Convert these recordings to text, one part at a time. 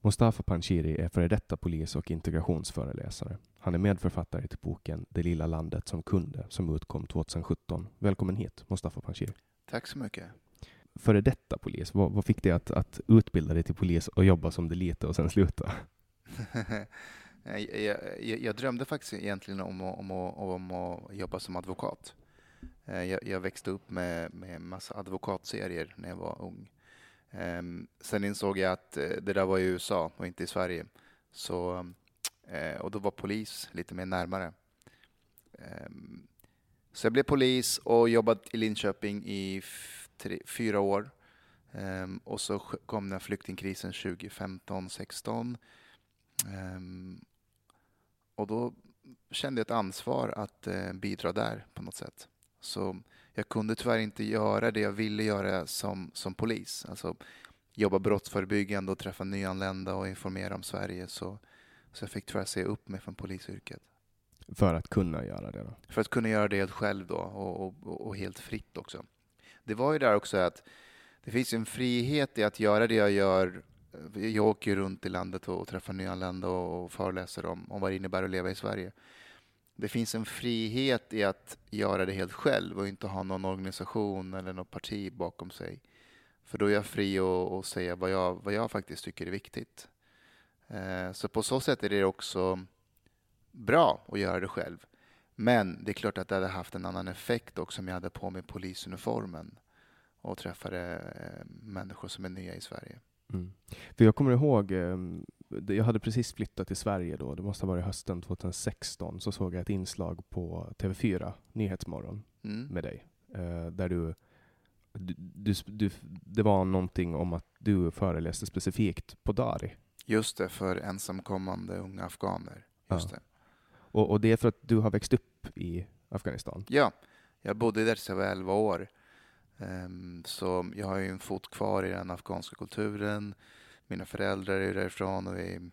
Mustafa Panshiri är före detta polis och integrationsföreläsare. Han är medförfattare till boken Det lilla landet som kunde som utkom 2017. Välkommen hit Mustafa Panshiri. Tack så mycket. Före detta polis, vad, vad fick dig att, att utbilda dig till polis och jobba som det lite och sen sluta? jag, jag, jag, drömde faktiskt egentligen om, om, om, att jobba som advokat. Eh, jag, jag växte upp med, med massa advokatserier när jag var ung. Ehm, sen insåg jag att eh, det där var i USA och inte i Sverige. Så, eh, och då var polis lite mer närmare. Ehm, så jag blev polis och jobbade i Linköping i tre, fyra år. Ehm, och så kom den flyktingkrisen 2015-16. och då kände jag ett ansvar att eh, bidra där på något sätt. Så jag kunde tyvärr inte göra det jag ville göra som, som polis. Alltså jobba brottsförebyggande och träffa nyanlända och informera om Sverige. Så, så jag fick tyvärr se upp mig från polisyrket. För att kunna göra det? Då? För att kunna göra det själv då och, och, och helt fritt också. Det var ju där också att det finns en frihet i att göra det jag gör. Jag åker runt i landet och träffar nyanlända och föreläser om, om vad det innebär att leva i Sverige det finns en frihet i att göra det helt själv och inte ha någon organisation eller något parti bakom sig. För då är jag fri att säga vad jag, vad jag faktiskt tycker är viktigt. Eh, så på så sätt är det också bra att göra det själv. Men det är klart att det hade haft en annan effekt också om jag hade på mig polisuniformen och träffade eh, människor som är nya i Sverige. Mm. För jag kommer ihåg, ehm, jag hade precis flyttat till Sverige då, det måste ha varit hösten 2016, så såg jag ett inslag på TV4, Nyhetsmorgon, mm. med dig. Eh, där du, du, du, det var någonting om att du föreläste specifikt på Dari. Just det, för ensamkommande unga afghaner. Just ja. det. Och, och det är för att du har växt upp i Afghanistan? Ja, jag bodde där tills jag var 11 år. Um, så jag har ju en fot kvar i den afghanska kulturen mina föräldrar är därifrån och vi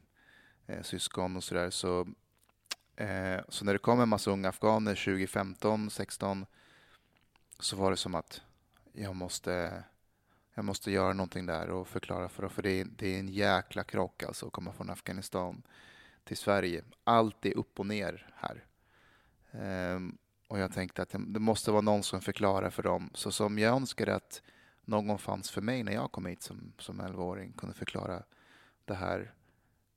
är eh, syskon och sådär. Så, eh, så när det kom en massa unga afghaner 2015, 16 så var det som att jag måste, jag måste göra någonting där och förklara för dem. För det är, det är en jäkla krock alltså att komma från Afghanistan till Sverige. Allt är upp och ner här. Eh, och jag tänkte att det måste vara någon som förklarar för dem. Så som jag önskade att någon fanns för mig när jag kom hit som, som 11-åring, kunde förklara det här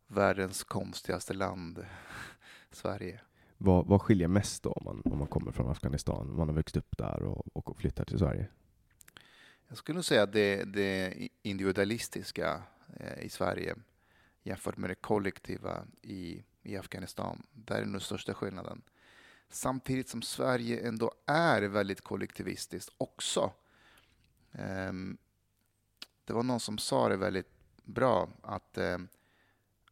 världens konstigaste land, Sverige. Vad, vad skiljer mest då om man, om man kommer från Afghanistan, om man har växt upp där och, och flyttar till Sverige? Jag skulle säga att det, det individualistiska eh, i Sverige jämfört med det kollektiva i, i Afghanistan. Där är den största skillnaden. Samtidigt som Sverige ändå är väldigt kollektivistiskt också. Um, det var någon som sa det väldigt bra, att, um,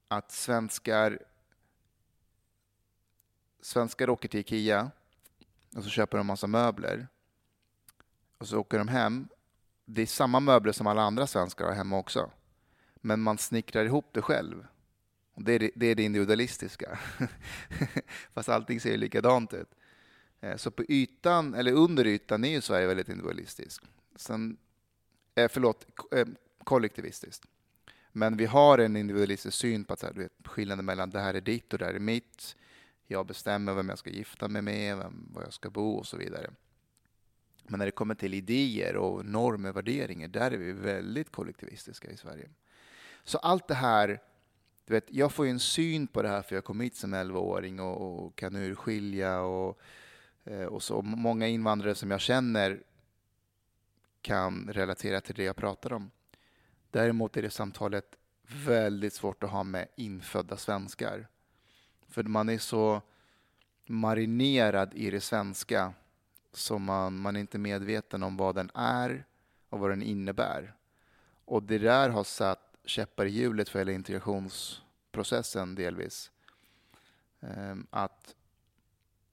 att svenskar, svenskar åker till Ikea och så köper de massa möbler. Och så åker de hem. Det är samma möbler som alla andra svenskar har hemma också. Men man snickrar ihop det själv. Och det, är det, det är det individualistiska. Fast allting ser likadant ut. Ehm, så på ytan, eller under ytan, är ju Sverige väldigt individualistiskt. Sen, eh, förlåt, eh, kollektivistiskt. Men vi har en individualistisk syn på att så här, du vet, skillnaden mellan det här är ditt och det här är mitt. Jag bestämmer vem jag ska gifta mig med, vem, var jag ska bo och så vidare. Men när det kommer till idéer och normer, och värderingar, där är vi väldigt kollektivistiska i Sverige. Så allt det här, du vet, jag får ju en syn på det här för jag kom hit som 11-åring och, och, kan urskilja och, eh, och så. Många invandrare som jag känner kan relatera till det jag pratar om. Däremot är det samtalet väldigt svårt att ha med infödda svenskar. För man är så marinerad i det svenska så man, man är inte medveten om vad den är och vad den innebär. Och det där har satt käppar i hjulet för hela integrationsprocessen delvis. Ehm, att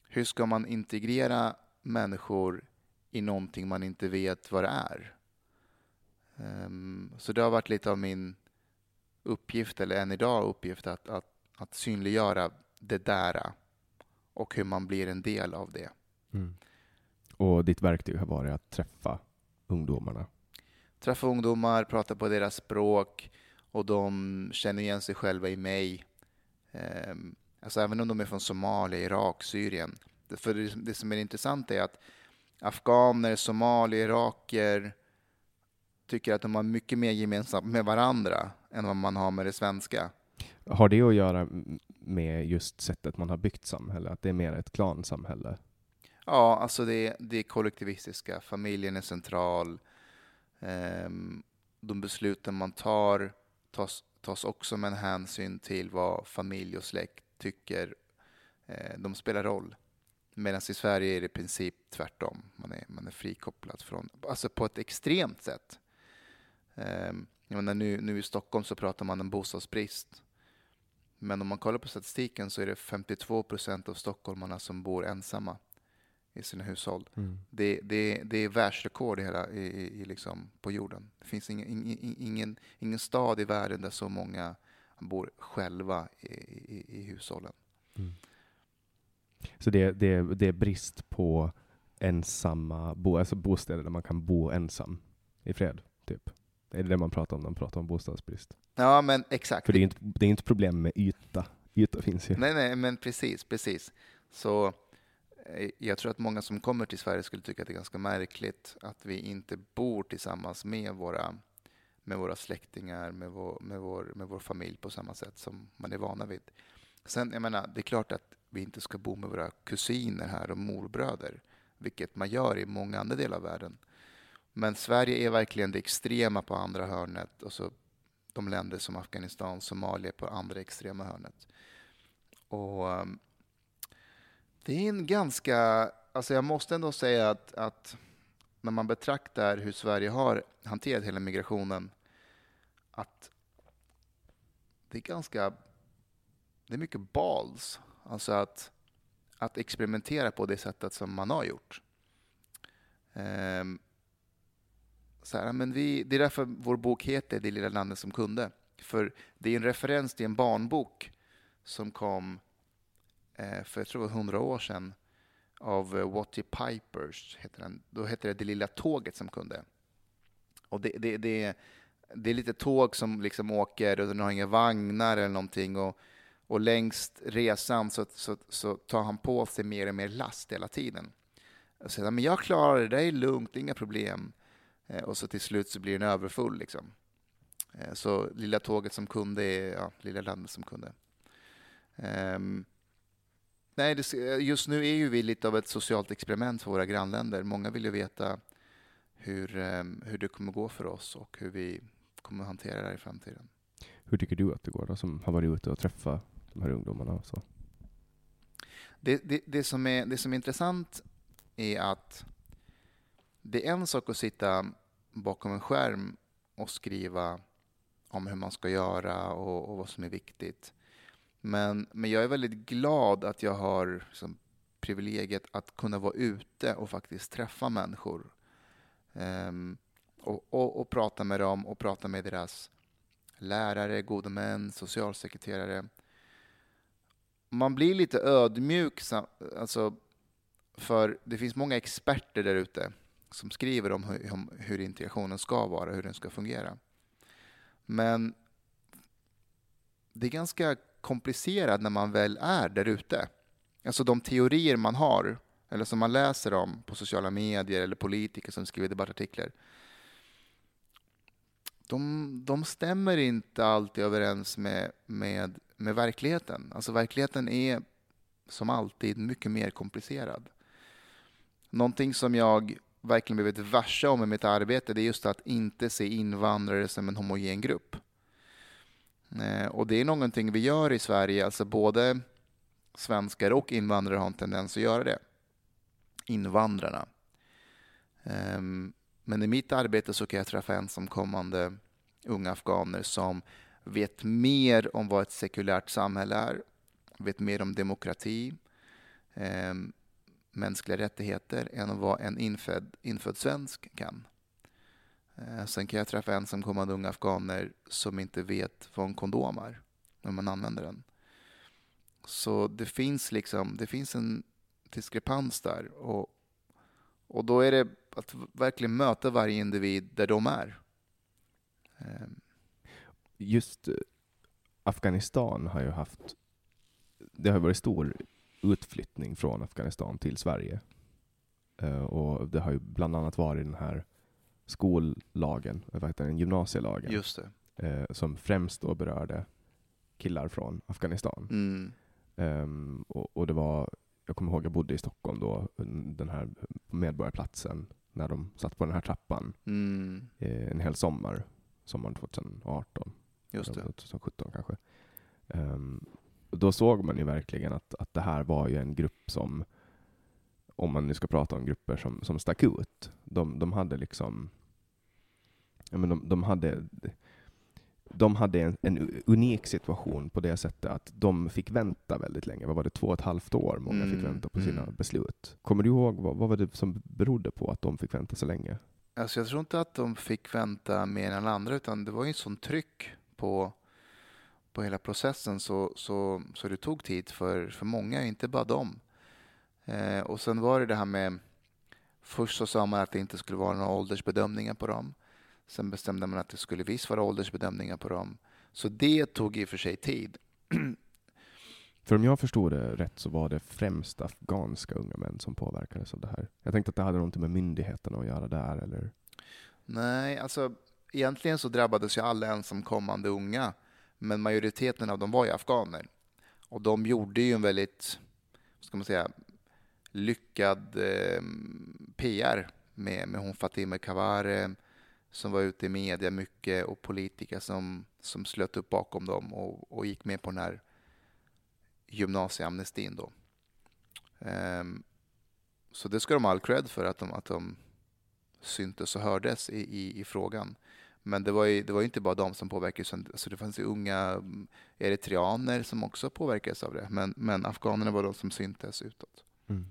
hur ska man integrera människor i någonting man inte vet vad det är? Ehm, så det har varit lite av min uppgift, eller än idag uppgift, att, att, att synliggöra det där och hur man blir en del av det. Mm. Och ditt verktyg har varit att träffa ungdomarna? Träffa ungdomar, prata på deras språk och de känner igen sig själva i mig. Ehm, alltså även om de är från Somalia, Irak, Syrien. För det, det som är intressant är att afghaner, somalier, iraker tycker att de har mycket mer gemensamt med varandra än vad man har med det svenska. Har det att göra med just sättet man har byggt samhälle, att det är mer ett klansamhälle? Ja, alltså det, det är kollektivistiska, familjen är central. Um, de besluten man tar tas, tas också med hänsyn till vad familj och släkt tycker. Uh, de spelar roll. Medan i Sverige är det i princip tvärtom. Man är, man är frikopplad från, alltså på ett extremt sätt. Um, menar, nu, nu i Stockholm så pratar man om bostadsbrist. Men om man kollar på statistiken så är det 52 procent av stockholmarna som bor ensamma i sina hushåll. Mm. Det, det, det är världsrekord i hela, i, i, liksom på jorden. Det finns ingen, ingen, ingen, ingen stad i världen där så många bor själva i, i, i hushållen. Mm. Så det, det, det är brist på ensamma bo, alltså bostäder där man kan bo ensam i fred, typ? Är det det man pratar om när man pratar om bostadsbrist? Ja, men exakt. För det är inte, det är inte problem med yta. Yta finns ju. Nej, nej, men precis, precis. Så Eh, jag tror att många som kommer till Sverige skulle tycka att det är ganska märkligt att vi inte bor tillsammans med våra, med våra släktingar, med vår, med, vår, med vår familj på samma sätt som man är vana vid. Sen, jag menar, det är klart att vi inte ska bo med våra kusiner här och morbröder, vilket man gör i många andra delar av världen. Men Sverige är verkligen det extrema på andra hörnet och så de länder som Afghanistan, Somalia på andra extrema hörnet. Och ehm, det är en ganska, alltså jag måste ändå säga att, att när man betraktar hur Sverige har hanterat hela migrationen, att det är ganska, det är mycket balls. Alltså att, att experimentera på det sättet som man har gjort. Ehm, så här, men vi, det är därför vår bok heter Det lilla landet som kunde. För det är en referens till en barnbok som kom eh, för jag tror det var hundra år sedan av eh, Watty Pipers. Heter den. Då hette det Det lilla tåget som kunde. Och det, det, det, det är lite tåg som liksom åker och den har inga vagnar eller någonting. Och, och längst resan så, så, så tar han på sig mer och mer last hela tiden. Och säger men jag klarar det, det är lugnt, inga problem. Eh, och så till slut så blir den överfull. Liksom. Eh, så lilla tåget som kunde är ja, lilla landet som kunde. Um, nej, det, eh, just nu är ju vi lite av ett socialt experiment för våra grannländer. Många vill ju veta hur, um, hur det kommer gå för oss och hur vi kommer hantera det här i framtiden. Hur tycker du att det går då, som har varit ute och träffat de här ungdomarna? Och så? Det, det, det, som är, det som är intressant är att det är en sak att sitta bakom en skärm och skriva om hur man ska göra och, och vad som är viktigt. Men, men jag är väldigt glad att jag har liksom, privilegiet att kunna vara ute och faktiskt träffa människor. Um, och, och, och, prata med dem och prata med deras lärare, gode män, socialsekreterare. Man blir lite ödmjuk, alltså, för det finns många experter där ute som skriver om hur, om hur integrationen ska vara, hur den ska fungera. Men det är ganska komplicerat när man väl är där ute. Alltså de teorier man har, eller som man läser om på sociala medier eller politiker som skriver debattartiklar. De, de stämmer inte alltid överens med, med, med verkligheten. Alltså verkligheten är som alltid mycket mer komplicerad. Någonting som jag verkligen blivit varse om i mitt arbete det är just att inte se invandrare som en homogen grupp. Eh, och det är någonting vi gör i Sverige, alltså både svenskar och invandrare har en tendens att göra det. Invandrarna. Ehm, men i mitt arbete så kan jag träffa ensamkommande unga afghaner som vet mer om vad ett sekulärt samhälle är, vet mer om demokrati, eh, mänskliga rättigheter än vad en infödd, infödd svensk kan. Eh, sen kan jag träffa ensamkommande unga afghaner som inte vet vad en kondom är, när man använder den. Så det finns liksom, det finns en diskrepans där. Och, och då är det att verkligen möta varje individ där de är. Eh. Just eh, Afghanistan har ju haft, det har varit stor utflyttning från Afghanistan till Sverige. Och det har ju bland annat varit den här skollagen, vad heter den, gymnasielagen. Just eh, som främst då berörde killar från Afghanistan. Mm. Um, och, och, det var, jag kommer ihåg, jag bodde i Stockholm då, den här Medborgarplatsen, när de satt på den här trappan mm. eh, en hel sommar, sommaren 2018. Just det. 2017 kanske. Um, då såg man ju verkligen att, att det här var ju en grupp som om man nu ska prata om grupper som, som stack ut. De, de hade liksom, ja, men de, de hade, de hade en, en, unik situation på det sättet att de fick vänta väldigt länge. Vad var det, två och ett halvt år många mm, fick vänta på sina mm. beslut. Kommer du ihåg vad, vad var det som berodde på att de fick vänta så länge? Alltså jag tror inte att de fick vänta mer än alla andra, utan det var ju en sån tryck på, på hela processen så, så, så det tog tid för, för många, inte bara dem. Eh, och sen var det det här med, först så sa man att det inte skulle vara några åldersbedömningar på dem. Sen bestämde man att det skulle visst vara åldersbedömningar på dem. Så det tog i och för sig tid. För om jag förstod det rätt så var det främst afghanska unga män som påverkades av det här. Jag tänkte att det hade något med myndigheterna att göra där, eller? Nej, alltså egentligen så drabbades ju alla ensamkommande unga, men majoriteten av dem var ju afghaner. Och de gjorde ju en väldigt, ska man säga, lyckad eh, PR med, med hon Fatima Kavare som var ute i media mycket och politiker som, som slöt upp bakom dem och, och gick med på den här gymnasieamnestin. Då. Um, så det ska de ha all cred för att de, att de syntes och hördes i, i, i frågan. Men det var ju, det var inte bara de som påverkades, alltså det fanns ju unga mm, eritreaner som också påverkades av det. Men, men afghanerna var de som syntes utåt. Mm.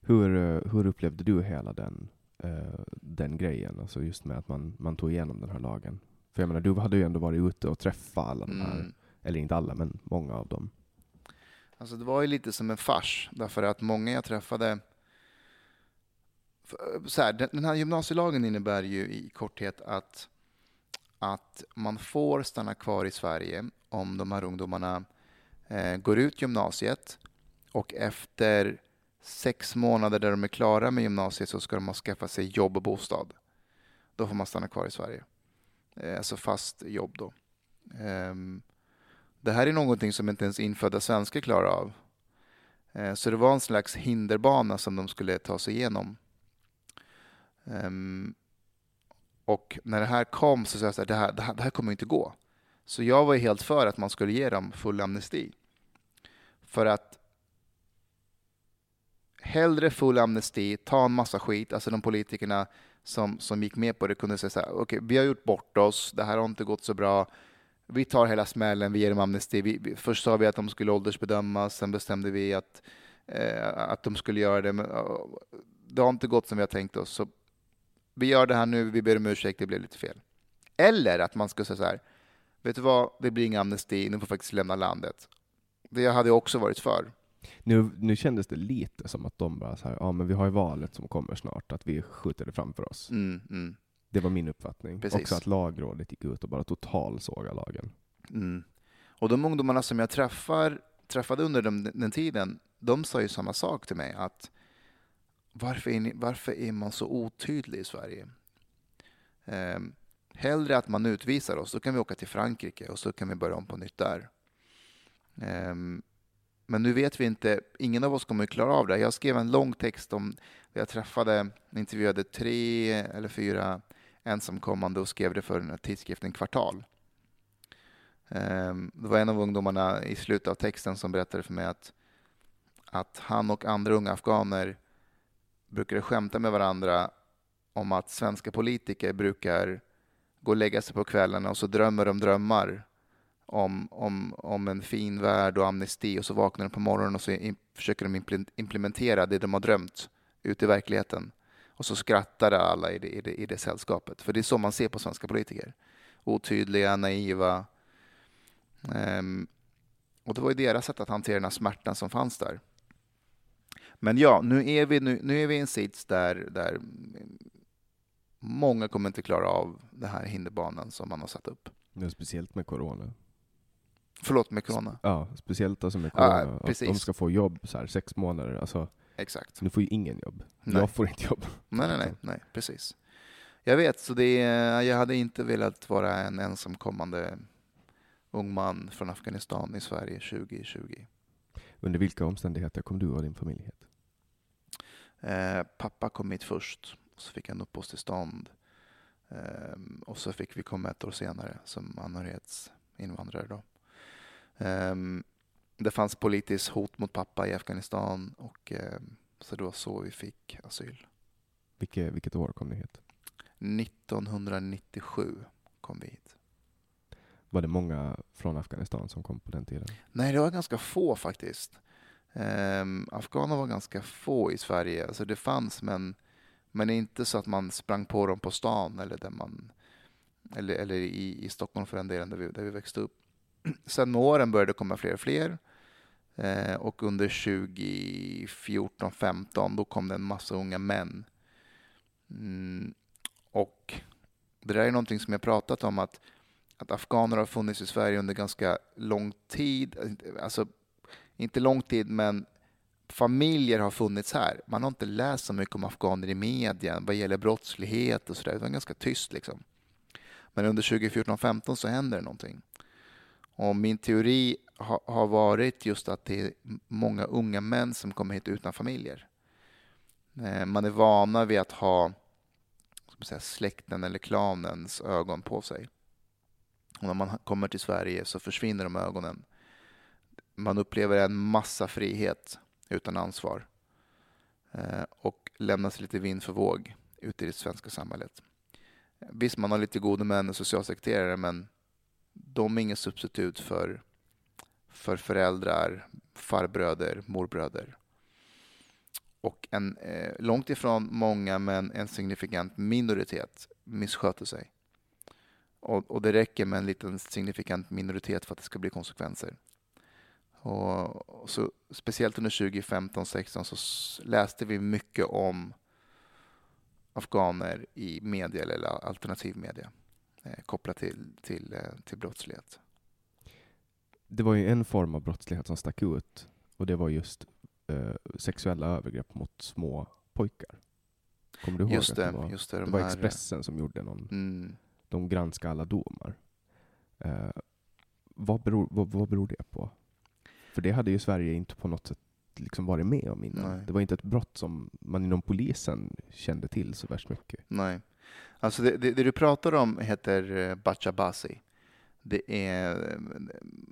Hur, eh, hur upplevde du hela den, uh, den grejen, alltså just med att man, man tog igenom den här lagen? För jag menar, du hade ju ändå varit ute och träffat alla de här, Mm. eller inte alla, men många av dem. Alltså det var ju lite som en fars, därför att många jag träffade... Så här, den den här gymnasielagen innebär ju i korthet att, att man får stanna kvar i Sverige om de här ungdomarna eh, går ut gymnasiet och efter sex månader där de är klara med gymnasiet så ska de ha skaffat sig jobb och bostad. Då får man stanna kvar i Sverige. Eh, alltså fast jobb då. Ehm, det här är någonting som inte ens infödda svenskar klarar av. Eh, Så det var en slags hinderbana som de skulle ta sig igenom. Ehm, och när det här kom så sa jag att det här, det, här, det här kommer inte gå. Så jag var helt för att man skulle ge dem full amnesti. För att hellre full amnesti, ta en massa skit. Alltså de politikerna som, som gick med på det kunde säga så här, okej, vi har gjort bort oss, det här har inte gått så bra vi tar hela smällen, vi ger dem amnesti. Vi, vi, först sa vi att de skulle åldersbedömas, sen bestämde vi att, eh, att de skulle göra det. Men, det har inte gått som vi har tänkt oss. Så vi gör det här nu, vi ber om ursäkt, det blev lite fel. Eller att man skulle säga så här, vet du vad, det blir ingen amnesti, ni får faktiskt lämna landet. Det hade jag också varit för. Nu, nu kändes det lite som att de bara så här, ja men vi har ju valet som kommer snart, att vi skjuter det framför oss. Mm, mm, Det var min uppfattning. Precis. Också att lagrådet gick ut och bara totalsåga lagen. mm. Och de ungdomarna som jag träffar, träffade under den, den tiden, de sa ju samma sak till mig. att varför är, ni, varför är man så otydlig i Sverige? Eh, hellre att man utvisar oss, då kan vi åka till Frankrike och så kan vi börja om på nytt där. Eh, men nu vet vi inte, ingen av oss kommer att klara av det. Jag skrev en lång text om, jag träffade, intervjuade tre eller fyra ensamkommande och skrev det för den här tidskriften Kvartal. Ehm, det var en av ungdomarna i slutet av texten som berättade för mig att, att han och andra unga afghaner brukade skämta med varandra om att svenska politiker brukar gå och lägga sig på kvällarna och så drömmer de drömmar om, om, om en fin värld och amnesti och så vaknar de på morgonen och så in, försöker de implementera det de har drömt ute i verkligheten. Och så skrattar alla i det, i, det, i det sällskapet. För det är så man ser på svenska politiker. Otydliga, naiva. Um, och det var ju deras sätt att hantera den här smärtan som fanns där. Men ja, nu är vi, nu, nu är vi i en sits där, där många kommer inte klara av den här hinderbanan som man har satt upp. Är speciellt med corona. Förlåt med corona. Ja, speciellt alltså med Ja, corona. att precis. de ska få jobb så här sex månader. Alltså, Exakt. nu får ju ingen jobb. Nej. Jag får inte jobb. Nej, nej, nej, nej, precis. Jag vet, så det är, jag hade inte velat vara en ensamkommande ung man från Afghanistan i Sverige 2020. Under vilka omständigheter kom du och din familj hit? Eh, pappa kom hit först, och så fick han uppehållstillstånd. Eh, och så fick vi komma ett år senare som anhörighetsinvandrare. Då. Eh, det fanns politiskt hot mot pappa i Afghanistan och eh, så det var så vi fick asyl. Vilket, vilket år kom ni hit? 1997 kom vi hit. Var det många från Afghanistan som kom på den tiden? Nej, det var ganska få faktiskt. Um, afghaner var ganska få i Sverige. Alltså det fanns, men, men inte så att man sprang på dem på stan eller, där man, eller, eller i, i Stockholm för den delen, där vi, där vi växte upp. Sen med åren började det komma fler och fler. Eh, och under 2014-15 då kom det en massa unga män. Mm, och det där är någonting som jag pratat om att att afghaner har funnits i Sverige under ganska lång tid. Alltså, inte lång tid, men familjer har funnits här. Man har inte läst så mycket om afghaner i media vad gäller brottslighet och sådär. Det var ganska tyst liksom. Men under 2014-15 så händer det någonting. Och min teori ha, har varit just att det är många unga män som kommer hit utan familjer. Eh, Man är vana vid att ha ska man säga, släkten eller klanens ögon på sig. Och när man kommer till Sverige så försvinner de ögonen. Man upplever en massa frihet utan ansvar eh, och lämnas lite vind för våg ute i det svenska samhället. Visst, man har lite gode män och socialsekreterare, men de är ingen substitut för, för föräldrar, farbröder, morbröder. Och en, eh, långt ifrån många, men en signifikant minoritet missköter sig Och, och, det räcker med en liten signifikant minoritet för att det ska bli konsekvenser. Och, så, speciellt under 2015-16 så läste vi mycket om afghaner i media eller alternativ media eh, kopplat till, till, eh, till brottslighet. Det var ju en form av brottslighet som stack ut och det var just eh, sexuella övergrepp mot små pojkar. Kommer du ihåg? Just det, det var, just det, det de var här, Expressen som gjorde någon, mm, de granskade alla domar. Eh, vad, beror, vad, vad beror det på? För det hade ju Sverige inte på något sätt liksom varit med om innan. Nej. Det var inte ett brott som man inom polisen kände till så värst mycket. nej. Alltså det, det, det du pratar om heter eh, bachabasi. Det är eh,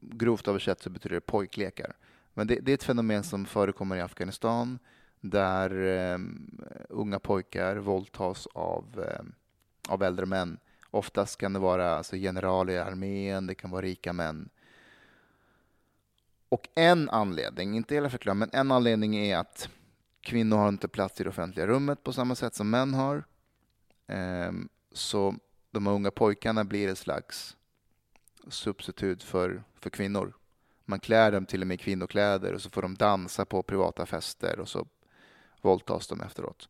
grovt översatt så betyder det pojklekar. Men det, det är ett fenomen som förekommer i Afghanistan där um, unga pojkar våldtas av, um, av äldre män. Oftast kan det vara alltså, generaler i armén, det kan vara rika män. Och en anledning, inte hela förklaringen, men en anledning är att kvinnor har inte plats i det offentliga rummet på samma sätt som män har. Ehm, så de unga pojkarna blir ett slags substitut för, för kvinnor. Man klär dem till och med i kvinnokläder och så får de dansa på privata fester och så våldtas de efteråt.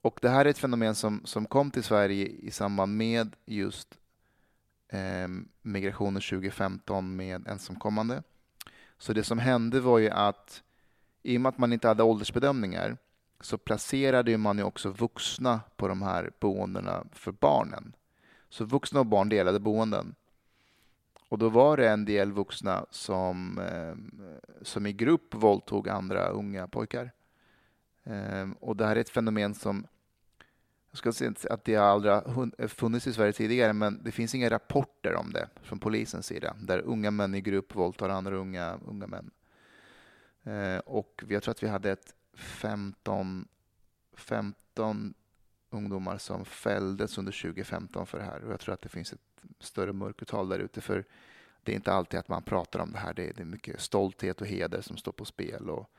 Och det här är ett fenomen som, som kom till Sverige i samband med just eh, migrationen 2015 med ensamkommande. Så det som hände var ju att i och med att man inte hade åldersbedömningar så placerade man ju också vuxna på de här boendena för barnen. Så vuxna och barn delade boenden. Och då var det en del vuxna som, eh, som i grupp våldtog andra unga pojkar. Ehm, och det här är ett fenomen som, jag ska inte säga att det aldrig har funnits i Sverige tidigare, men det finns inga rapporter om det från polisens sida, där unga män i grupp våldtar andra unga, unga män. Eh, och jag tror att vi hade ett 15, 15 ungdomar som fälldes under 2015 för det här. Och jag tror att det finns ett större mörkertal där ute. För det är inte alltid att man pratar om det här. Det är, det är mycket stolthet och heder som står på spel. Och,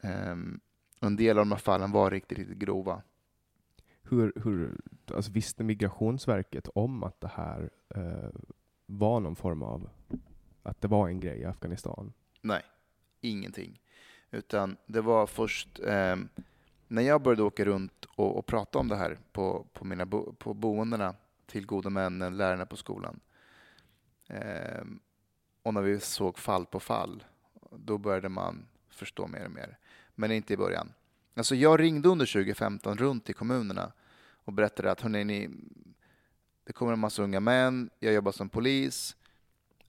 ehm, en del av de här fallen var riktigt, riktigt grova. Hur, hur, alltså visste Migrationsverket om att det här eh, var någon form av, att det var en grej i Afghanistan? Nej, ingenting. Utan det var först eh, när jag började åka runt och, och prata om det här på, på, mina bo, på boendena till gode männen, lärarna på skolan. Eh, och när vi såg fall på fall, då började man förstå mer och mer. Men inte i början. Alltså jag ringde under 2015 runt till kommunerna och berättade att hörni, ni, det kommer en massa unga män, jag jobbar som polis,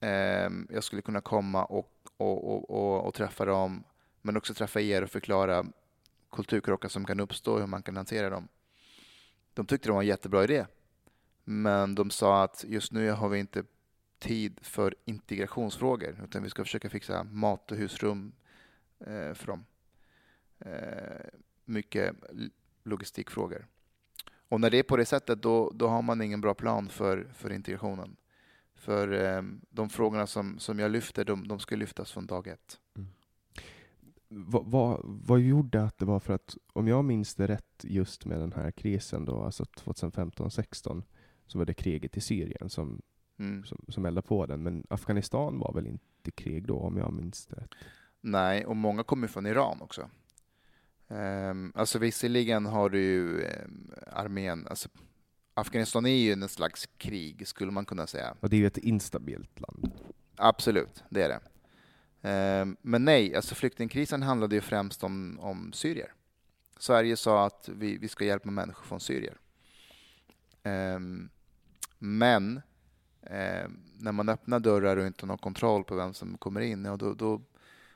eh, jag skulle kunna komma och, och, och, och, och träffa dem, men också träffa er och förklara kulturkrockar som kan uppstå och hur man kan hantera dem. De tyckte det var en jättebra idé. Men de sa att just nu har vi inte tid för integrationsfrågor utan vi ska försöka fixa mat och husrum eh, för dem. Eh, mycket logistikfrågor. Och när det är på det sättet då, då har man ingen bra plan för, för integrationen. För eh, de frågorna som, som jag lyfter, de, de ska lyftas från dag ett. Mm. Vad, vad, vad, gjorde att det var för att, om jag minns det rätt, just med den här krisen då, alltså 2015-16, så var det kriget i Syrien som, mm. som, som eldade på den. Men Afghanistan var väl inte krig då, om jag minns det rätt? Nej, och många kommer från Iran också. Um, alltså visserligen har du ju um, armén, alltså Afghanistan är ju en slags krig, skulle man kunna säga. Och det är ju ett instabilt land. Absolut, det är det. Um, men nej, alltså flyktingkrisen handlade ju främst om, om syrier. Sverige sa att vi, vi ska hjälpa människor från Syrier. Um, men eh, när man öppnar dörrar och inte har kontroll på vem som kommer in, ja, då, då,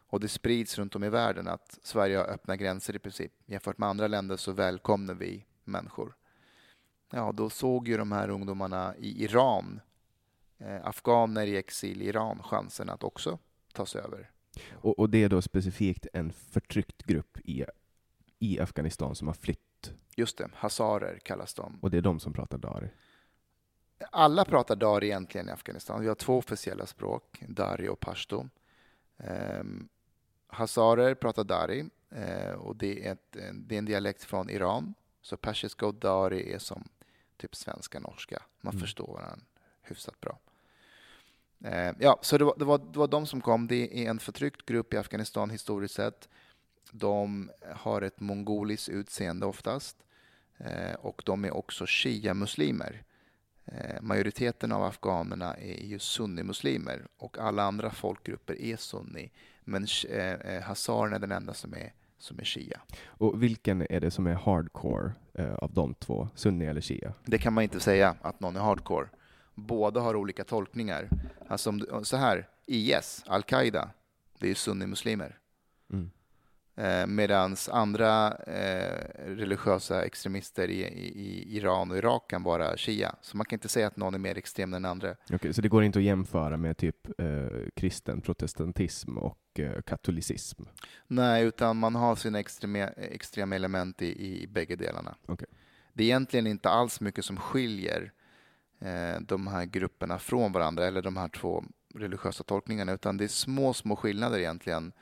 och det sprids runt om i världen att Sverige har öppna gränser i princip. Jämfört med andra länder så välkomnar vi människor. Ja, då såg ju de här ungdomarna i Iran, eh, afghaner i exil i Iran, chansen att också tas över. Och, och, det är då specifikt en förtryckt grupp i, i Afghanistan som har flytt? Just det, hazarer kallas de. Och det är de som pratar dari? Alla pratar dari egentligen i Afghanistan. Vi har två officiella språk, dari och pashto. Um, hazarer pratar dari uh, och det är, ett, det är en dialekt från Iran. Så persiska och dari är som typ svenska, norska. Man Mm. förstår varandra hyfsat bra. Eh, ja, så det var, det, var, det var de som kom. Det är en förtryckt grupp i Afghanistan historiskt sett. De har ett mongoliskt utseende oftast. Eh, och de är också shia-muslimer. Eh, majoriteten av afghanerna är ju sunnimuslimer och alla andra folkgrupper är sunni. Men eh, eh, hazarerna är den enda som är, som är shia. Och vilken är det som är hardcore eh, av de två? Sunni eller shia? Det kan man inte säga att någon är hardcore. Båda har olika tolkningar. Alltså om så här, IS, Al-Qaida, det är ju sunnimuslimer. Mm. Eh, Medan andra eh, religiösa extremister i, i, Iran och Irak kan vara shia. Så man kan inte säga att någon är mer extrem än den andra. Okej, så det går inte att jämföra med typ eh, kristen protestantism och eh, katolicism? Nej, utan man har sina extrema, extrema element i, i bägge delarna. Okej. Det är egentligen inte alls mycket som skiljer eh, de här grupperna från varandra, eller de här två religiösa tolkningarna, utan det är små, små skillnader egentligen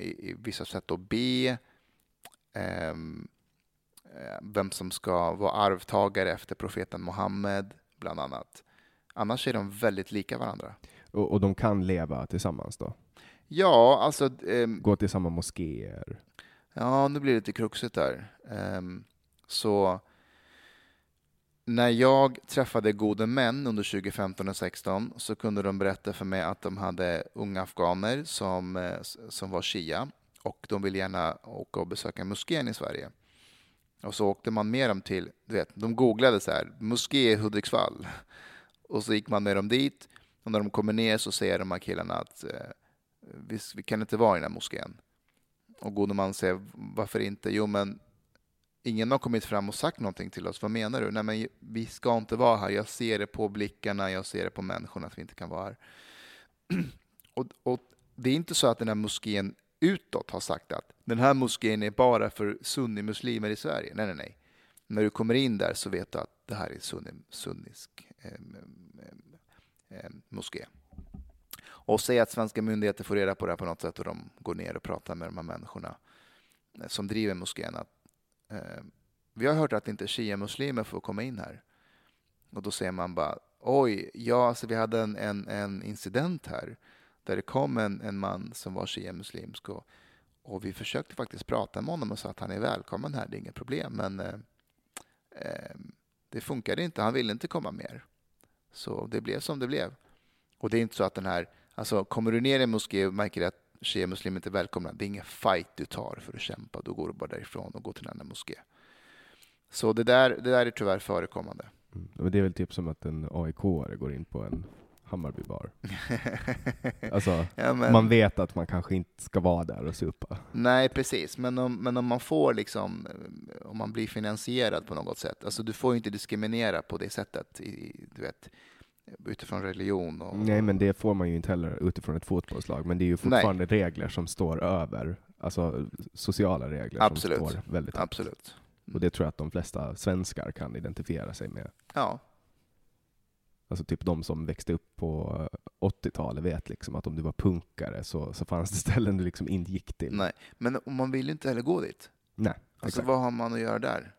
i, i vissa sätt att be, ehm, eh, vem som ska vara arvtagare efter profeten Muhammed, bland annat. Annars är de väldigt lika varandra. Och, och de kan leva tillsammans då? Ja, alltså... ehm, Gå till samma moskéer? Ja, nu blir det lite kruxigt där. Ehm, så när jag träffade gode män under 2015 och 2016 så kunde de berätta för mig att de hade unga afghaner som, eh, som var shia och de ville gärna åka och besöka moskén i Sverige. Och så åkte man med dem till, du vet, de googlade så här, moské i Hudiksvall. Och så gick man med dem dit och när de kommer ner så säger de här killarna att eh, vi, vi kan inte vara i den här moskén. Och gode man säger varför inte? Jo, men ingen har kommit fram och sagt någonting till oss. Vad menar du? Nej, men vi ska inte vara här. Jag ser det på blickarna, jag ser det på människorna att vi inte kan vara här. och, och det är inte så att den här moskén utåt har sagt att den här moskén är bara för sunnimuslimer i Sverige. Nej, nej, nej. När du kommer in där så vet du att det här är sunni, sunnisk eh, eh, moské. Och säg att svenska myndigheter får reda på det här på något sätt och de går ner och pratar med de här människorna eh, som driver moskén. Att, Ehm, vi har hört att inte shia-muslimer får komma in här. Och då säger man bara oj, ja, alltså vi hade en, en, en incident här där det kom en, en man som var shia-muslimsk och, och vi försökte faktiskt prata med honom och sa att han är välkommen här, det är inget problem. Men eh, eh, det funkade inte, han ville inte komma mer. Så det blev som det blev. Och det är inte så att den här, alltså kommer du ner i en moské och märker att shia-muslimer inte är välkomna, det är ingen fight du tar för att kämpa, då går du bara därifrån och går till en annan moské. Så det där, det där är tyvärr förekommande. Mm. Det är väl typ som att en AIK-are går in på en Hammarbybar. Alltså, Ja, men- man vet att man kanske inte ska vara där och supa. Nej, precis. Men om, men om man får liksom, om man blir finansierad på något sätt. Alltså du får ju inte diskriminera på det sättet, i, du vet, utifrån religion. Och, Nej, men det får man ju inte heller utifrån ett fotbollslag. Men det är ju fortfarande regler som står över, alltså sociala regler Absolut. som står väldigt högt. Absolut. Och det tror jag att de flesta svenskar kan identifiera sig med. Ja, Alltså typ de som växte upp på eh, 80-talet vet liksom att om du var punkare så, så fanns det ställen du liksom inte gick till. nej. Men man vill ju inte heller gå dit. Nej, Alltså exakt. vad har man att göra där?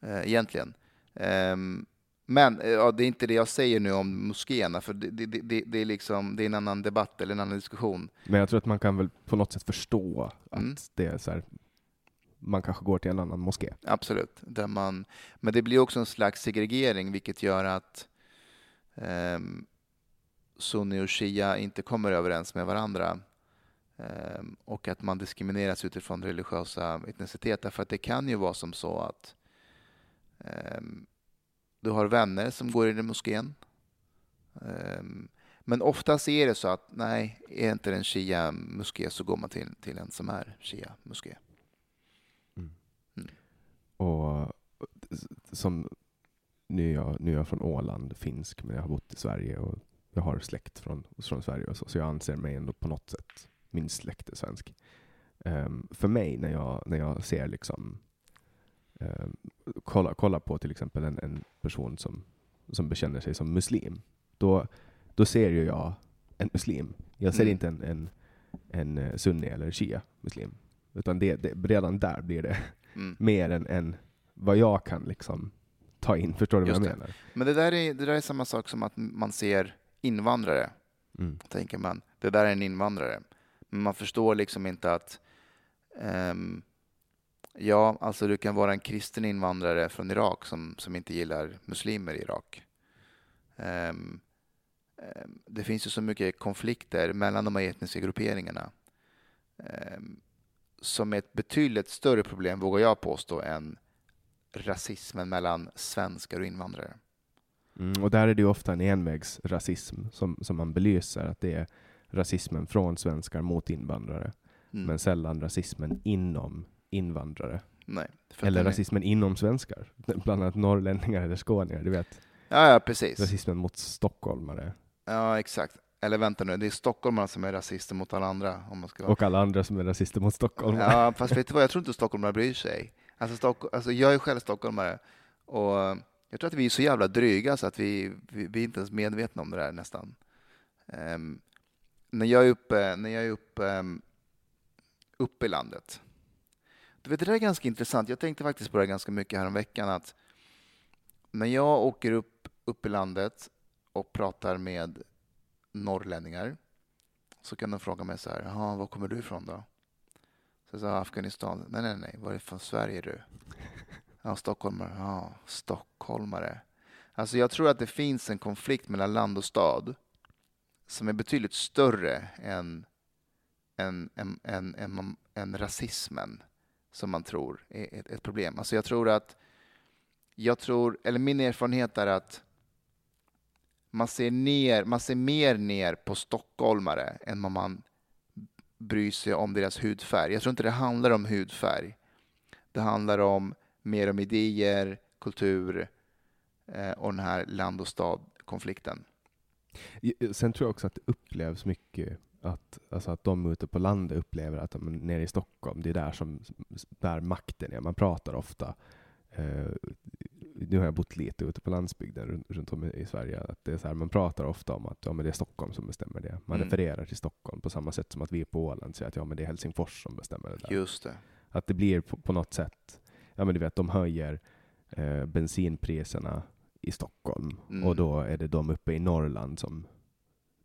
Eh, egentligen. Ehm, men eh, ja, det är inte det jag säger nu om moskéerna, för det, det, det, det, är liksom, det är en annan debatt eller en annan diskussion. Men jag tror att man kan väl på något sätt förstå att Mm. det är så här, man kanske går till en annan moské. Absolut. Där man, men det blir också en slags segregering, vilket gör att um, sunni och shia inte kommer överens med varandra. Ehm, och att man diskrimineras utifrån religiösa etniciteter. För att det kan ju vara som så att ehm, du har vänner som går in i moskén. Ehm, men oftast är det så att nej, är inte det en shia-moské så går man till, till en som är shia-moské. Och s- som nu är, jag, nu är jag från Åland, finsk, men jag har bott i Sverige och jag har släkt från, från Sverige och så, så jag anser mig ändå på något sätt, min släkt är svensk. Ehm, för mig när jag, när jag ser liksom, um, kolla, kolla på till exempel en, en person som, som bekänner sig som muslim, då, då ser ju jag en muslim. Jag ser Mm. inte en, en, en eh, sunni eller shia muslim. Utan det, det, redan där blir det Mm. mer än, än vad jag kan liksom ta in. Förstår du vad Just jag det. menar? Men det där, är, det där är samma sak som att man ser invandrare. Mm. tänker man. Det där är en invandrare. Men man förstår liksom inte att ehm, ja, alltså du kan vara en kristen invandrare från Irak som, som inte gillar muslimer i Irak. Ehm, ehm, det finns ju så mycket konflikter mellan de här etniska grupperingarna ehm, som är ett betydligt större problem, vågar jag påstå, än rasismen mellan svenskar och invandrare. Mm, och där är det ju ofta en envägsrasism som, som man belyser, att det är rasismen från svenskar mot invandrare, Mm. men sällan rasismen inom invandrare. Nej, Eller den är- rasismen inom svenskar, bland annat norrlänningar eller skåningar, du vet. Ja, ja, precis. Rasismen mot stockholmare. Ja, exakt. Eller vänta nu, det är stockholmarna som är rasister mot alla andra. Om man ska... Och alla andra som är rasister mot stockholmare. Ja, fast vet du vad, jag tror inte stockholmare bryr sig. Alltså, Stock... alltså, jag är själv stockholmare och jag tror att vi är så jävla dryga så att vi, vi, vi är inte ens medvetna om det där nästan. Ehm, när jag är uppe, när jag är uppe, um, uppe i landet. Vet, det där är ganska intressant. Jag tänkte faktiskt på det ganska mycket häromveckan att när jag åker upp, upp i landet och pratar med norrlänningar så kan de fråga mig så här, jaha, var kommer du ifrån då? Så jag sa Afghanistan. Nej, nej, nej, varifrån Sverige är du? Ja, stockholmare. Ja, stockholmare. Alltså jag tror att det finns en konflikt mellan land och stad som är betydligt större än, än, än, än, än, än rasismen som man tror är ett, ett problem. Alltså jag tror att, jag tror, eller min erfarenhet är att man ser, ner, man ser mer ner på stockholmare än vad man bryr sig om deras hudfärg. Jag tror inte det handlar om hudfärg. Det handlar om mer om idéer, kultur eh, och den här land och stad-konflikten. Sen tror jag också att det upplevs mycket att, alltså att de ute på landet upplever att de, nere i Stockholm, det är där som där makten är. Man pratar ofta, eh, nu har jag bott lite ute på landsbygden runt, runt om i Sverige, att det är så här, man pratar ofta om att ja, men det är Stockholm som bestämmer det. Man Mm. refererar till Stockholm på samma sätt som att vi på Åland säger att ja, men det är Helsingfors som bestämmer det där. Just det. Att det blir på, på något sätt, ja men du vet, de höjer eh, bensinpriserna i Stockholm Mm. och då är det de uppe i Norrland som,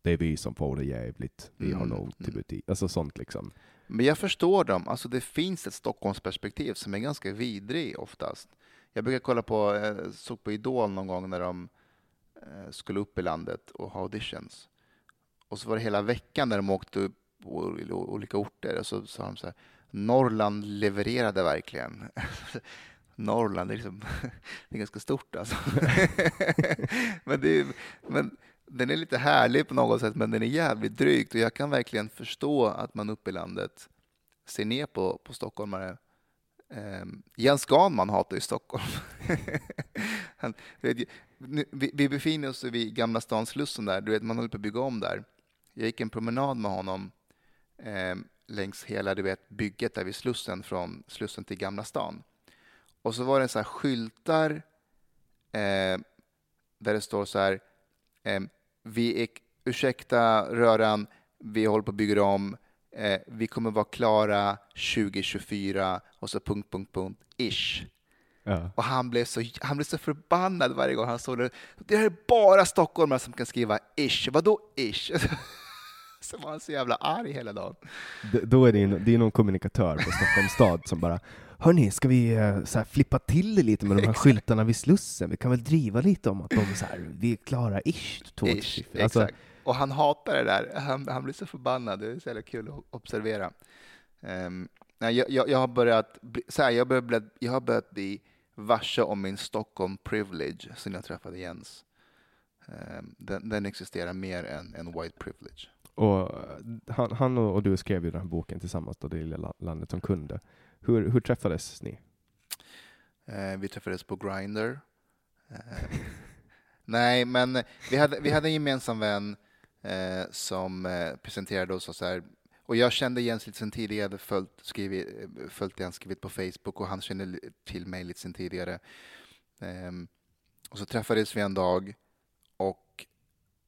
det är vi som får det jävligt, vi har Mm, långt till mm. butik. Alltså sånt liksom. Men jag förstår dem. Alltså det finns ett Stockholmsperspektiv som är ganska vidrig oftast. Jag brukar kolla på, eh, såg på Idol någon gång när de eh, skulle upp i landet och ha auditions. Och så var det hela veckan när de åkte upp på olika orter och så sa de så här, Norrland levererade verkligen. Norrland, det är, liksom, det är ganska stort alltså. men, det är, men den är lite härlig på något sätt, men den är jävligt drygt och jag kan verkligen förstå att man uppe i landet ser ner på, på stockholmare. Eh, Jens Ganman hatar ju Stockholm. Han, vet, nu- vi, vi befinner oss vid Gamla stan Slussen där, du vet, man håller på att bygga om där. Jag gick en promenad med honom eh, längs hela du vet, bygget där vid Slussen, från Slussen till Gamla stan. Och så var det så här skyltar eh, där det står så här vi är, ursäkta röran, vi håller på att bygga om, eh, vi kommer vara klara 2024 och så punkt, punkt, punkt, ish. Ja. Och han blev, så, han blev så förbannad varje gång han såg det. Det här är bara stockholmare som kan skriva ish. Vadå ish? Så var han så jävla arg hela dagen. D- Då är det, en, det är någon kommunikatör på Stockholms stad som bara Hörni, ska vi eh, så här, flippa till det lite med de här skyltarna vid Slussen? Vi kan väl driva lite om att de så här, vi är klara ish. 2024." Alltså, exakt. Och han hatar det där. Han, han blir så förbannad. Det är så jävla kul att observera. Nej, jag, jag, jag har börjat bli, så här, jag, börjat, jag har börjat bli varse om min Stockholm privilege sen jag träffade Jens. Ehm, den, den existerar mer än, än white privilege. och eh, han, han och, och du skrev ju den här boken tillsammans, då, Det lilla la- landet som kunde. Hur, hur träffades ni? Eh, vi träffades på Grindr. Eh, nej, men vi hade, vi hade en gemensam vän eh, som eh, presenterade oss och så här. Och jag kände Jens lite sen tidigare, jag hade följt, skrivit, eh, följt det han skrivit på Facebook och han kände till mig lite sen tidigare. Ehm, och så träffades vi en dag och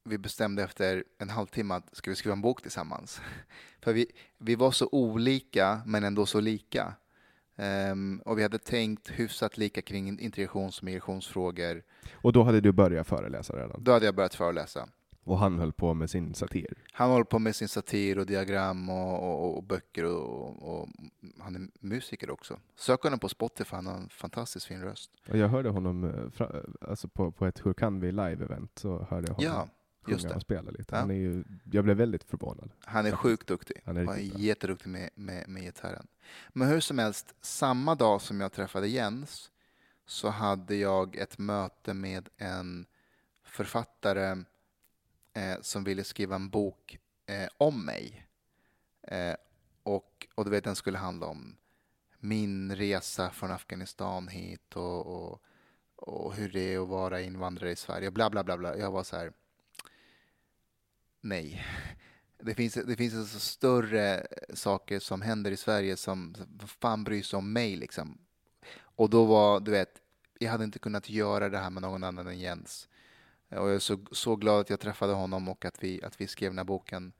vi bestämde efter en halvtimme att ska vi skriva en bok tillsammans. För vi, vi var så olika men ändå så lika. Ehm, och vi hade tänkt hyfsat lika kring integrations och migrationsfrågor. Och då hade du börjat föreläsa redan? Då hade jag börjat föreläsa. Och han höll på med sin satir? Han håller på med sin satir och diagram och, och, och böcker och, och, han är musiker också. Sök honom på Spotify, han har en fantastiskt fin röst. Och jag hörde honom eh, alltså på, på ett Hur kan vi live-event så hörde jag honom Ja, sjunga och spela lite. Ja. Han är ju, jag blev väldigt förvånad. Han är sjukt duktig. Han är Han är jätteduktig med, med, med gitarren. Men hur som helst, samma dag som jag träffade Jens så hade jag ett möte med en författare eh, som ville skriva en bok eh, om mig. Eh, och, och du vet, den skulle handla om min resa från Afghanistan hit och, och, och hur det är att vara invandrare i Sverige. Bla, bla, bla, bla. Jag var så här, nej. Det finns, det finns alltså större saker som händer i Sverige som, fan bryr sig om mig liksom? Och då var, du vet, jag hade inte kunnat göra det här med någon annan än Jens. Och jag är så, så glad att jag träffade honom och att vi, att vi skrev den här boken.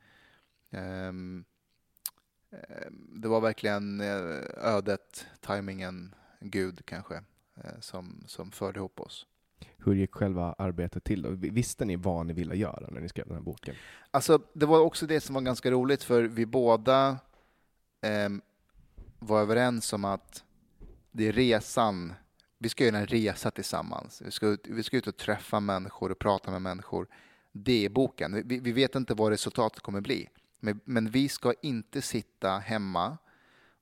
Um, det var verkligen eh, ödet, tajmingen, Gud kanske, eh, som, som förde ihop oss. Hur gick själva arbetet till då? Visste ni vad ni ville göra när ni skrev den här boken? Alltså, det var också det som var ganska roligt, för vi båda eh, var överens om att det är resan, vi ska göra en resa tillsammans. Vi ska, ut- vi ska ut och träffa människor och prata med människor. Det är boken. Vi, vi vet inte vad resultatet kommer bli. Men, men vi ska inte sitta hemma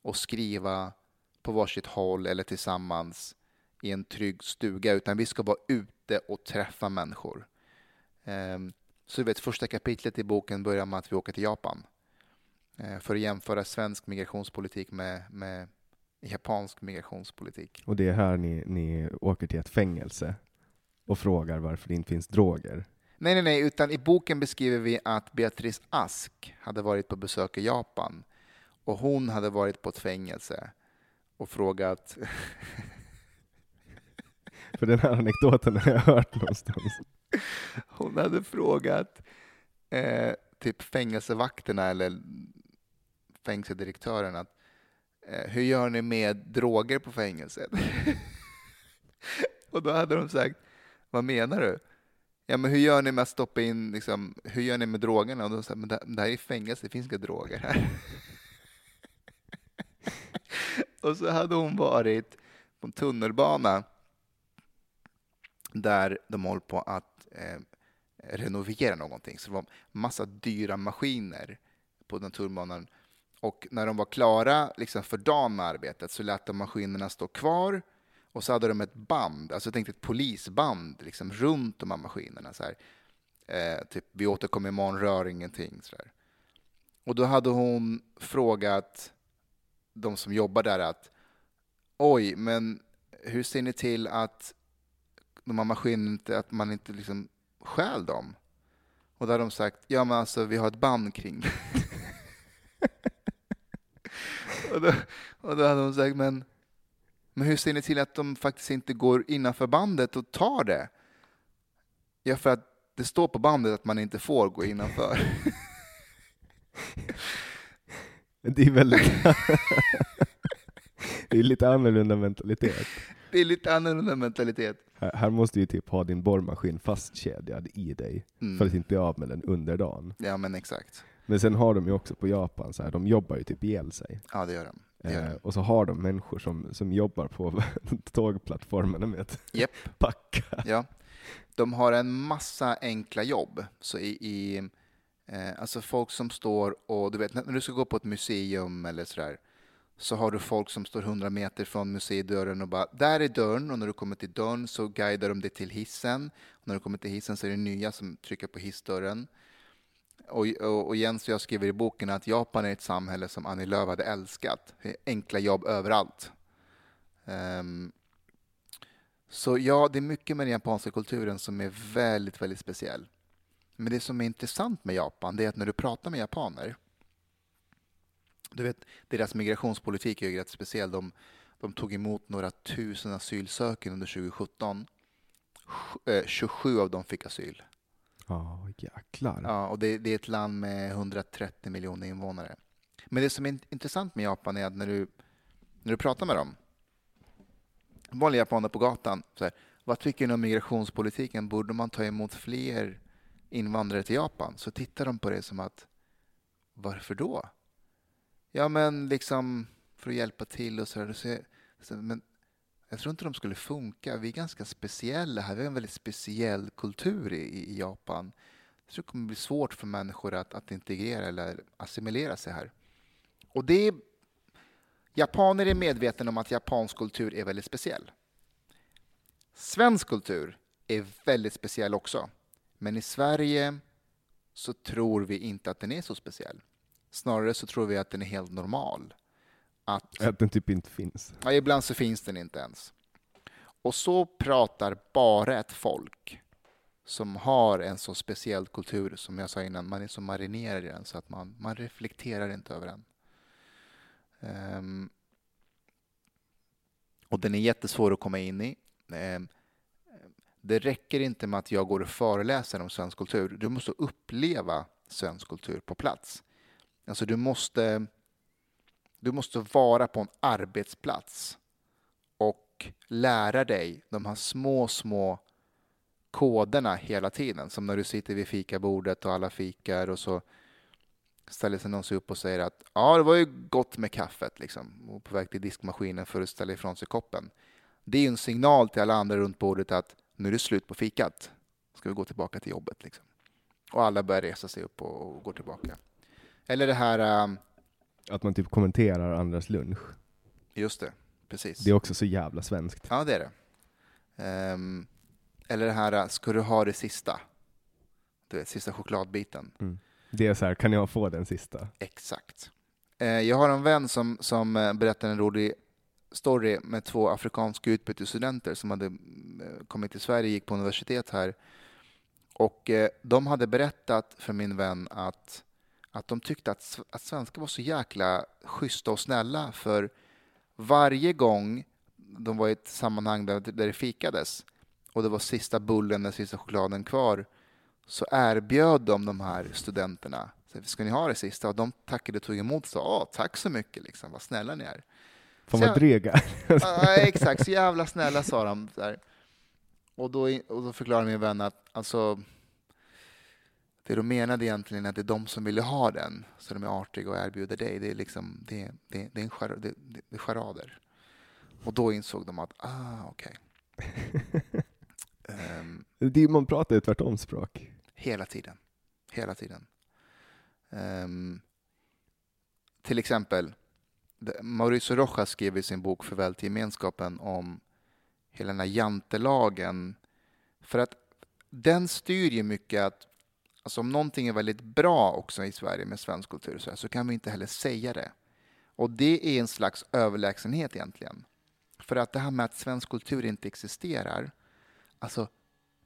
och skriva på varsitt håll eller tillsammans i en trygg stuga, utan vi ska vara ute och träffa människor. Ehm, så du vet, första kapitlet i boken börjar med att vi åker till Japan eh, för att jämföra svensk migrationspolitik med, med japansk migrationspolitik. Och det är här ni, ni åker till ett fängelse och frågar varför det inte finns droger. Nej, nej, nej, utan i boken beskriver vi att Beatrice Ask hade varit på besök i Japan och hon hade varit på ett fängelse och frågat För den här anekdoten har jag hört någonstans. Hon hade frågat eh, typ fängelsevakterna eller fängelsedirektören att eh, hur gör ni med droger på fängelset? och då hade de sagt, vad menar du? Ja, men hur gör ni med att stoppa in, liksom, hur gör ni med drogerna? Och då sa men det, det här är fängelse, det finns inga droger här. och så hade hon varit på en tunnelbana där de håller på att eh, renovera någonting. Så det var massa dyra maskiner på naturbanan. Och när de var klara liksom för dagen med arbetet så lät de maskinerna stå kvar och så hade de ett band, alltså jag tänkte ett polisband liksom runt de här maskinerna. Så här. Eh, typ, vi återkommer imorgon, rör ingenting. Så där. Och då hade hon frågat de som jobbar där att oj, men hur ser ni till att de här maskinerna inte, att man inte liksom stjäl dem? Och då hade de sagt, ja men alltså vi har ett band kring det. och, då, och då hade de sagt, men, men hur ser ni till att de faktiskt inte går innanför bandet och tar det? Ja, för att det står på bandet att man inte får gå innanför. Det är väldigt... det är lite annorlunda mentalitet. Det är lite annorlunda mentalitet. Här, måste du typ ha din borrmaskin fastkedjad i dig Mm. för att inte bli av med den under dagen. Ja, men exakt. Men sen har de ju också på Japan, så här, de jobbar ju typ ihjäl sig. Ja, det gör de. Det gör Eh, de. och så har de människor som, som jobbar på tågplattformarna med att Japp. packa. Ja. De har en massa enkla jobb. Så i, i, eh, alltså folk som står och, du vet, när du ska gå på ett museum eller sådär, så har du folk som står 100 meter från museidörren och bara, där är dörren och när du kommer till dörren så guidar de dig till hissen. Och när du kommer till hissen så är det nya som trycker på hissdörren. Och, och, och Jens och jag skriver i boken att Japan är ett samhälle som Annie Lööf hade älskat. Det är enkla jobb överallt. Um, så ja, det är mycket med den japanska kulturen som är väldigt, väldigt speciell. Men det som är intressant med Japan, det är att när du pratar med japaner, du vet, deras migrationspolitik är ju rätt speciell. De, de tog emot några tusen asylsökande under 2017. Sj- eh, 27 av dem fick asyl. Ja, jäklar. Ja, och det, det är ett land med 130 miljoner invånare. Men det som är int- intressant med Japan är att när du, när du pratar med dem, vanliga japaner på gatan, så här, vad tycker ni om migrationspolitiken? Borde man ta emot fler invandrare till Japan? Så tittar de på det som att, varför då? Ja, men liksom för att hjälpa till och så där. Men jag tror inte de skulle funka. Vi är ganska speciella här. Vi har en väldigt speciell kultur i, i Japan. Jag tror det kommer bli svårt för människor att, att integrera eller assimilera sig här. Och det är, japaner är medvetna om att japansk kultur är väldigt speciell. Svensk kultur är väldigt speciell också. Men i Sverige så tror vi inte att den är så speciell. Snarare så tror vi att den är helt normal. Att, att den typ inte finns? Ja, ibland så finns den inte ens. Och så pratar bara ett folk som har en så speciell kultur, som jag sa innan, man är så marinerad i den så att man, man reflekterar inte över den. Um, och den är jättesvår att komma in i. Um, det räcker inte med att jag går och föreläser om svensk kultur. Du måste uppleva svensk kultur på plats. Alltså du måste, du måste vara på en arbetsplats och lära dig de här små, små koderna hela tiden. Som när du sitter vid fikabordet och alla fikar och så ställer sig någon sig upp och säger att ja, det var ju gott med kaffet liksom och på väg till diskmaskinen för att ställa ifrån sig koppen. Det är en signal till alla andra runt bordet att nu är det slut på fikat. Ska vi gå tillbaka till jobbet liksom. Och alla börjar resa sig upp och, och går tillbaka. Eller det här... Um, att man typ kommenterar andras lunch. Just det, precis. Det är också så jävla svenskt. Ja, det är det. Um, eller det här, ska du ha det sista? Du vet, sista chokladbiten. Mm. Det är så här, kan jag få den sista? Exakt. Uh, jag har en vän som, som uh, berättar en rolig story med två afrikanska utbytesstudenter som hade uh, kommit till Sverige, gick på universitet här. Och de hade berättat för min vän att att de tyckte att, att svenskar var så jäkla schyssta och snälla för varje gång de var i ett sammanhang där, där det fikades och det var sista bullen, den sista chokladen kvar så erbjöd de de här studenterna Ska ni ha det sista? Och de tackade och tog emot och sa tack så mycket, liksom, vad snälla ni är. Fan vad dryga. ja, exakt, så jävla snälla sa de. Där. Och, då, och då förklarade min vän att alltså, det de menade egentligen är att det är de som ville ha den, så de är artiga och erbjuder dig. Det är, liksom, det, det, det är, en char, det, det charader. Och då insåg de att, ah, okej. Okay. um, ehm. man pratar ju tvärtom språk. Hela tiden. Hela tiden. Um, till exempel, Mauricio Rojas skrev i sin bok Förväl till gemenskapen om hela den här jantelagen. För att den styr ju mycket att Alltså om någonting är väldigt bra också i Sverige med svensk kultur så, här, så kan vi inte heller säga det. Och det är en slags överlägsenhet egentligen. För att det här med att svensk kultur inte existerar, alltså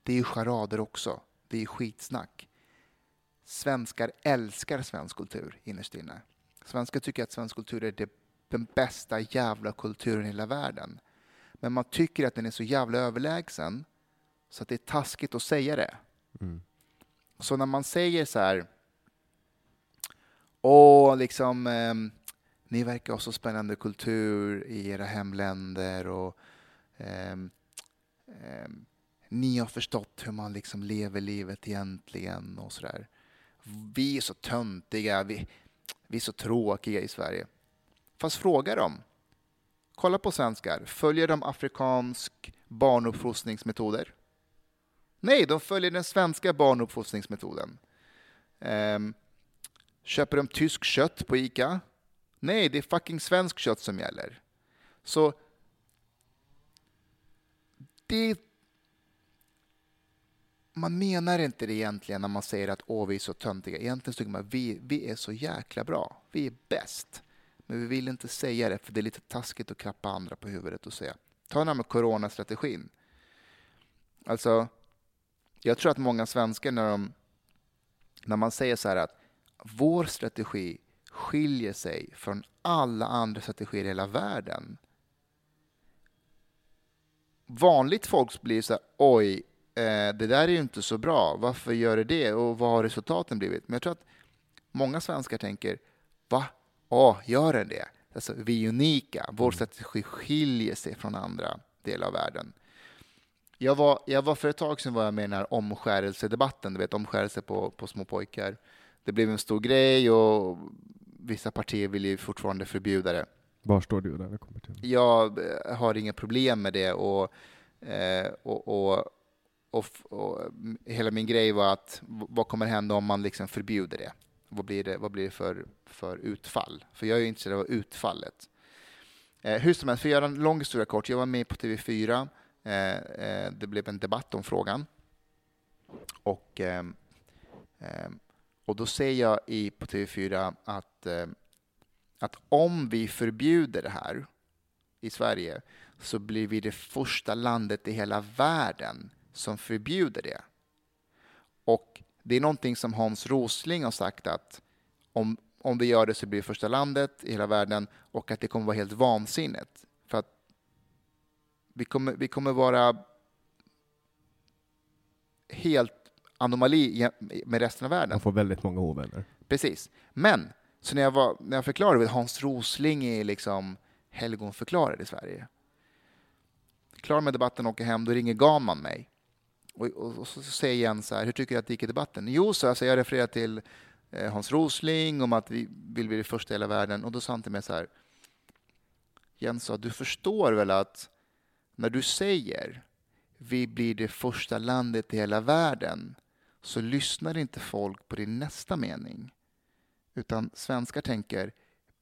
det är ju charader också. Det är skitsnack. Svenskar älskar svensk kultur innerst inne. Svenskar tycker att svensk kultur är det, den bästa jävla kulturen i hela världen. Men man tycker att den är så jävla överlägsen så att det är taskigt att säga det. Mm. Så när man säger så här, åh, liksom, eh, ni verkar ha så spännande kultur i era hemländer och eh, eh, ni har förstått hur man liksom lever livet egentligen och så där. Vi är så töntiga, vi, vi är så tråkiga i Sverige. Fast fråga dem. Kolla på svenskar. Följer de afrikansk barnuppfostringsmetoder? Nej, de följer den svenska barnuppfostringsmetoden. Um, köper de tysk kött på ICA? Nej, det är fucking svensk kött som gäller. Så det... Man menar inte det egentligen när man säger att Åh, vi är så töntiga. Egentligen tycker man att vi, vi är så jäkla bra. Vi är bäst. Men vi vill inte säga det, för det är lite taskigt att klappa andra på huvudet och säga. Ta den här med coronastrategin. Alltså, jag tror att många svenskar när, de, när man säger så här att vår strategi skiljer sig från alla andra strategier i hela världen. Vanligt folk blir så här, oj, eh, det där är ju inte så bra, varför gör det det och vad har resultaten blivit? Men jag tror att många svenskar tänker, va? Åh, gör den det? alltså, vi är unika. Vår Mm. strategi skiljer sig från andra delar av världen. Jag var, jag var för ett tag sedan var jag med i den här omskärelsedebatten, du vet omskärelse på, på små pojkar. Det blev en stor grej och vissa partier vill ju fortfarande förbjuda det. Var står du där det kommer till? Jag eh, har inga problem med det och, eh, och, och, och, och mm, hela min grej var att vad kommer hända om man liksom förbjuder det? Vad blir det, vad blir det för, för utfall? För jag är ju intresserad av utfallet. Eh, hur som helst, för att göra en lång historia kort, jag var med på TV4. Eh, eh, det blev en debatt om frågan. Och, ehm, ehm, och då säger jag i, på TV4 att ehm, att om vi förbjuder det här i Sverige så blir vi det första landet i hela världen som förbjuder det. Och det är någonting som Hans Rosling har sagt att om, om vi gör det så blir vi första landet i hela världen och att det kommer vara helt vansinnigt. Vi kommer, vi kommer vara helt anomali med resten av världen. Man får väldigt många ovänner. Precis. Men, så när jag, var, när jag förklarade Hans Rosling är liksom helgonförklarad i Sverige. Klar med debatten och åker hem, då ringer Gaman mig. Och, och, och så säger Jens så här, hur tycker du att det gick i debatten? Jo, så alltså, jag refererar till eh, Hans Rosling, om att vi vill bli det första i hela världen. Och då sa han till mig så här, Jens sa, du förstår väl att när du säger vi blir det första landet i hela världen så lyssnar inte folk på din nästa mening. Utan svenskar tänker,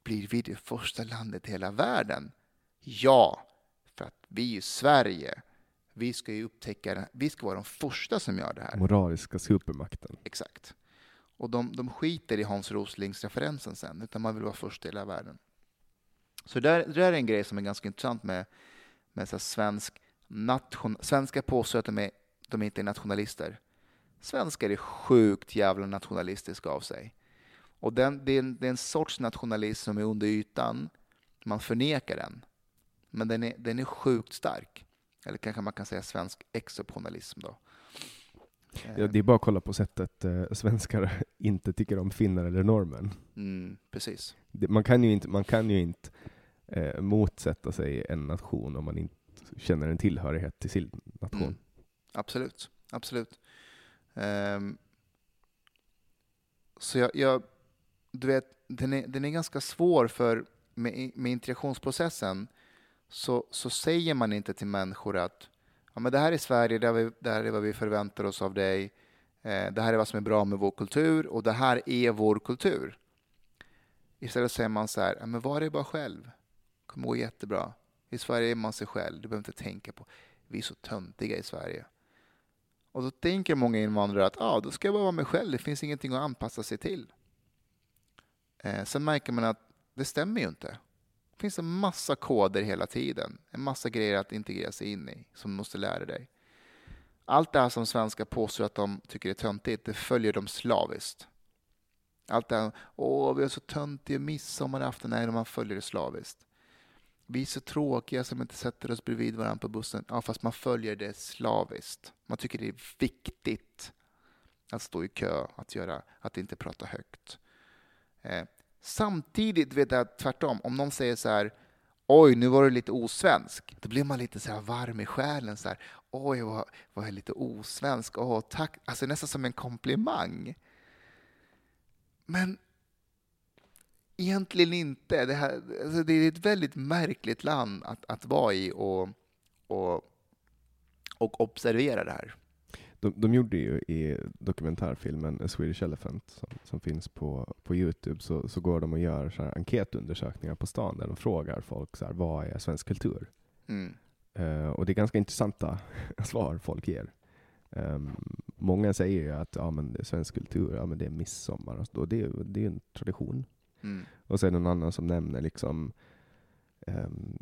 blir vi det första landet i hela världen? Ja, för att vi är Sverige. Vi ska ju upptäcka. Vi ska vara de första som gör det här. Moraliska supermakten. Exakt. Och de, de skiter i Hans Roslings referensen sen, utan man vill vara först i hela världen. Så där, det där är en grej som är ganska intressant med, med så svensk nation, svenskar påstår att de, är, de inte är nationalister. Svenskar är sjukt jävla nationalistiska av sig. Och den, det, är en, det är en sorts nationalism som är under ytan. Man förnekar den. Men den är, den är sjukt stark. Eller kanske man kan säga svensk exoptionalism då. Ja, det är bara att kolla på sättet eh, svenskar inte tycker om finnar eller norrmän. Mm, precis. Det, man kan ju inte, man kan ju inte eh, motsätta sig en nation om man inte känner en tillhörighet till sin nation. Mm. Absolut, absolut. Um, så jag, jag, du vet, den är, den är ganska svår för med, med integrationsprocessen så, så säger man inte till människor att ja, men det här är Sverige, det här är, det här är vad vi förväntar oss av dig. Eh, det här är vad som är bra med vår kultur och det här är vår kultur. Istället säger man så här, ja, men var det bara själv kommer gå jättebra. I Sverige är man sig själv, du behöver inte tänka på. Vi är så töntiga i Sverige. Och då tänker många invandrare att ah, då ska jag bara vara mig själv, det finns ingenting att anpassa sig till. Eh, sen märker man att det stämmer ju inte. Det finns en massa koder hela tiden, en massa grejer att integrera sig in i som du måste lära dig. Allt det här som svenskar påstår att de tycker är töntigt, det följer de slaviskt. Allt det här, åh, vi är så töntiga midsommarafton, nej, man följer det slaviskt. Vi är så tråkiga som inte sätter oss bredvid varandra på bussen. Ja, fast man följer det slaviskt. Man tycker det är viktigt att stå i kö, att, göra, att inte prata högt. Eh, samtidigt vet jag att tvärtom, om någon säger så här Oj, nu var du lite osvensk. Då blir man lite så här varm i själen. Så här, Oj, vad, vad jag är lite osvensk. Åh, tack. Alltså nästan som en komplimang. Men egentligen inte. Det, här, alltså det är ett väldigt märkligt land att, att vara i och, och, och observera det här. De, de gjorde ju i dokumentärfilmen A Swedish Elephant, som, som finns på, på Youtube, så, så går de och gör så här enkätundersökningar på stan där de frågar folk så här, vad är svensk kultur? Mm. Eh, och det är ganska intressanta svar folk ger. Um, många säger ju att ja, men svensk kultur, ja, men det är midsommar, och och det, det är ju en tradition. Mm. Och sen någon annan som nämner liksom ehm,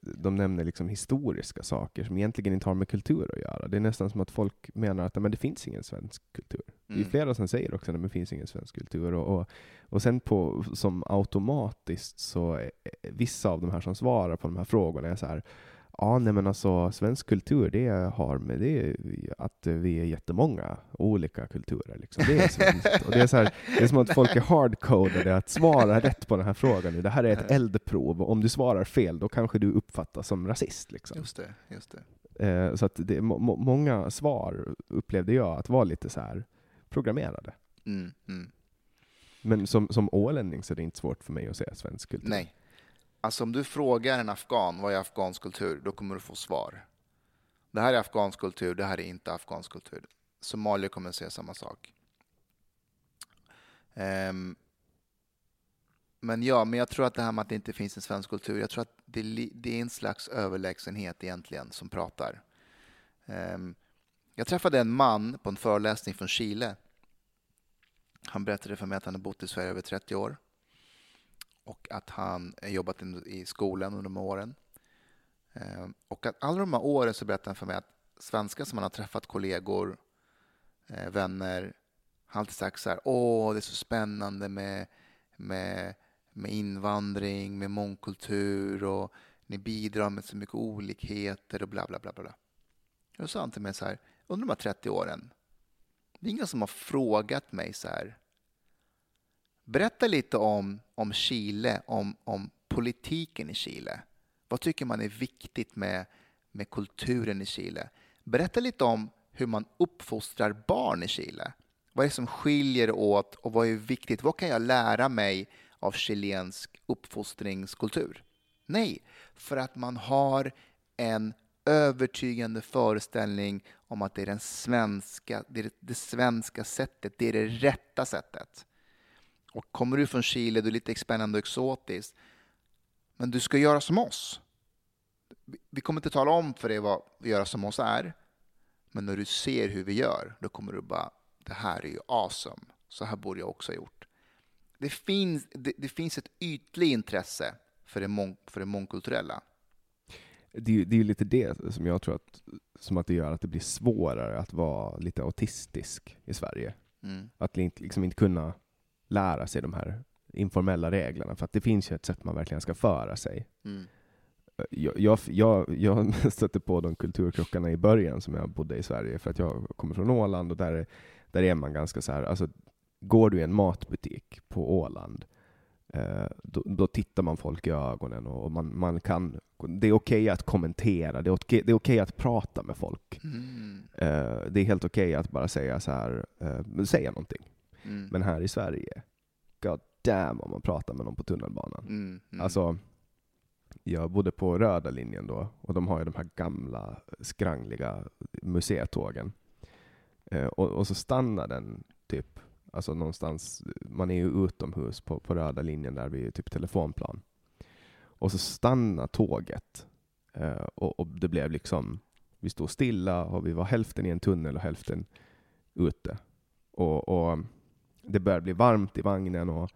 de nämner liksom historiska saker som egentligen inte har med kultur att göra. Det är nästan som att folk menar att men det finns ingen svensk kultur. Det är Mm. flera som säger också att det finns ingen svensk kultur. Och, och, och sen på, som automatiskt så är, vissa av de här som svarar på de här frågorna är så här Ja, nej men alltså svensk kultur, det har med det att vi är jättemånga olika kulturer. Liksom. Det, är svenskt. Och det, är så här, det är som att folk är hardcodade att svara rätt på den här frågan. Det här är ett eldprov, om du svarar fel, då kanske du uppfattas som rasist. Liksom. Just det, just det. Eh, så att det, må, många svar upplevde jag att vara lite så här programmerade. Mm, mm. Men som, som ålänning så är det inte svårt för mig att säga svensk kultur. Nej, Alltså om du frågar en afghan vad är afghansk kultur, då kommer du få svar. Det här är afghansk kultur, det här är inte afghansk kultur. Somalier kommer säga samma sak. Um, men ja, men jag tror att det här med att det inte finns en svensk kultur, jag tror att det, det är en slags överlägsenhet egentligen som pratar. Um, jag träffade en man på en föreläsning från Chile. Han berättade för mig att han har bott i Sverige över 30 år och att han eh, jobbat i skolan under de här åren. Eh, och att alla de här åren så berättade han för mig att svenskar som han har träffat, kollegor, eh, vänner, har alltid sagt så här, åh, det är så spännande med, med, med invandring, med mångkultur och ni bidrar med så mycket olikheter och bla, bla, bla, bla. Och då sa han till mig så här, under de här 30 åren, det är ingen som har frågat mig så här, Berätta lite om, om Chile, om, om politiken i Chile. Vad tycker man är viktigt med, med kulturen i Chile? Berätta lite om hur man uppfostrar barn i Chile. Vad är det som skiljer åt och vad är viktigt? Vad kan jag lära mig av chilensk uppfostringskultur? Nej, för att man har en övertygande föreställning om att det är, den svenska, det, är det svenska sättet, det är det rätta sättet. Och kommer du från Chile, du är lite spännande och exotiskt. Men du ska göra som oss. Vi kommer inte tala om för dig vad göra som oss är. Men när du ser hur vi gör, då kommer du bara, det här är ju awesome. Så här borde jag också ha gjort. Det finns, det, det finns ett ytligt intresse för det, mång, för det mångkulturella. Det, det är ju lite det som jag tror att, som att det gör att det blir svårare att vara lite autistisk i Sverige. Mm. Att liksom inte kunna lära sig de här informella reglerna, för att det finns ju ett sätt man verkligen ska föra sig. Mm. Jag, jag, jag, jag stötte på de kulturkrockarna i början som jag bodde i Sverige, för att jag kommer från Åland, och där, där är man ganska så här, alltså, går du i en matbutik på Åland, eh, då, då, tittar man folk i ögonen och man, man kan, det är okej okay att kommentera, det är okej, är okej att prata med folk. Mm. Eh, det är helt okej okay att bara säga så här, eh, säga någonting. Mm. Men här i Sverige, god damn om man pratar med någon på tunnelbanan. Mm, mm. Alltså, jag bodde på röda linjen då, och de har ju de här gamla skrangliga museitågen. Eh, och, och, så stannar den typ, alltså någonstans, man är ju utomhus på, på röda linjen där vid typ telefonplan. Och så stannar tåget, eh, och, och, det blev liksom, vi stod stilla och vi var hälften i en tunnel och hälften ute. och, och det började bli varmt i vagnen och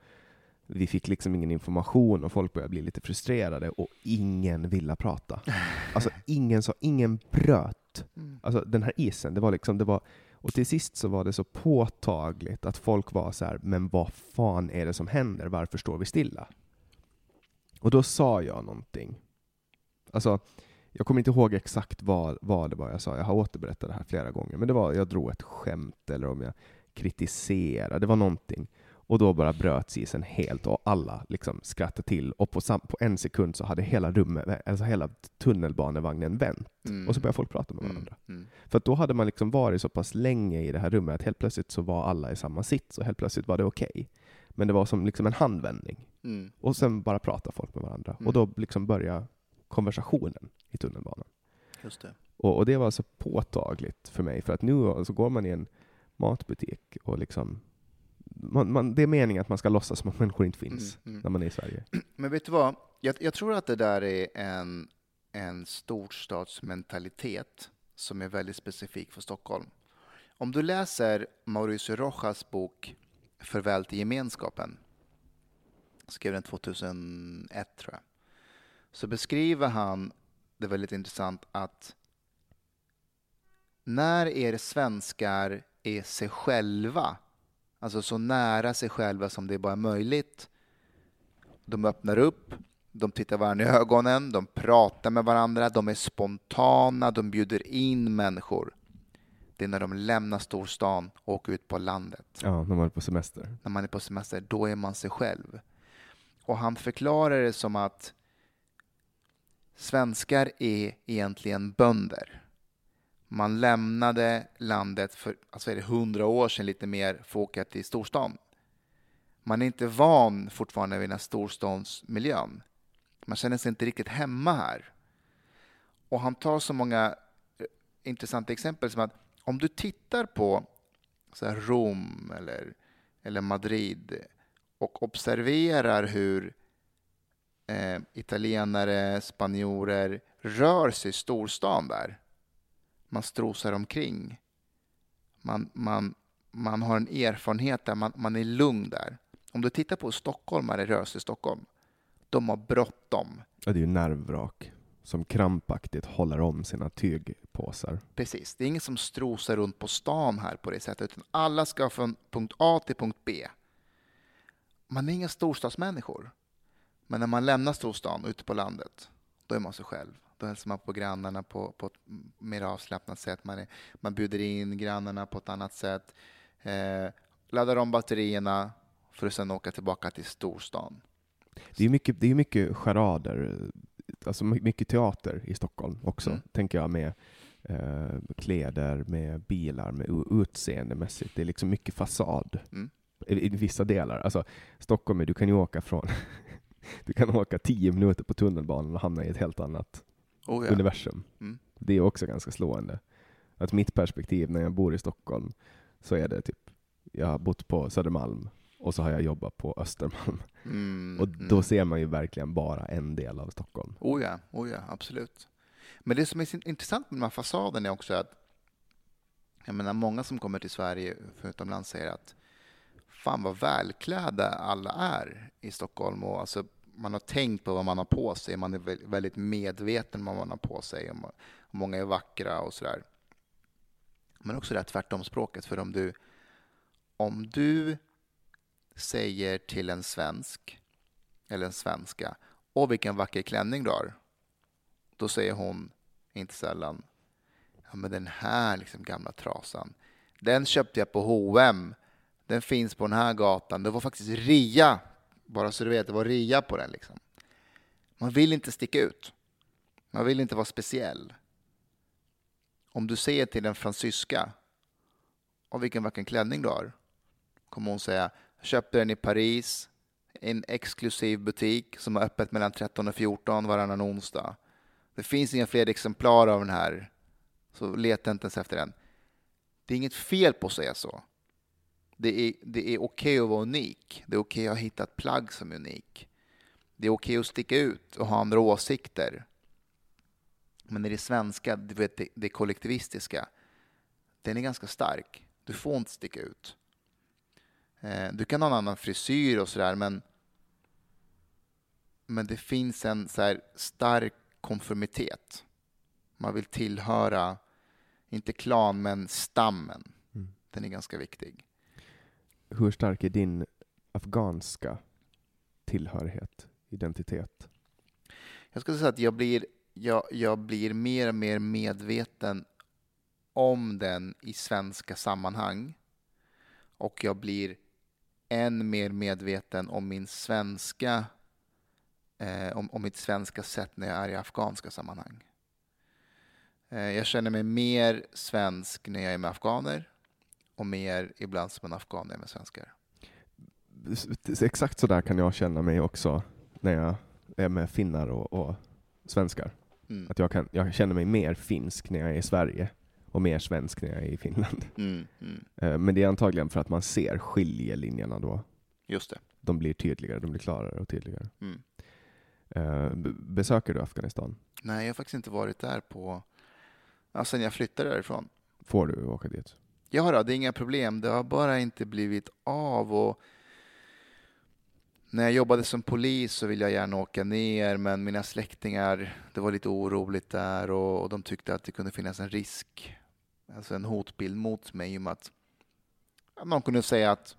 vi fick liksom ingen information och folk började bli lite frustrerade och ingen ville prata. Alltså ingen sa, ingen bröt. Mm. Alltså den här isen, det var liksom, det var, och till sist så var det så påtagligt att folk var så här, men vad fan är det som händer? Varför står vi stilla? Och då sa jag någonting. Alltså, jag kommer inte ihåg exakt vad, vad det var jag sa, jag har återberättat det här flera gånger, men det var, jag drog ett skämt eller om jag kritisera, det var någonting. Och då bara bröts isen helt och alla liksom skrattade till och på, på en sekund så hade hela rummet, alltså hela tunnelbanevagnen vänt. Mm. Och så började folk prata med mm. varandra. Mm. Mm. För då hade man liksom varit så pass länge i det här rummet att helt plötsligt så var alla i samma sits och helt plötsligt var det okej. Okay. Men det var som liksom en handvändning. Mm. Och sen bara pratade folk med varandra. Och mm. då liksom började konversationen i tunnelbanan. Just det. Och, och, det var så påtagligt för mig, för att nu så går man i en matbutik och liksom man, man, det är meningen att man ska låtsas som att människor inte finns mm, mm. när man är i Sverige. Men vet du vad? Jag, jag, tror att det där är en, en storstadsmentalitet som är väldigt specifik för Stockholm. Om du läser Mauricio Rojas bok Förväl till gemenskapen, skrev den 2001 tror jag, så beskriver han det väldigt intressant att när är det svenskar är sig själva, alltså så nära sig själva som det bara är möjligt. De öppnar upp, de tittar varandra i ögonen, de pratar med varandra, de är spontana, de bjuder in människor. Det är när de lämnar storstan och åker ut på landet. Ja, när man är på semester. När man är på semester, då är man sig själv. Och han förklarar det som att svenskar är egentligen bönder. Man lämnade landet för alltså är det 100 år sedan lite mer för att åka till storstan. Man är inte van fortfarande vid den här storstadsmiljön. Man känner sig inte riktigt hemma här. Och han tar så många eh, intressanta exempel som att om du tittar på så Rom eller, eller Madrid och observerar hur eh, italienare, spanjorer rör sig i storstan där. Man strosar omkring. Man, man, man har en erfarenhet där, man, man är lugn där. Om du tittar på stockholmare rör sig i Stockholm, de har bråttom. Ja, det är ju nervvrak som krampaktigt håller om sina tygpåsar. Precis, det är ingen som strosar runt på stan här på det sättet, utan alla ska från punkt A till punkt B. Man är inga storstadsmänniskor. Men när man lämnar storstan ute på landet, då är man sig själv. Då hälsar man på grannarna på, på ett mer avslappnat sätt. Man, är, man bjuder in grannarna på ett annat sätt. Eh, laddar om batterierna för att sedan åka tillbaka till storstan. Det är mycket, det är mycket charader, alltså mycket teater i Stockholm också, mm. tänker jag, med eh, kläder, med bilar, med utseendemässigt. Det är liksom mycket fasad mm. i, i, vissa delar. Alltså, Stockholm, du kan ju åka från du kan åka tio minuter på tunnelbanan och hamna i ett helt annat oh ja. universum. Mm. Det är också ganska slående. Att mitt perspektiv när jag bor i Stockholm så är det typ, jag har bott på Södermalm och så har jag jobbat på Östermalm. Mm, och då mm. ser man ju verkligen bara en del av Stockholm. Oh ja, oh ja, absolut. Men det som är intressant med de här fasaderna är också att jag menar, många som kommer till Sverige från utomlands säger att fan vad välklädda alla är i Stockholm. Och alltså, man har tänkt på vad man har på sig, man är väldigt medveten om vad man har på sig. Och många är vackra och sådär. Men också det här tvärtom språket, för om du, om du säger till en svensk eller en svenska, åh vilken vacker klänning du har. Då säger hon inte sällan, ja men den här liksom gamla trasan, den köpte jag på H&M. Den finns på den här gatan. Det var faktiskt rea bara så du vet, det var ria på den liksom. Man vill inte sticka ut. Man vill inte vara speciell. Om du säger till en fransyska, och vilken vacker klänning du har, kommer hon säga, ”Jag Köpte den i Paris, en exklusiv butik som har öppet mellan 13 och 14 varannan onsdag. Det finns inga fler exemplar av den här, så leta inte ens efter den. Det är inget fel på att säga så. Det är, det är okej okay att vara unik. Det är okej okay att ha hittat plagg som är unik. Det är okej okay att sticka ut och ha andra åsikter. Men i det svenska, du vet, det, det kollektivistiska, den är ganska stark. Du får inte sticka ut. Eh, du kan ha en annan frisyr och sådär, men, men det finns en så stark konformitet. Man vill tillhöra, inte klan, men stammen. Mm. Den är ganska viktig. Hur stark är din afghanska tillhörighet, identitet? Jag skulle säga att jag blir, jag, jag blir mer och mer medveten om den i svenska sammanhang. Och jag blir än mer medveten om min svenska eh, om, om mitt svenska sätt när jag är i afghanska sammanhang. Eh, jag känner mig mer svensk när jag är med afghaner och mer ibland som en afghan är med svenskar. Exakt så där kan jag känna mig också när jag är med finnar och, och svenskar. Mm. Att jag, kan, jag känner mig mer finsk när jag är i Sverige och mer svensk när jag är i Finland. Mm, mm. Eh, men det är antagligen för att man ser skiljelinjerna då. Just det. De blir tydligare, de blir klarare och tydligare. Mm. Eh, besöker du Afghanistan? Nej, jag har faktiskt inte varit där på, ja, sen jag flyttade därifrån. Får du åka dit? Ja, då, det är inga problem. Det har bara inte blivit av. Och när jag jobbade som polis så ville jag gärna åka ner, men mina släktingar, det var lite oroligt där och de tyckte att det kunde finnas en risk alltså en hotbild mot mig i och med att man kunde säga att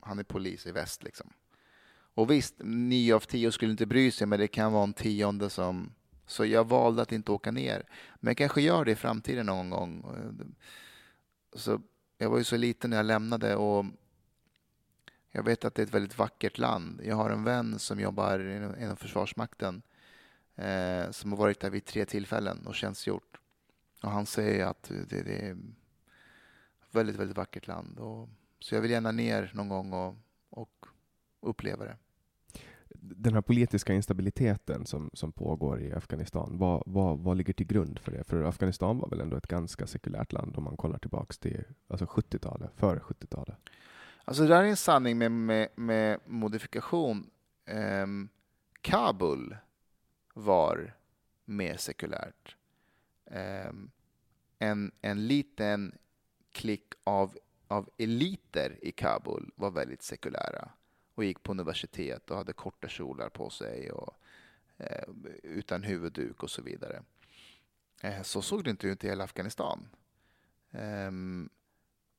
han är polis i väst. Liksom. Och visst, nio av tio skulle inte bry sig, men det kan vara en tionde som... Så jag valde att inte åka ner. Men jag kanske gör det i framtiden någon gång. Så jag var ju så liten när jag lämnade och jag vet att det är ett väldigt vackert land. Jag har en vän som jobbar inom Försvarsmakten eh, som har varit där vid tre tillfällen och tjänstgjort. Och han säger att det, det är ett väldigt, väldigt vackert land. Och, så jag vill gärna ner någon gång och, och uppleva det. Den här politiska instabiliteten som, som pågår i Afghanistan, vad, vad, vad ligger till grund för det? För Afghanistan var väl ändå ett ganska sekulärt land om man kollar tillbaks till alltså 70-talet, före 70-talet? Alltså det där är en sanning med, med, med modifikation. Um, Kabul var mer sekulärt. Um, en, en liten klick av, av eliter i Kabul var väldigt sekulära och gick på universitet och hade korta kjolar på sig och eh, utan huvudduk och så vidare. Eh, så såg det inte ut i hela Afghanistan. Ehm,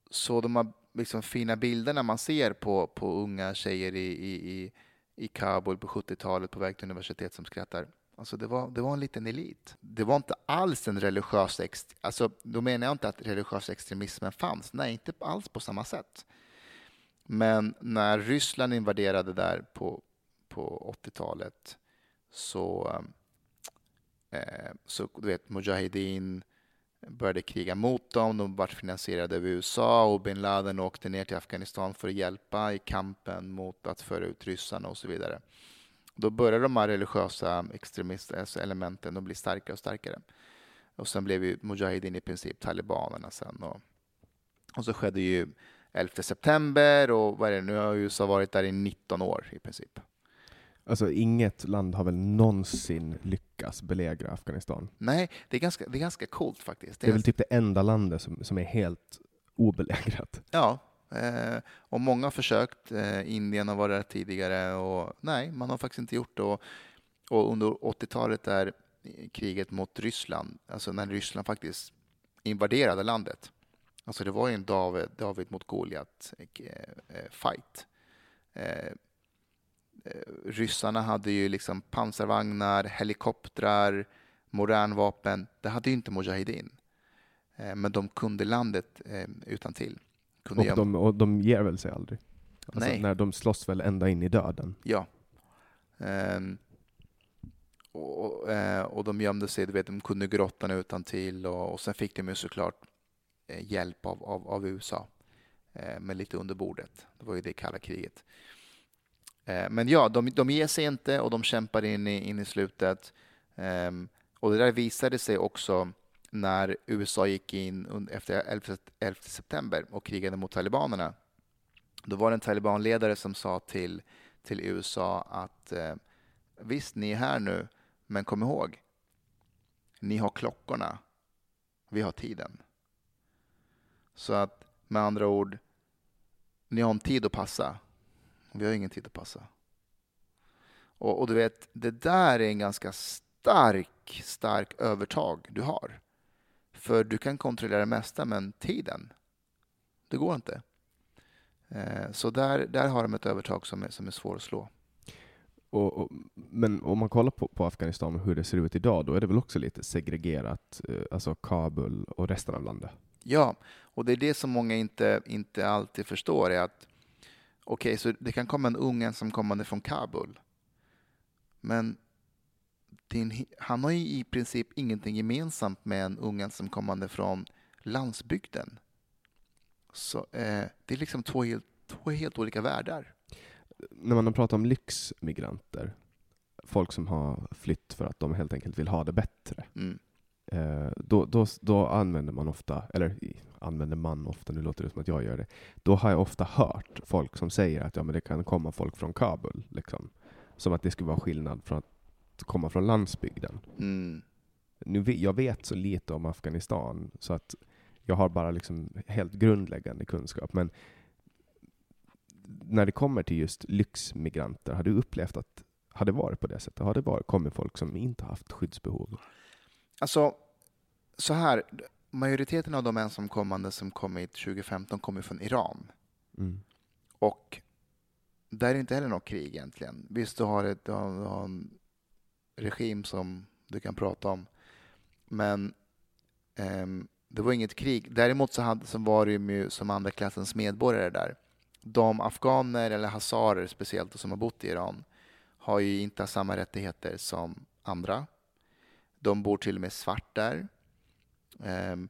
så de här liksom fina bilderna man ser på, på unga tjejer i, i, i Kabul på 70-talet på väg till universitet som skrattar. Alltså det, var, det var en liten elit. Det var inte alls en religiös extremism. Alltså, då menar jag inte att religiös extremismen fanns. Nej, inte alls på samma sätt. Men när Ryssland invaderade där på, på 80-talet så, eh, så du vet, Mujahedin började kriga mot dem. De var finansierade av USA och bin Laden åkte ner till Afghanistan för att hjälpa i kampen mot att föra ut ryssarna och så vidare. Då började de här religiösa extremistelementen alltså att bli starkare och starkare. Och sen blev ju Mujahedin i princip talibanerna sen. Och, och så skedde ju 11 september och vad är det, nu har USA varit där i 19 år i princip. Alltså inget land har väl någonsin lyckats belägra Afghanistan? Nej, det är ganska, det är ganska coolt faktiskt. Det är, det är väl typ det enda landet som, som är helt obelägrat? Ja, eh, och många har försökt. Eh, Indien har varit där tidigare och nej, man har faktiskt inte gjort det. Och, och under 80-talet där kriget mot Ryssland, alltså när Ryssland faktiskt invaderade landet. Alltså det var ju en David, David mot Goliat eh, eh fight. Eh, ryssarna hade ju liksom pansarvagnar, helikoptrar, modernvapen. Det hade ju inte Mujahedin. Men de kunde landet utan till. Kunde och, de, och de ger väl sig aldrig? Alltså Nej. När de slåss väl ända in i döden? Ja. Um, och, och, de gömde sig, du vet, de kunde grottan utan till och, och sen fick de ju såklart Eh, hjälp av, av, av USA, eh, men lite under bordet. Det var ju det kalla kriget. Eh, men ja, de, de ger sig inte och de kämpar in i, in i slutet. Ehm, och det där visade sig också när USA gick in efter 11, 11 september och krigade mot talibanerna. Då var det en talibanledare som sa till, till USA att visst, ni är här nu, men kom ihåg, ni har klockorna, vi har tiden. Så att med andra ord, ni har en tid att passa. Vi har ingen tid att passa. Och, och, du vet, det där är en ganska stark, stark övertag du har. För du kan kontrollera det mesta, men tiden, det går inte. Eh, så där, där har de ett övertag som är, som är svår att slå. Och, och, men om man kollar på, på, Afghanistan och hur det ser ut idag, då är det väl också lite segregerat, eh, alltså Kabul och resten av landet? Ja, och det är det som många inte, inte alltid förstår, är att Okej, okay, så det kan komma en ung ensamkommande från Kabul. Men din, han har ju i princip ingenting gemensamt med en ung ensamkommande från landsbygden. Så eh, det är liksom två helt, två helt olika världar. När man har pratat om lyxmigranter, folk som har flytt för att de helt enkelt vill ha det bättre. Mm. Eh, då, då, då använder man ofta, eller använder man ofta, nu låter det som att jag gör det, då har jag ofta hört folk som säger att ja, men det kan komma folk från Kabul. Liksom. Som att det skulle vara skillnad från att komma från landsbygden. Mm. Nu, jag vet så lite om Afghanistan, så att jag har bara liksom helt grundläggande kunskap. Men när det kommer till just lyxmigranter, har du upplevt att har det varit på det sättet? Har det varit, kommit folk som inte haft skyddsbehov? Alltså, så här. Majoriteten av de ensamkommande som kommit 2015 kommer från Iran. Mm. Och där är det inte heller något krig egentligen. Visst, du har, ett, du har, en regim som du kan prata om, men um, det var inget krig. Däremot så, hade, så var det ju som andra klassens medborgare där. De afghaner, eller hazarer speciellt, som har bott i Iran har ju inte samma rättigheter som andra. De bor till och med svart där. Um,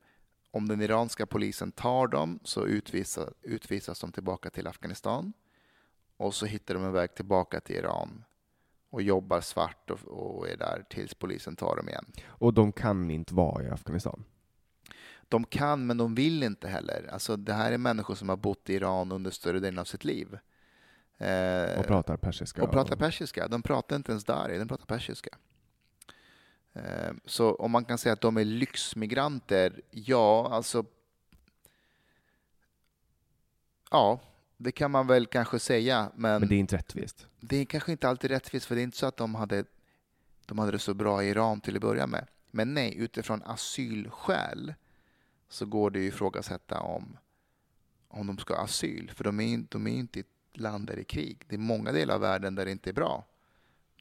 om den iranska polisen tar dem så utvisas, utvisas de tillbaka till Afghanistan och så hittar de en väg tillbaka till Iran och jobbar svart och, och, är där tills polisen tar dem igen. Och de kan inte vara i Afghanistan? De kan, men de vill inte heller. Alltså, det här är människor som har bott i Iran under större delen av sitt liv. Eh, och pratar persiska? Och pratar persiska. De pratar inte ens dari, de pratar persiska. Eh, så om man kan säga att de är lyxmigranter, ja, alltså... Ja, det kan man väl kanske säga, men... Men det är inte rättvist? Det är kanske inte alltid rättvist, för det är inte så att de hade, de hade det så bra i Iran till att börja med. Men nej, utifrån asylskäl så går det ju ifrågasätta om, om de ska ha asyl, för de är, de är inte i ett land där det är krig. Det är många delar av världen där det inte är bra.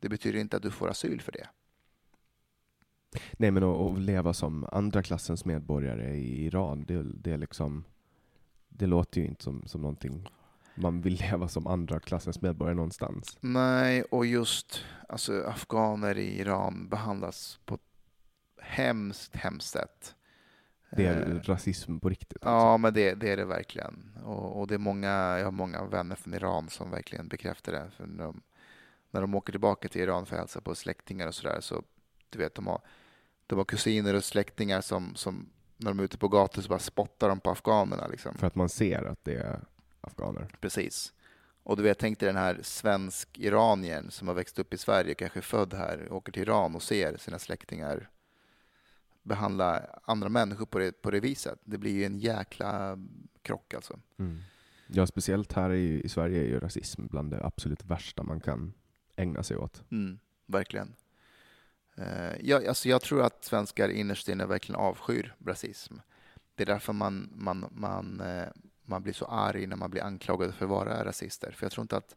Det betyder inte att du får asyl för det. Nej, men att, leva som andra klassens medborgare i Iran, det, det, är liksom, det låter ju inte som, som någonting man vill leva som andra klassens medborgare någonstans. Nej, och just alltså, afghaner i Iran behandlas på ett hemskt, hemskt sätt. Det är eh, rasism på riktigt? Alltså. Ja, men det, det, är det verkligen. Och, och, det är många, jag har många vänner från Iran som verkligen bekräftar det. För när, de, när de åker tillbaka till Iran för att hälsa på släktingar och sådär, så du vet, de har, de har kusiner och släktingar som, som när de är ute på gator så bara spottar de på afghanerna. Liksom. För att man ser att det är afghaner. Precis. Och du vet, tänk dig den här svensk-iraniern som har växt upp i Sverige, kanske född här, åker till Iran och ser sina släktingar behandla andra människor på det, på det viset. Det blir ju en jäkla krock alltså. Mm. Ja, speciellt här i, i, Sverige är ju rasism bland det absolut värsta man kan ägna sig åt. Mm, verkligen. Uh, jag, alltså jag tror att svenskar innerst inne verkligen avskyr rasism. Det är därför man, man, man, uh, man blir så arg när man blir anklagad för att vara rasister. För jag tror inte att,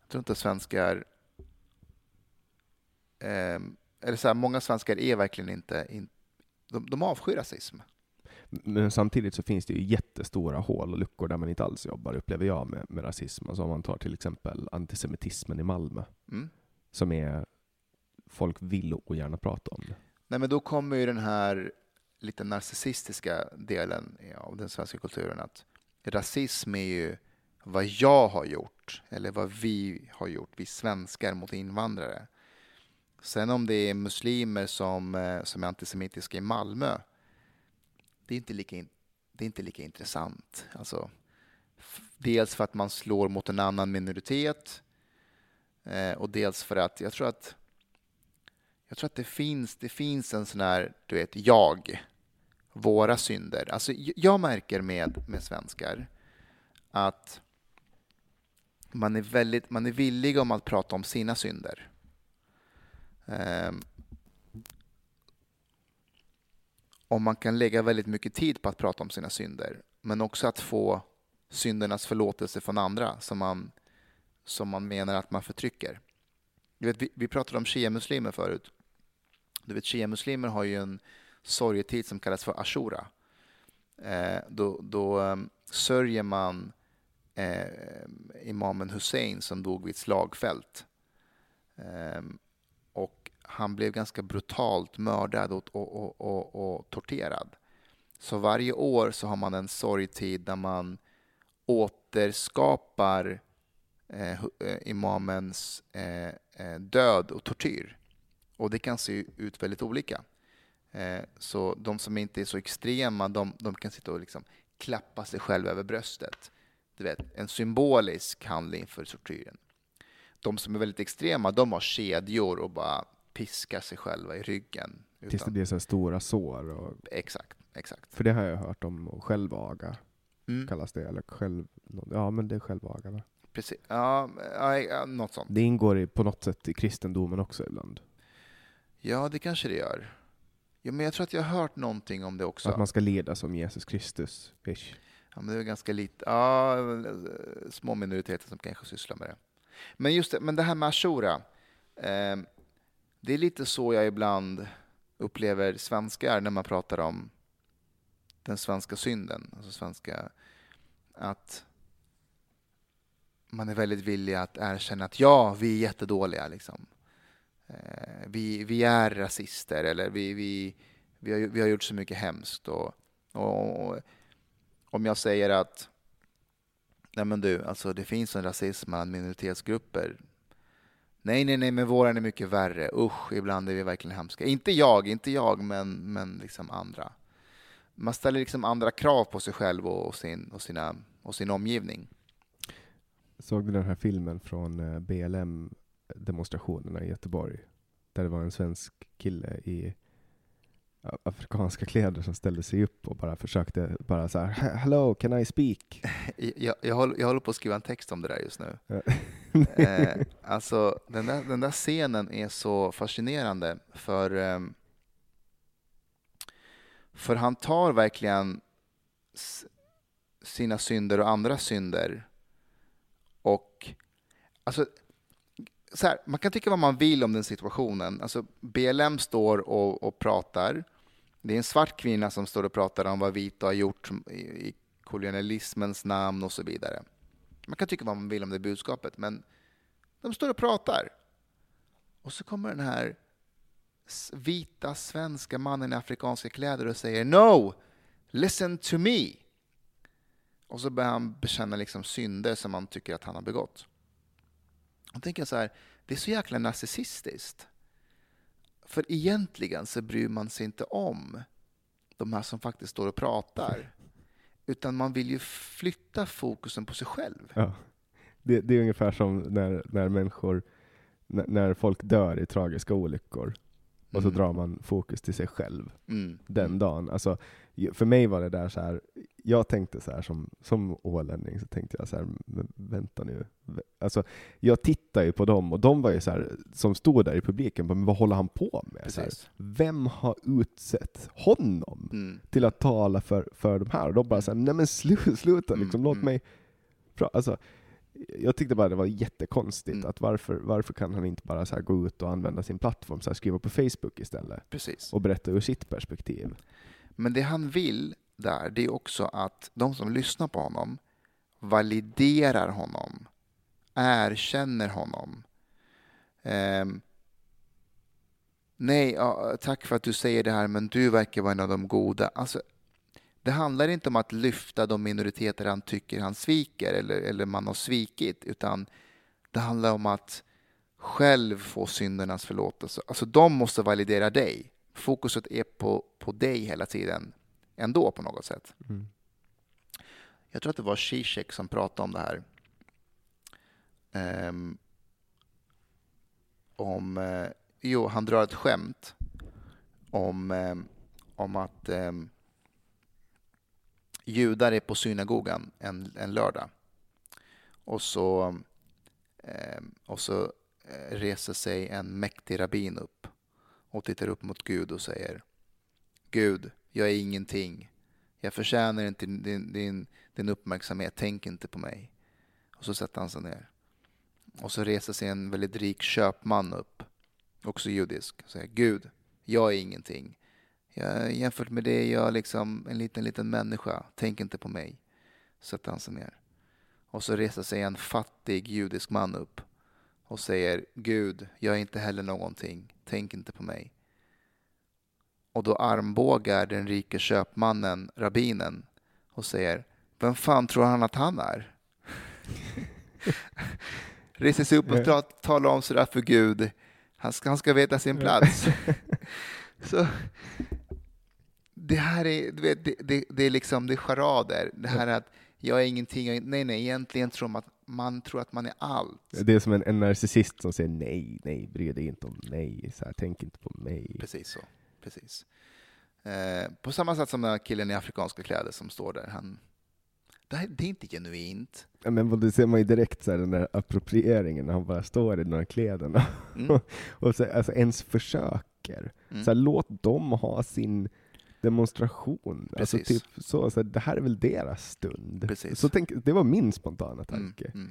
jag tror inte att svenskar... Eh, eller så här, många svenskar är verkligen inte... In, de, de avskyr rasism. Men samtidigt så finns det ju jättestora hål och luckor där man inte alls jobbar, upplever jag, med, med rasism. Alltså om man tar till exempel antisemitismen i Malmö, mm. som är... Folk vill ogärna prata om det. Nej, men då kommer ju den här lite narcissistiska delen av den svenska kulturen. Att rasism är ju vad jag har gjort, eller vad vi har gjort, vi svenskar mot invandrare. Sen om det är muslimer som, eh, som är antisemitiska i Malmö, det är inte lika, det är inte lika intressant. Alltså, dels för att man slår mot en annan minoritet eh, och dels för att jag tror att jag tror att det finns, det finns en sån här, du vet, jag våra synder. Alltså, jag märker med, med svenskar att man är, väldigt, man är villig om att prata om sina synder. Ehm, um, och man kan lägga väldigt mycket tid på att prata om sina synder, men också att få syndernas förlåtelse från andra som man, som man menar att man förtrycker. Vet, vi, vi pratade om shia-muslimer förut. Du vet, shia-muslimer har ju en sorgetid som kallas för ashura. Eh, då, då um, sörjer man eh, imamen Hussein som dog vid ett slagfält. Eh, och han blev ganska brutalt mördad och, och, och, och, torterad. Så varje år så har man en sorgtid där man återskapar eh, eh, imamens eh, eh, död och tortyr. Och det kan se ut väldigt olika. Eh, så de som inte är så extrema, de, de kan sitta och liksom klappa sig själva över bröstet. Du vet, en symbolisk handling för tortyren. De som är väldigt extrema, de har kedjor och bara piskar sig själva i ryggen. Utan... Tills det blir så stora sår? Och... Exakt, exakt. För det har jag hört om, självaga mm. kallas det, eller själv... Ja, men det är självaga va? Precis, ja, ja, något sånt. Det ingår i, på något sätt i kristendomen också ibland. Ja, det kanske det gör. Ja, men jag tror att jag har hört någonting om det också. Att man ska leda som Jesus Kristus. Ish. Ja, men det är ganska lite, ja, små minoriteter som kanske sysslar med det. Men just det, men det här med Ashura. Eh, det är lite så jag ibland upplever svenskar när man pratar om den svenska synden. Alltså svenska, att man är väldigt villig att erkänna att ja, vi är jättedåliga. Liksom. Eh, vi, vi är rasister eller vi, vi, vi, har, vi har gjort så mycket hemskt. Och, och, och om jag säger att nej men du, alltså det finns en rasism bland minoritetsgrupper. Nej, nej, nej, men våran är mycket värre. Usch, ibland är vi verkligen hemska. Inte jag, inte jag, men, men liksom andra. Man ställer liksom andra krav på sig själv och sin, och sina, och sin omgivning. Såg du den här filmen från eh, BLM? BLM-demonstrationerna i Göteborg? Där det var en svensk kille i afrikanska kläder som ställde sig upp och bara försökte bara så här Hello, can I speak? Jag, jag, håller, jag håller på att skriva en text om det där just nu. eh, alltså, den där, den där scenen är så fascinerande för, eh, för han tar verkligen sina synder och andra synder och alltså, så här, man kan tycka vad man vill om den situationen. Alltså, BLM står och, och pratar det är en svart kvinna som står och pratar om vad vita har gjort i kolonialismens namn och så vidare. Man kan tycka vad man vill om det budskapet, men de står och pratar. Och så kommer den här vita svenska mannen i afrikanska kläder och säger No! Listen to me! Och så börjar han bekänna liksom synder som han tycker att han har begått. Jag tänker så här, det är så jäkla narcissistiskt. För egentligen så bryr man sig inte om de här som faktiskt står och pratar. Utan man vill ju flytta fokusen på sig själv. Ja. Det, det är ungefär som när, när människor, när, när folk dör i tragiska olyckor. Och så mm. drar man fokus till sig själv mm. den dagen. Alltså, för mig var det där så här, jag tänkte så här som, som ålänning, så tänkte jag så här, vänta nu. Alltså, jag tittar ju på dem, och de var ju så här, som stod där i publiken, men vad håller han på med? Här, vem har utsett honom mm. till att tala för, för de här? Och de bara så här, nej men slu, sluta, liksom, mm. låt mm. mig... Alltså, jag tyckte bara det var jättekonstigt, mm. att varför, varför kan han inte bara så gå ut och använda sin plattform, så skriva på Facebook istället? Precis. Och berätta ur sitt perspektiv. Men det han vill där, det är också att de som lyssnar på honom validerar honom, erkänner honom. Um, nej, ja, tack för att du säger det här, men du verkar vara en av de goda. Alltså, det handlar inte om att lyfta de minoriteter han tycker han sviker eller, eller man har svikit, utan det handlar om att själv få syndernas förlåtelse. Alltså de måste validera dig. Fokuset är på, på dig hela tiden ändå på något sätt. Mm. Jag tror att det var Zizek som pratade om det här. Um, om, uh, jo, han drar ett skämt om, um, om att um, judar är på synagogan en, en lördag. Och så, och så uh, reser sig en mäktig rabbin upp och tittar upp mot Gud och säger Gud, jag är ingenting. Jag förtjänar inte din, din, din uppmärksamhet. Tänk inte på mig. Och så sätter han sig ner. Och så reser sig en väldigt rik köpman upp, också judisk, och säger Gud, jag är ingenting. Jag, jämfört med det är jag liksom en liten, liten människa. Tänk inte på mig. Sätter han sig ner. Och så reser sig en fattig judisk man upp och säger Gud, jag är inte heller någonting. Tänk inte på mig och då armbågar den rike köpmannen rabbinen och säger Vem fan tror han att han är? Reser sig upp och talar om sådär för Gud. Han ska, han ska veta sin plats. Så, det här är, du vet, det, det, det, är liksom det är charader. Det här är att jag är ingenting. Nej, nej, egentligen tror man att man tror att man är allt. Det är som en, en narcissist som säger nej, nej, bry dig inte om mig, så här, tänk inte på mig. Precis så precis. Eh, på samma sätt som den här killen i afrikanska kläder som står där. Han, det, här, det är inte genuint. Ja, men det ser man ju direkt, så här, den där approprieringen, när han bara står i de här kläderna. Mm. och så, alltså, ens försöker. Mm. Så här, låt dem ha sin demonstration. Alltså Precis. typ så, så det här är väl deras stund. Precis. Så tänk, det var min spontana Mm, tanke. mm.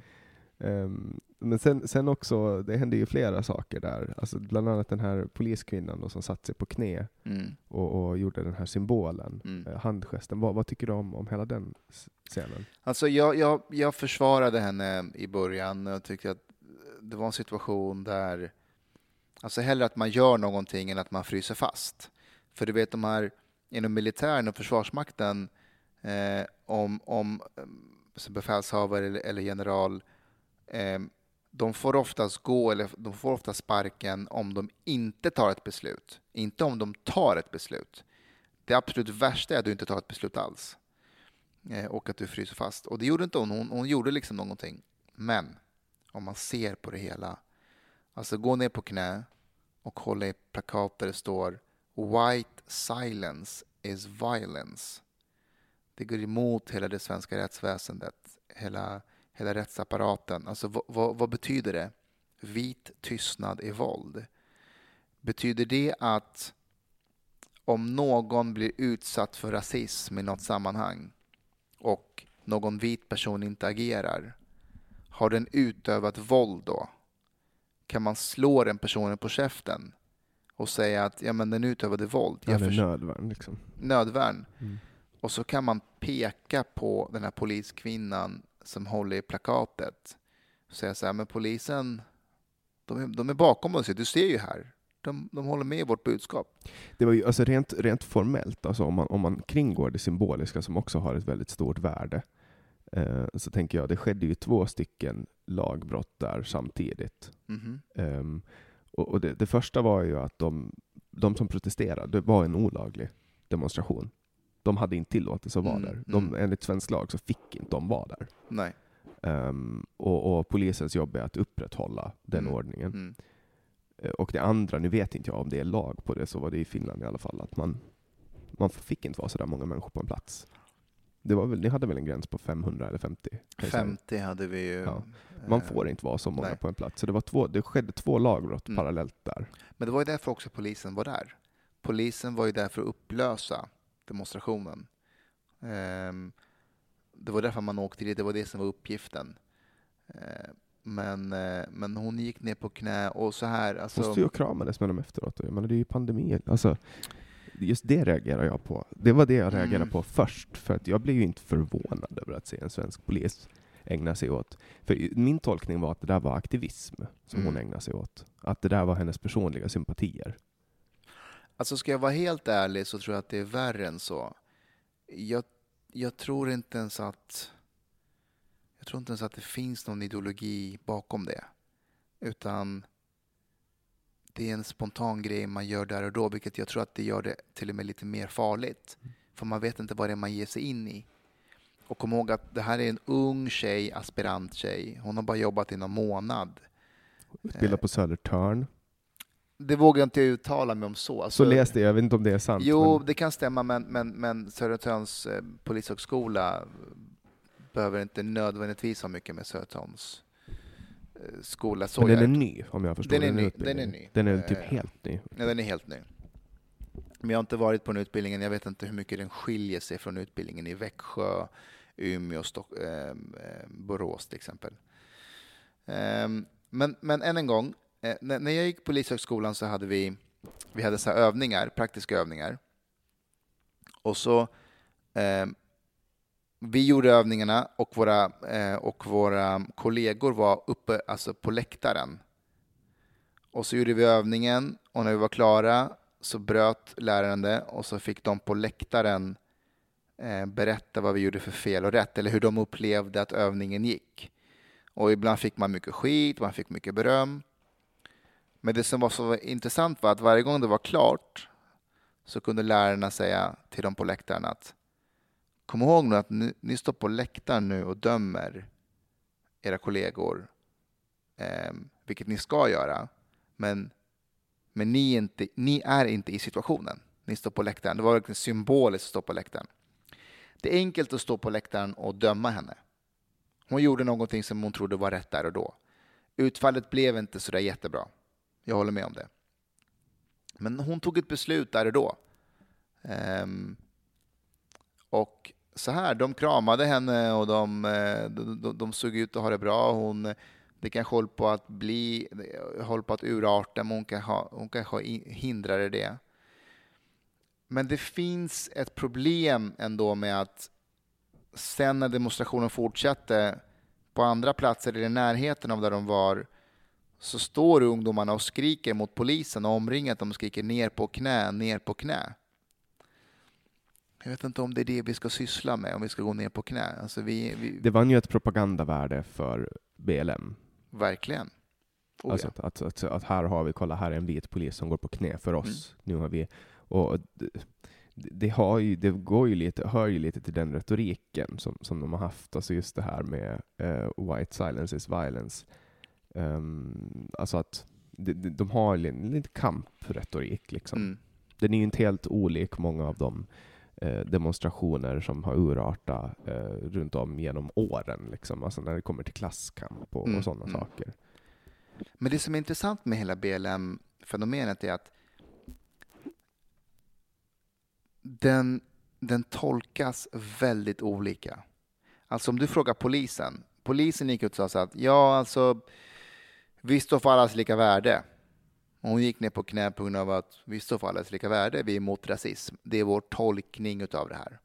Ehm, men sen, sen också, det hände ju flera saker där. Alltså bland annat den här poliskvinnan då, som satte sig på knä Mm. och, och gjorde den här symbolen, Mm. eh, handgesten. Vad, vad tycker du om, om hela den scenen? Alltså jag, jag, jag försvarade henne i början och tyckte att det var en situation där, alltså hellre att man gör någonting än att man fryser fast. För du vet de här inom militären och försvarsmakten, eh, om, om eh, befälshavare eller, eller general, eh, de får oftast gå eller de får ofta sparken om de inte tar ett beslut, inte om de tar ett beslut. Det absolut värsta är att du inte tar ett beslut alls eh, och att du fryser fast. Och det gjorde inte hon. Hon, hon gjorde liksom någonting. Men om man ser på det hela, alltså gå ner på knä och hålla i plakat där det står White silence is violence. Det går emot hela det svenska rättsväsendet, hela, hela rättsapparaten. Alltså vad, vad, vad betyder det? Vit tystnad är våld. Betyder det att om någon blir utsatt för rasism i något sammanhang och någon vit person inte agerar, har den utövat våld då? Kan man slå den personen på käften och säga att ja, men den utövade våld? Jag Eller förs- nödvärn liksom. nödvärn. Mm. Och så kan man peka på den här poliskvinnan som håller i plakatet och säga så här, men polisen, de är, de är bakom oss, du ser ju här. De, de håller med i vårt budskap. Det var ju alltså rent, rent formellt, alltså om, man, om man kringgår det symboliska som också har ett väldigt stort värde, eh, så tänker jag det skedde ju två stycken lagbrott där samtidigt. Mhm. Ehm, och och det, det första var ju att de, de som protesterade, det var en olaglig demonstration. De hade inte tillåtelse att vara Mm, där. De, mm. Enligt svensk lag så fick inte de vara där. Nej. Ehm, och, och polisens jobb är att upprätthålla den Mm, ordningen. Mm. Eh, Och det andra, nu vet inte jag om det är lag på det, så var det i Finland i alla fall, att man, man fick inte vara så där många människor på en plats. Det var väl, ni hade väl en gräns på 500 eller 50? kan jag säga. 50 hade vi ju. Ja. Man eh, får inte vara så många nej. på en plats. Så det, var två, det skedde två lagbrott Mm. parallellt där. Men det var ju därför också polisen var där. Polisen var ju där för att upplösa demonstrationen. Ehm, det var därför man åkte dit, det var det som var uppgiften. Ehm, men, eh, men hon gick ner på knä och så här, Hon alltså, stod ju och kramades med dem efteråt. Jag menar, det är ju pandemi. Alltså, just det reagerar jag på. Det var det jag reagerade Mm. på först. För att jag blev ju inte förvånad över att se en svensk polis ägna sig åt. För min tolkning var att det där var aktivism som Mm. hon ägnade sig åt. Att det där var hennes personliga sympatier. alltså ska jag vara helt ärlig så tror jag att det är värre än så. Jag, jag tror inte ens att jag tror inte ens att det finns någon ideologi bakom det. Utan det är en spontan grej man gör där och då, vilket jag tror att det gör det till och med lite mer farligt. För man vet inte vad det är man ger sig in i. Och kom ihåg att det här är en ung tjej, aspirant tjej. Hon har bara jobbat i någon månad. Utbildad på Södertörn. Det vågar jag inte uttala mig om så. Så Alltså, läste jag, vet inte om det är sant. Jo, men det kan stämma, men, men, men Södertörns eh, polishögskola behöver inte nödvändigtvis ha mycket med Södertörns eh, skola. Så men den jag- är ny, om jag förstår Den är ny, den är ny. Den är typ Eh, helt ny. Ja, den är helt ny. Men jag har inte varit på den utbildningen. Jag vet inte hur mycket den skiljer sig från utbildningen i Växjö, Umeå, Stock, eh, eh, Borås till exempel. Eh, men, men än en gång, eh, när, när jag gick på Polishögskolan så hade vi, vi hade så här övningar, praktiska övningar. Och så ehm, vi gjorde övningarna och våra, eh, och våra kollegor var uppe alltså på läktaren och så gjorde vi övningen och när vi var klara så bröt läraren det och så fick de på läktaren eh, Eh, berätta vad vi gjorde för fel och rätt eller hur de upplevde att övningen gick. Och ibland fick man mycket skit, man fick mycket beröm. Men det som var så intressant var att varje gång det var klart så kunde lärarna säga till dem på läktaren att kom ihåg nu att ni, ni står på läktaren nu och dömer era kollegor, eh, vilket ni ska göra. Men, men ni, är inte, ni är inte i situationen. Ni står på läktaren. Det var verkligen symboliskt att stå på läktaren. Det är enkelt att stå på läktaren och döma henne. Hon gjorde någonting som hon trodde var rätt där och då. Utfallet blev inte sådär jättebra. Jag håller med om det. Men hon tog ett beslut där och då. Ehm, och så här, de kramade henne och de, eh, de, de, de såg ut att ha det bra. Hon, det kanske håller på att bli, håller på att urarta, men hon kanske, hon kanske hindrade det. Men det finns ett problem ändå med att sen när demonstrationen fortsatte på andra platser i närheten av där de var så står ungdomarna och skriker mot polisen och omringat. De skriker ner på knä, ner på knä. Jag vet inte om det är det vi ska syssla med, om vi ska gå ner på knä. Alltså vi, vi... Det vann ju ett propagandavärde för BLM. Verkligen. Oh, alltså ja. att, att, att, här har vi, kolla här är en vit polis som går på knä för oss. Mm. Nu har vi, och det, har ju, det går ju lite, hör ju lite till den retoriken som, som de har haft, alltså just det här med uh, white silence is violence. Um, alltså att de, de har lite kampretorik liksom. Mm. Den är ju inte helt olik många av de eh, demonstrationer som har urartat eh, runt om genom åren, liksom. alltså när det kommer till klasskamp och, mm. och sådana mm. saker. Men det som är intressant med hela BLM-fenomenet är att den, den tolkas väldigt olika. Alltså om du frågar polisen, polisen gick ut och sa att ja, alltså vi står för allas lika värde. Hon gick ner på knä på grund av att vi står för allas lika värde, vi är emot rasism. Det är vår tolkning av det här.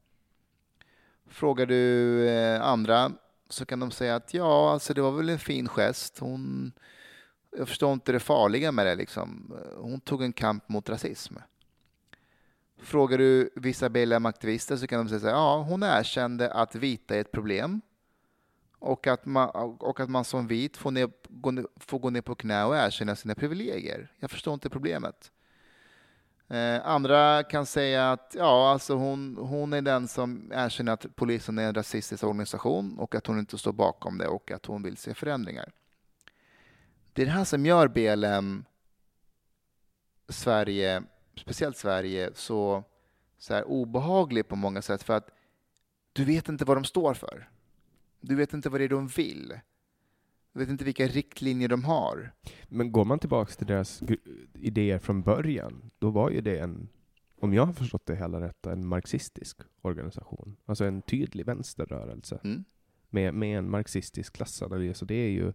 Frågar du eh, andra så kan de säga att ja, alltså det var väl en fin gest. Hon, jag förstår inte det farliga med det. Liksom. Hon tog en kamp mot rasism. Frågar du vissa BLM-aktivister så kan de säga att ja, hon erkände att vita är ett problem och att man, och att man som vit får, ner, gå, får gå ner på knä och erkänna sina privilegier. Jag förstår inte problemet. Eh, andra kan säga att ja, alltså hon, hon är den som erkänner att polisen är en rasistisk organisation och att hon inte står bakom det och att hon vill se förändringar. Det är det här som gör BLM Sverige, speciellt Sverige, så, så här obehaglig på många sätt för att du vet inte vad de står för. Du vet inte vad det är de vill. Du vet inte vilka riktlinjer de har. Men går man tillbaka till deras idéer från början, då var ju det en, om jag har förstått det hela rätt, en marxistisk organisation. Alltså en tydlig vänsterrörelse. Mm. Med, med en marxistisk klassanalys. Och det är ju,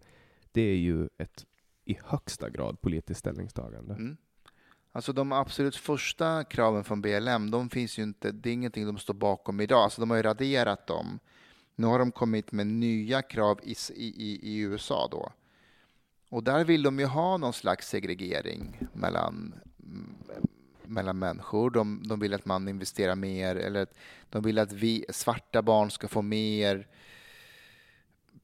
det är ju ett i högsta grad politiskt ställningstagande. Mm. Alltså de absolut första kraven från BLM, de finns ju inte, det är ingenting de står bakom idag. Alltså de har ju raderat dem. Nu har de kommit med nya krav i, i, i USA då. Och där vill de ju ha någon slags segregering mellan, mm, mellan människor. De, de vill att man investerar mer, eller de vill att vi svarta barn ska få mer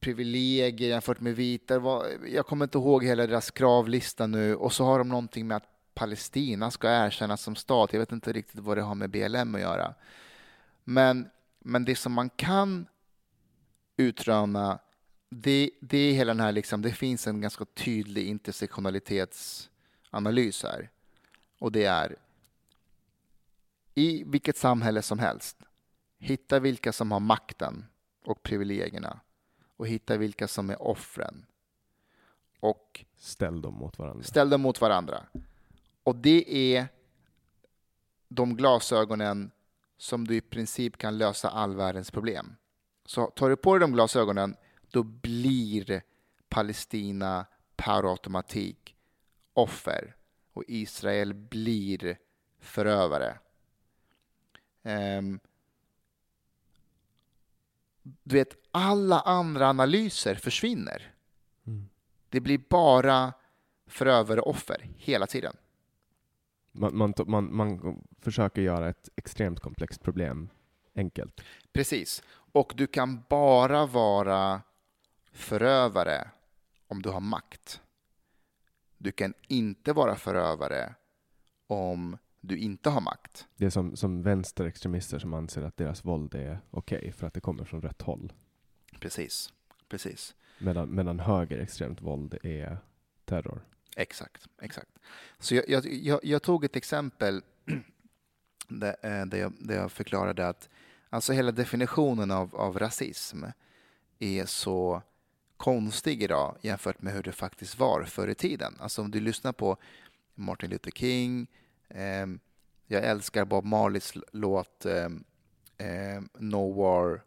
privilegier jämfört med vita. Jag kommer inte ihåg hela deras kravlista nu. Och så har de någonting med att Palestina ska erkännas som stat. Jag vet inte riktigt vad det har med BLM att göra. Men, men det som man kan utröna, det, det är hela den här, liksom, det finns en ganska tydlig intersektionalitetsanalys här. Och det är i vilket samhälle som helst, hitta vilka som har makten och privilegierna och hitta vilka som är offren. Och ställ dem mot varandra. Ställ dem mot varandra. Och det är de glasögonen som du i princip kan lösa all världens problem. Så tar du på dig de glasögonen, då blir Palestina per automatik offer och Israel blir förövare. Um, du vet, alla andra analyser försvinner. Mm. Det blir bara förövare och offer hela tiden. Man, man, man, man försöker göra ett extremt komplext problem enkelt. Precis. Och du kan bara vara förövare om du har makt. Du kan inte vara förövare om du inte har makt. Det är som, som vänsterextremister som anser att deras våld är okej okay för att det kommer från rätt håll. Precis. Precis. Medan, medan högerextremt våld är terror. Exakt, exakt. Så jag, jag, jag, jag tog ett exempel där, eh, där, jag, där jag förklarade att Alltså hela definitionen av, av rasism är så konstig idag jämfört med hur det faktiskt var förr i tiden. Alltså om du lyssnar på Martin Luther King, eh, Jag älskar Bob Marleys låt eh, eh, No War,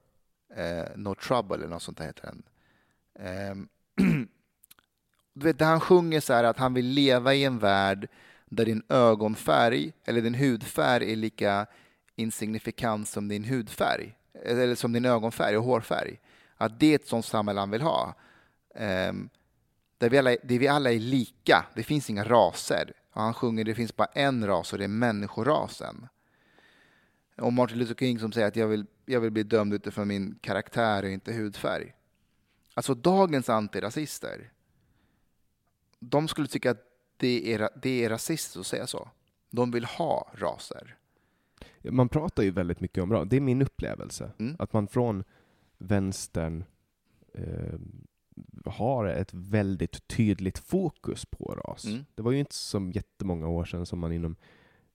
eh, No Trouble eller något sånt där heter den. Ehm, Du vet, där han sjunger så här att han vill leva i en värld där din ögonfärg eller din hudfärg är lika insignifikant som din hudfärg eller som din ögonfärg och hårfärg. Att det är ett sånt samhälle han vill ha. Um, där, vi alla, där vi alla är lika. Det finns inga raser. Och han sjunger det finns bara en ras och det är människorasen. Och Martin Luther King som säger att jag vill, jag vill bli dömd utifrån min karaktär och inte hudfärg. Alltså dagens antirasister, de skulle tycka att det är, det är rasistiskt att säga så. De vill ha raser. Man pratar ju väldigt mycket om ras. Det är min upplevelse. Mm. Att man från vänstern eh, har ett väldigt tydligt fokus på ras. Mm. Det var ju inte så jättemånga år sedan som man inom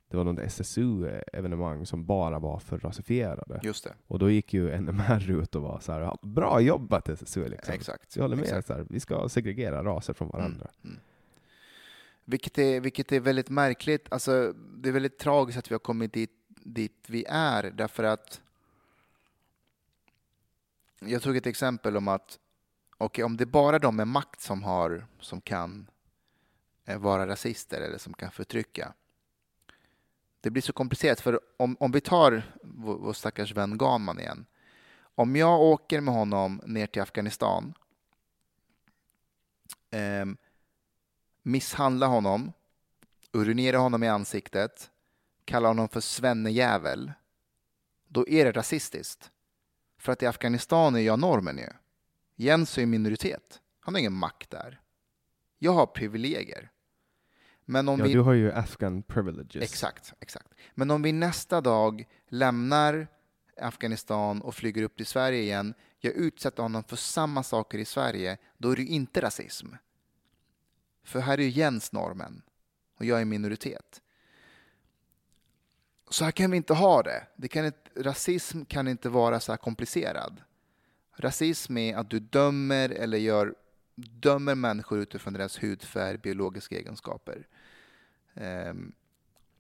det var något SSU-evenemang som bara var för rasifierade. Just det. Och då gick ju NMR ut och var så här, bra jobbat SSU! Liksom. Exakt. Jag håller med, så här, vi ska segregera raser från varandra. Mm. Mm. Vilket, är, vilket är väldigt märkligt. Alltså, det är väldigt tragiskt att vi har kommit dit, dit vi är, därför att jag tog ett exempel om att okay, om det är bara de med makt som, har, som kan eh, vara rasister eller som kan förtrycka. Det blir så komplicerat, för om, om vi tar vår, vår stackars vän Ganman igen. Om jag åker med honom ner till Afghanistan, eh, misshandlar honom, urinerar honom i ansiktet, kallar honom för svennejävel, då är det rasistiskt. För att i Afghanistan är jag normen ju. Jens är minoritet. Han har ingen makt där. Jag har privilegier. Men om ja, vi... du har ju Afghan privileges. Exakt, exakt. Men om vi nästa dag lämnar Afghanistan och flyger upp till Sverige igen, jag utsätter honom för samma saker i Sverige, då är det inte rasism. För här är ju Jens normen och jag är minoritet. Så här kan vi inte ha det. det kan inte, rasism kan inte vara så här komplicerad. Rasism är att du dömer eller gör, dömer människor utifrån deras hudfärg, biologiska egenskaper. Um,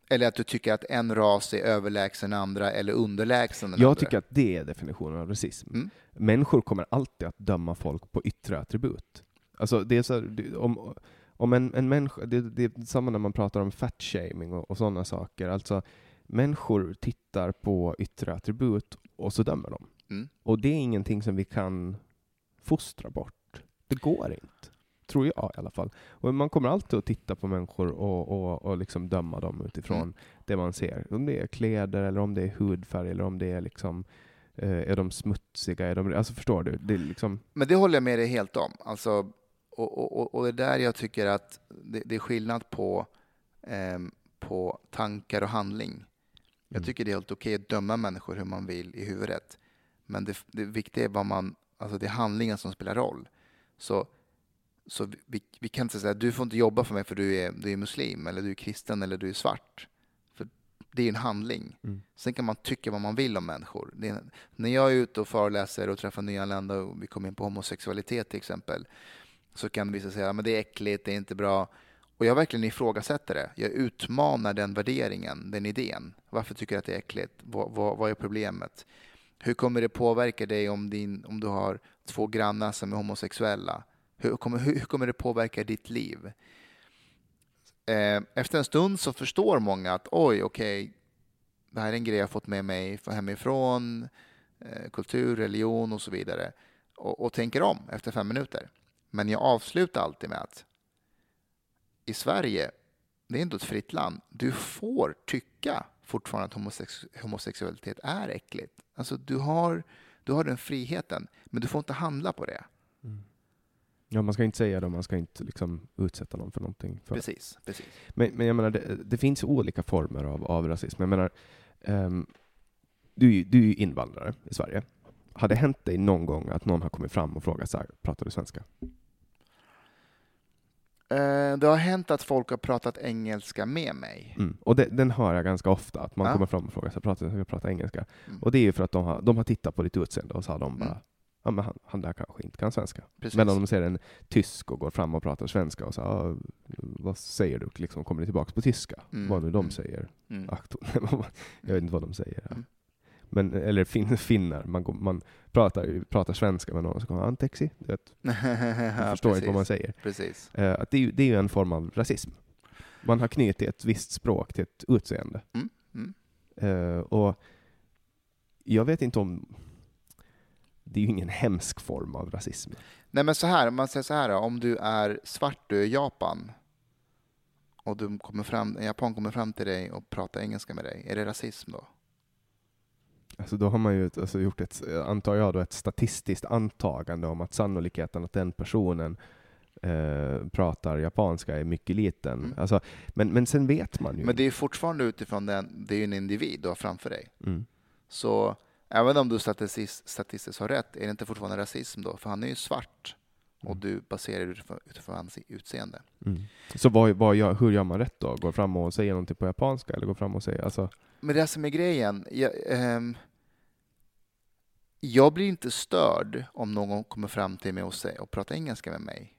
eller att du tycker att en ras är överlägsen andra eller underlägsen den Jag andra. tycker att det är definitionen av rasism. Mm. Människor kommer alltid att döma folk på yttre attribut. Alltså det är så här, om, om en, en människa, det, det är samma när man pratar om fat-shaming och, och sådana saker. Alltså människor tittar på yttre attribut och så dömer de. Mm. Och det är ingenting som vi kan fostra bort. Det går inte. Tror jag i alla fall. Och man kommer alltid att titta på människor och, och, och liksom döma dem utifrån mm. det man ser. Om det är kläder, eller om det är hudfärg, eller om det är liksom eh, är de smutsiga? Är de, alltså förstår du? Det liksom... Men det håller jag med dig helt om. Alltså, och, och, och det är där jag tycker att det, det är skillnad på, eh, på tankar och handling. Jag mm. tycker det är helt okej att döma människor hur man vill i huvudet. Men det, det viktiga är vad man, alltså det är handlingen som spelar roll. Så, så vi, vi kan inte säga att du får inte jobba för mig för du är, du är muslim eller du är kristen eller du är svart. För det är en handling. Mm. Sen kan man tycka vad man vill om människor. Är, när jag är ute och föreläser och träffar nyanlända och vi kommer in på homosexualitet till exempel så kan vissa säga att det är äckligt, det är inte bra. Och jag verkligen ifrågasätter det. Jag utmanar den värderingen, den idén. Varför tycker du att det är äckligt? Vad, vad, vad är problemet? Hur kommer det påverka dig om, din, om du har två grannar som är homosexuella? Hur kommer, hur kommer det påverka ditt liv? Eh, efter en stund så förstår många att oj, okej, okay, det här är en grej jag fått med mig hemifrån, eh, kultur, religion och så vidare. Och, och tänker om efter fem minuter. Men jag avslutar alltid med att i Sverige, det är ändå ett fritt land, du får tycka fortfarande att homosex homosexualitet är äckligt. Alltså du har, du har den friheten, men du får inte handla på det. Mm. Ja, man ska inte säga det, man ska inte liksom utsätta någon för någonting. För. Precis, precis. Men, men jag menar, det, det finns olika former av, av rasism. Jag menar, um, du, du är ju invandrare i Sverige. Har det hänt dig någon gång att någon har kommit fram och frågat så här, pratar du svenska? Eh, det har hänt att folk har pratat engelska med mig. Mm. Och det, den hör jag ganska ofta, att man ja. kommer fram och frågar sig, pratar jag prata engelska? Mm. Och det är ju för att de har, de har tittat på ditt utseende och så har de bara, mm. Ja, men han, han där kanske inte kan svenska. Precis. Men om de ser en tysk och går fram och pratar svenska och så, ja, vad säger du? Liksom, kommer ni tillbaka på tyska? Mm, Vad nu de mm. säger. Mm. Jag vet inte vad de säger. Ja. Mm. Men, eller fin, finnar, man, går, man pratar, pratar svenska med någon och så kommer antexi. Du vet, ja, jag förstår inte vad man säger. Precis. Eh, att det, är det är ju en form av rasism. Man har knutit ett visst språk till ett utseende. Mm. Mm. Eh, och jag vet inte om... Det är ju ingen hemsk form av rasism. Nej men så här, om man säger så här om du är svart, du i Japan och du kommer fram, en japan kommer fram till dig och pratar engelska med dig, är det rasism då? Alltså då har man ju alltså gjort ett, antar jag, då ett statistiskt antagande om att sannolikheten att den personen eh, pratar japanska är mycket liten. Mm. Alltså, men, men sen vet man ju. Men det är fortfarande utifrån den, det är ju en individ du har framför dig. Mm. Så även om du statistiskt, statistiskt har rätt, är det inte fortfarande rasism då? För han är ju svart och Mm. du baserar det utifrån, utifrån hans utseende. Mm. Så vad, vad gör, hur gör man rätt då? Går fram och säger någonting på japanska eller går fram och säger alltså, Men det som är grejen, jag, ehm, jag blir inte störd om någon kommer fram till mig och, säger, och pratar engelska med mig.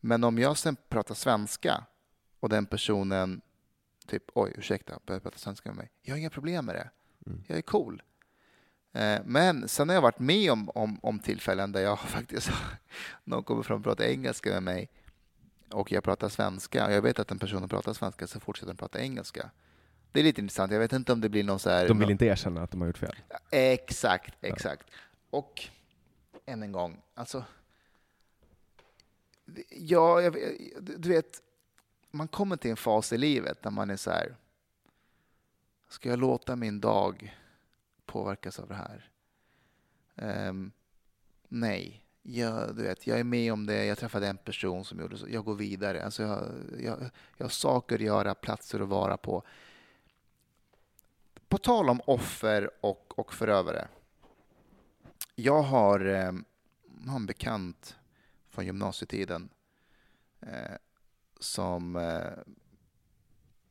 Men om jag sen pratar svenska och den personen typ oj ursäkta, börjar prata svenska med mig. Jag har inga problem med det. Mm. Jag är cool. Eh, Men sen har jag varit med om, om, om tillfällen där jag faktiskt någon kommer fram och pratar engelska med mig och jag pratar svenska och jag vet att den personen pratar svenska så fortsätter den prata engelska. Det är lite intressant. Jag vet inte om det blir någon så här... de vill inte erkänna att de har gjort fel. Exakt, exakt. Och än en gång, alltså... Ja, jag, du vet, man kommer till en fas i livet där man är så här... Ska jag låta min dag påverkas av det här? Um, nej. Jag, du vet, jag är med om det, jag träffade en person som gjorde så. Jag går vidare. Alltså jag, jag, jag har saker att göra, platser att vara på. På tal om offer och, och förövare. Jag har, eh, har en bekant från gymnasietiden eh, som eh,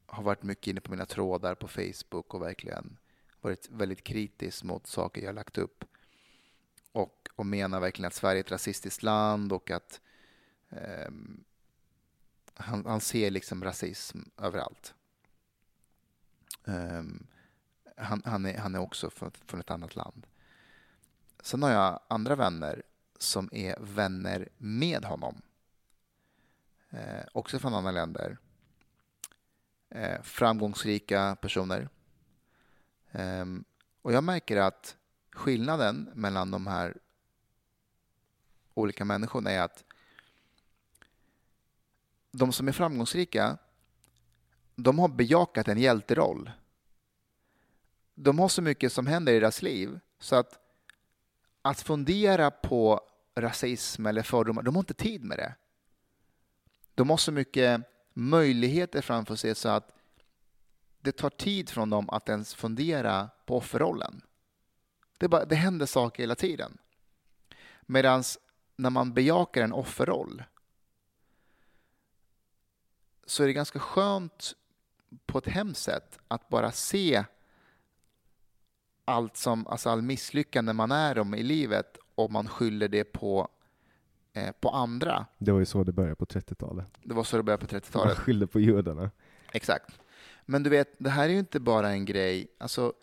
har varit mycket inne på mina trådar på Facebook och verkligen varit väldigt kritisk mot saker jag lagt upp. Och, och menar verkligen att Sverige är ett rasistiskt land och att eh, han, han ser liksom rasism överallt. Eh, han, han, är, han är också från, från ett annat land. Sen har jag andra vänner som är vänner med honom. Eh, också från andra länder. Eh, framgångsrika personer. Ehm, och jag märker att skillnaden mellan de här olika människorna är att de som är framgångsrika, de har bejakat en hjälteroll de har så mycket som händer i deras liv så att att fundera på rasism eller fördomar, de har inte tid med det. De har så mycket möjligheter framför sig så att det tar tid från dem att ens fundera på offerrollen. Det, bara, det händer saker hela tiden. Medan när man bejakar en offerroll så är det ganska skönt på ett hemskt sätt att bara se allt som, alltså all misslyckande man är om i livet och man skyller det på, eh, på andra. Det var ju så det började på 30-talet. Det var så det började på Man 30-talet. skyllde på judarna. Exakt. Men du vet, det här är ju inte bara en grej, alltså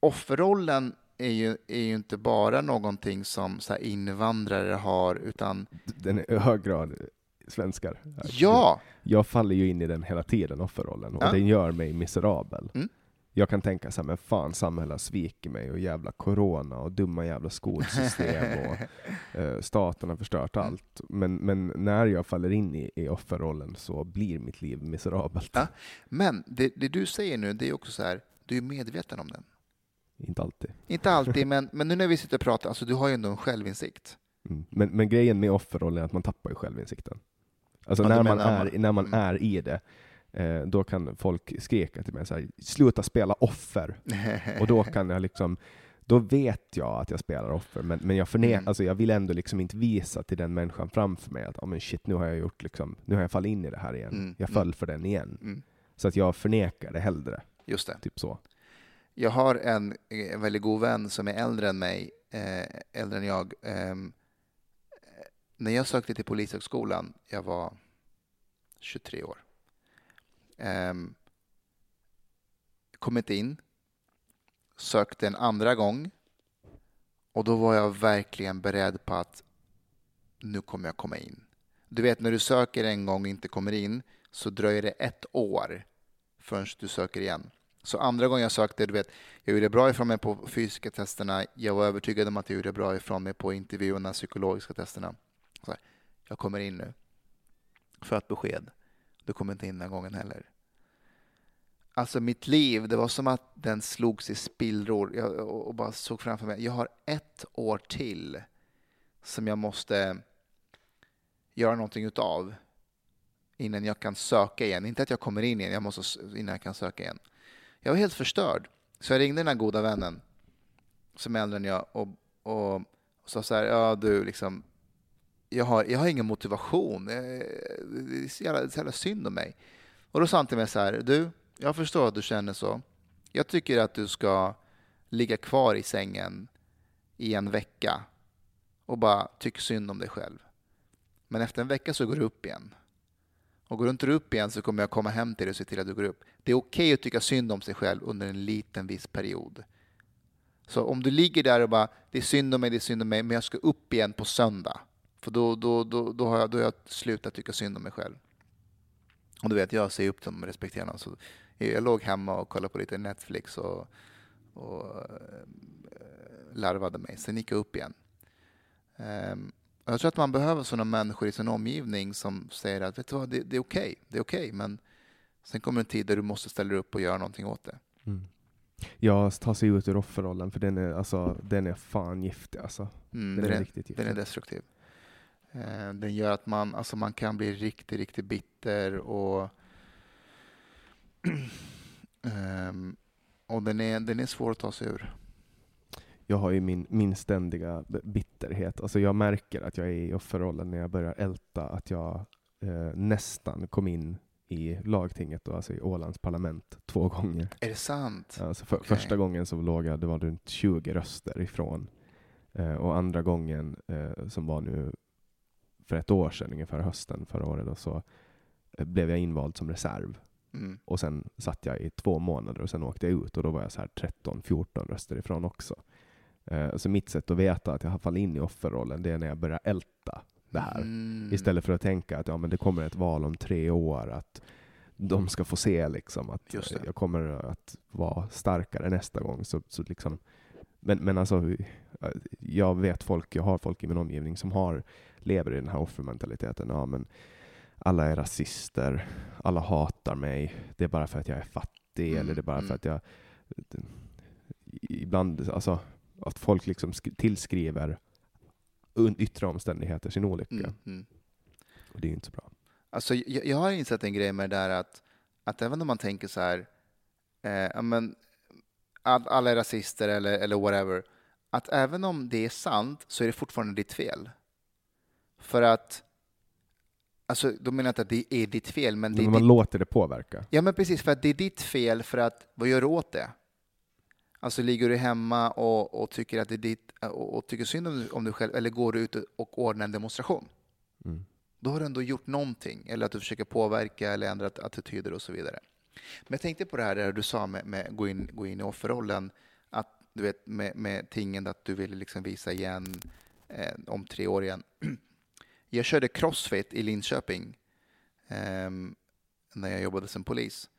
offerrollen är ju, är ju inte bara någonting som så invandrare har, utan Den är i hög grad svenskar. ja, Jag faller ju in i den hela tiden, offerrollen, och Ja. den gör mig miserabel. Mm. Jag kan tänka så här, men fan samhället har svikit mig och jävla corona och dumma jävla skolsystem och eh, staten har förstört allt. Men, men när jag faller in i, i offerrollen så blir mitt liv miserabelt. Ja. men det, det du säger nu, det är också så här, du är medveten om den. Inte alltid. Inte alltid, men, men nu när vi sitter och pratar, alltså du har ju ändå en självinsikt. Mm. Men, men grejen med offerrollen är att man tappar ju självinsikten. Alltså Ja, när, man är, när man mm. är i det, eh, då kan folk skrika till mig så här, sluta spela offer. Och då kan jag liksom, då vet jag att jag spelar offer, men, men jag, förne- Mm. alltså jag vill ändå liksom inte visa till den människan framför mig att oh, men shit, nu har jag gjort liksom, nu har jag fallit in i det här igen. Mm, Jag mm. föll för den igen. Mm, Så att jag förnekar det hellre. just det. Typ så. Jag har en, en väldigt god vän som är äldre än mig eh, äldre än jag. Ehm, när jag sökte till Polishögskolan, jag var 23 år eh, kommit in. Sökte en andra gång. Och då var jag verkligen beredd på att nu kommer jag komma in. Du vet när du söker en gång och inte kommer in så dröjer det ett år förrän du söker igen. Så andra gången jag sökte, du vet, jag gjorde bra ifrån mig på fysiska testerna. Jag var övertygad om att jag gjorde bra ifrån mig på intervjuerna, psykologiska testerna. Så här, jag kommer in nu. För ett besked. Du kommer inte in den gången heller. Alltså mitt liv, det var som att den slogs i spillror. Jag, och bara såg framför mig, jag har ett år till som jag måste göra någonting utav innan jag kan söka igen. Inte att jag kommer in igen, jag måste innan jag kan söka igen. Jag var helt förstörd. Så jag ringde den här goda vännen som är äldre än jag och, och, och sa så här, ja du liksom, jag har, jag har ingen motivation. Eh, det är så jävla, så jävla synd om mig. Och då sa han till mig så här, du, jag förstår att du känner så. Jag tycker att du ska ligga kvar i sängen i en vecka och bara tycka synd om dig själv. Men efter en vecka så går du upp igen. Och går du inte upp igen så kommer jag komma hem till dig och se till att du går upp. Det är okej okay att tycka synd om sig själv under en liten viss period. Så om du ligger där och bara, det är synd om mig, det är synd om mig, men jag ska upp igen på söndag. För då, då, då, då, har, jag, då har jag slutat tycka synd om mig själv. Och du vet, jag ser upp till dem och respekterar dem. Så jag låg hemma och kollade på lite Netflix och, och äh, larvade mig. Sen gick jag upp igen. Um, jag tror att man behöver sådana människor i sin omgivning som säger att vet du vad, det, det är okej, okay, det är okej, okay, men sen kommer en tid där du måste ställa dig upp och göra någonting åt det. Mm. Ja, ta sig ut ur offerrollen, för den är, alltså, den är fan giftig. Alltså. Mm, den, den, är, riktigt giftig. Den är destruktiv. Eh, den gör att man, alltså man kan bli riktigt, riktigt bitter och um, och den är, den är svår att ta sig ur. Jag har ju min, min ständiga bitterhet. Alltså jag märker att jag är i offerrollen när jag börjar älta att jag eh, nästan kom in i lagtinget, då, alltså i Ålands parlament, två gånger. Är det sant? Alltså för, okay. Första gången så låg jag, det var runt 20 röster ifrån. Eh, och andra gången, eh, som var nu för ett år sedan, ungefär hösten förra året, då, så eh, blev jag invald som reserv. Mm. Och sen satt jag i två månader och sen åkte jag ut och då var jag så här 13-14 röster ifrån också. Eh, så mitt sätt att veta att jag har fallit in i offerrollen, det är när jag börjar älta det här. Mm. Istället för att tänka att ja, men det kommer ett val om tre år, att de ska få se liksom, att jag kommer att vara starkare nästa gång. Så, så liksom, men, men alltså, jag vet folk, jag har folk i min omgivning som har, lever i den här offermentaliteten. Ja, men alla är rasister, alla hatar mig, det är bara för att jag är fattig, mm. eller det är bara för mm. att jag... Ibland, alltså, att folk liksom tillskriver yttre omständigheter sin olycka. Mm, mm. Och det är inte så bra. Alltså, jag, jag, har insett en grej med det där att, att även om man tänker så här, eh, men, all, alla är rasister eller, eller whatever, att även om det är sant så är det fortfarande ditt fel. För att Alltså, då menar inte att det är ditt fel, men... Det men man ditt... låter det påverka. Ja, men precis, för att det är ditt fel för att, vad gör du åt det? Alltså ligger du hemma och, och tycker att det är ditt, och, och tycker synd om, om dig själv, eller går du ut och ordnar en demonstration? Mm. Då har du ändå gjort någonting, eller att du försöker påverka eller ändra attityder och så vidare. Men jag tänkte på det här där du sa med, med gå, in, gå in i offerrollen, att du vet med, med tingen att du ville liksom visa igen eh, om tre år igen. Jag körde crossfit i Linköping eh, när jag jobbade som polis.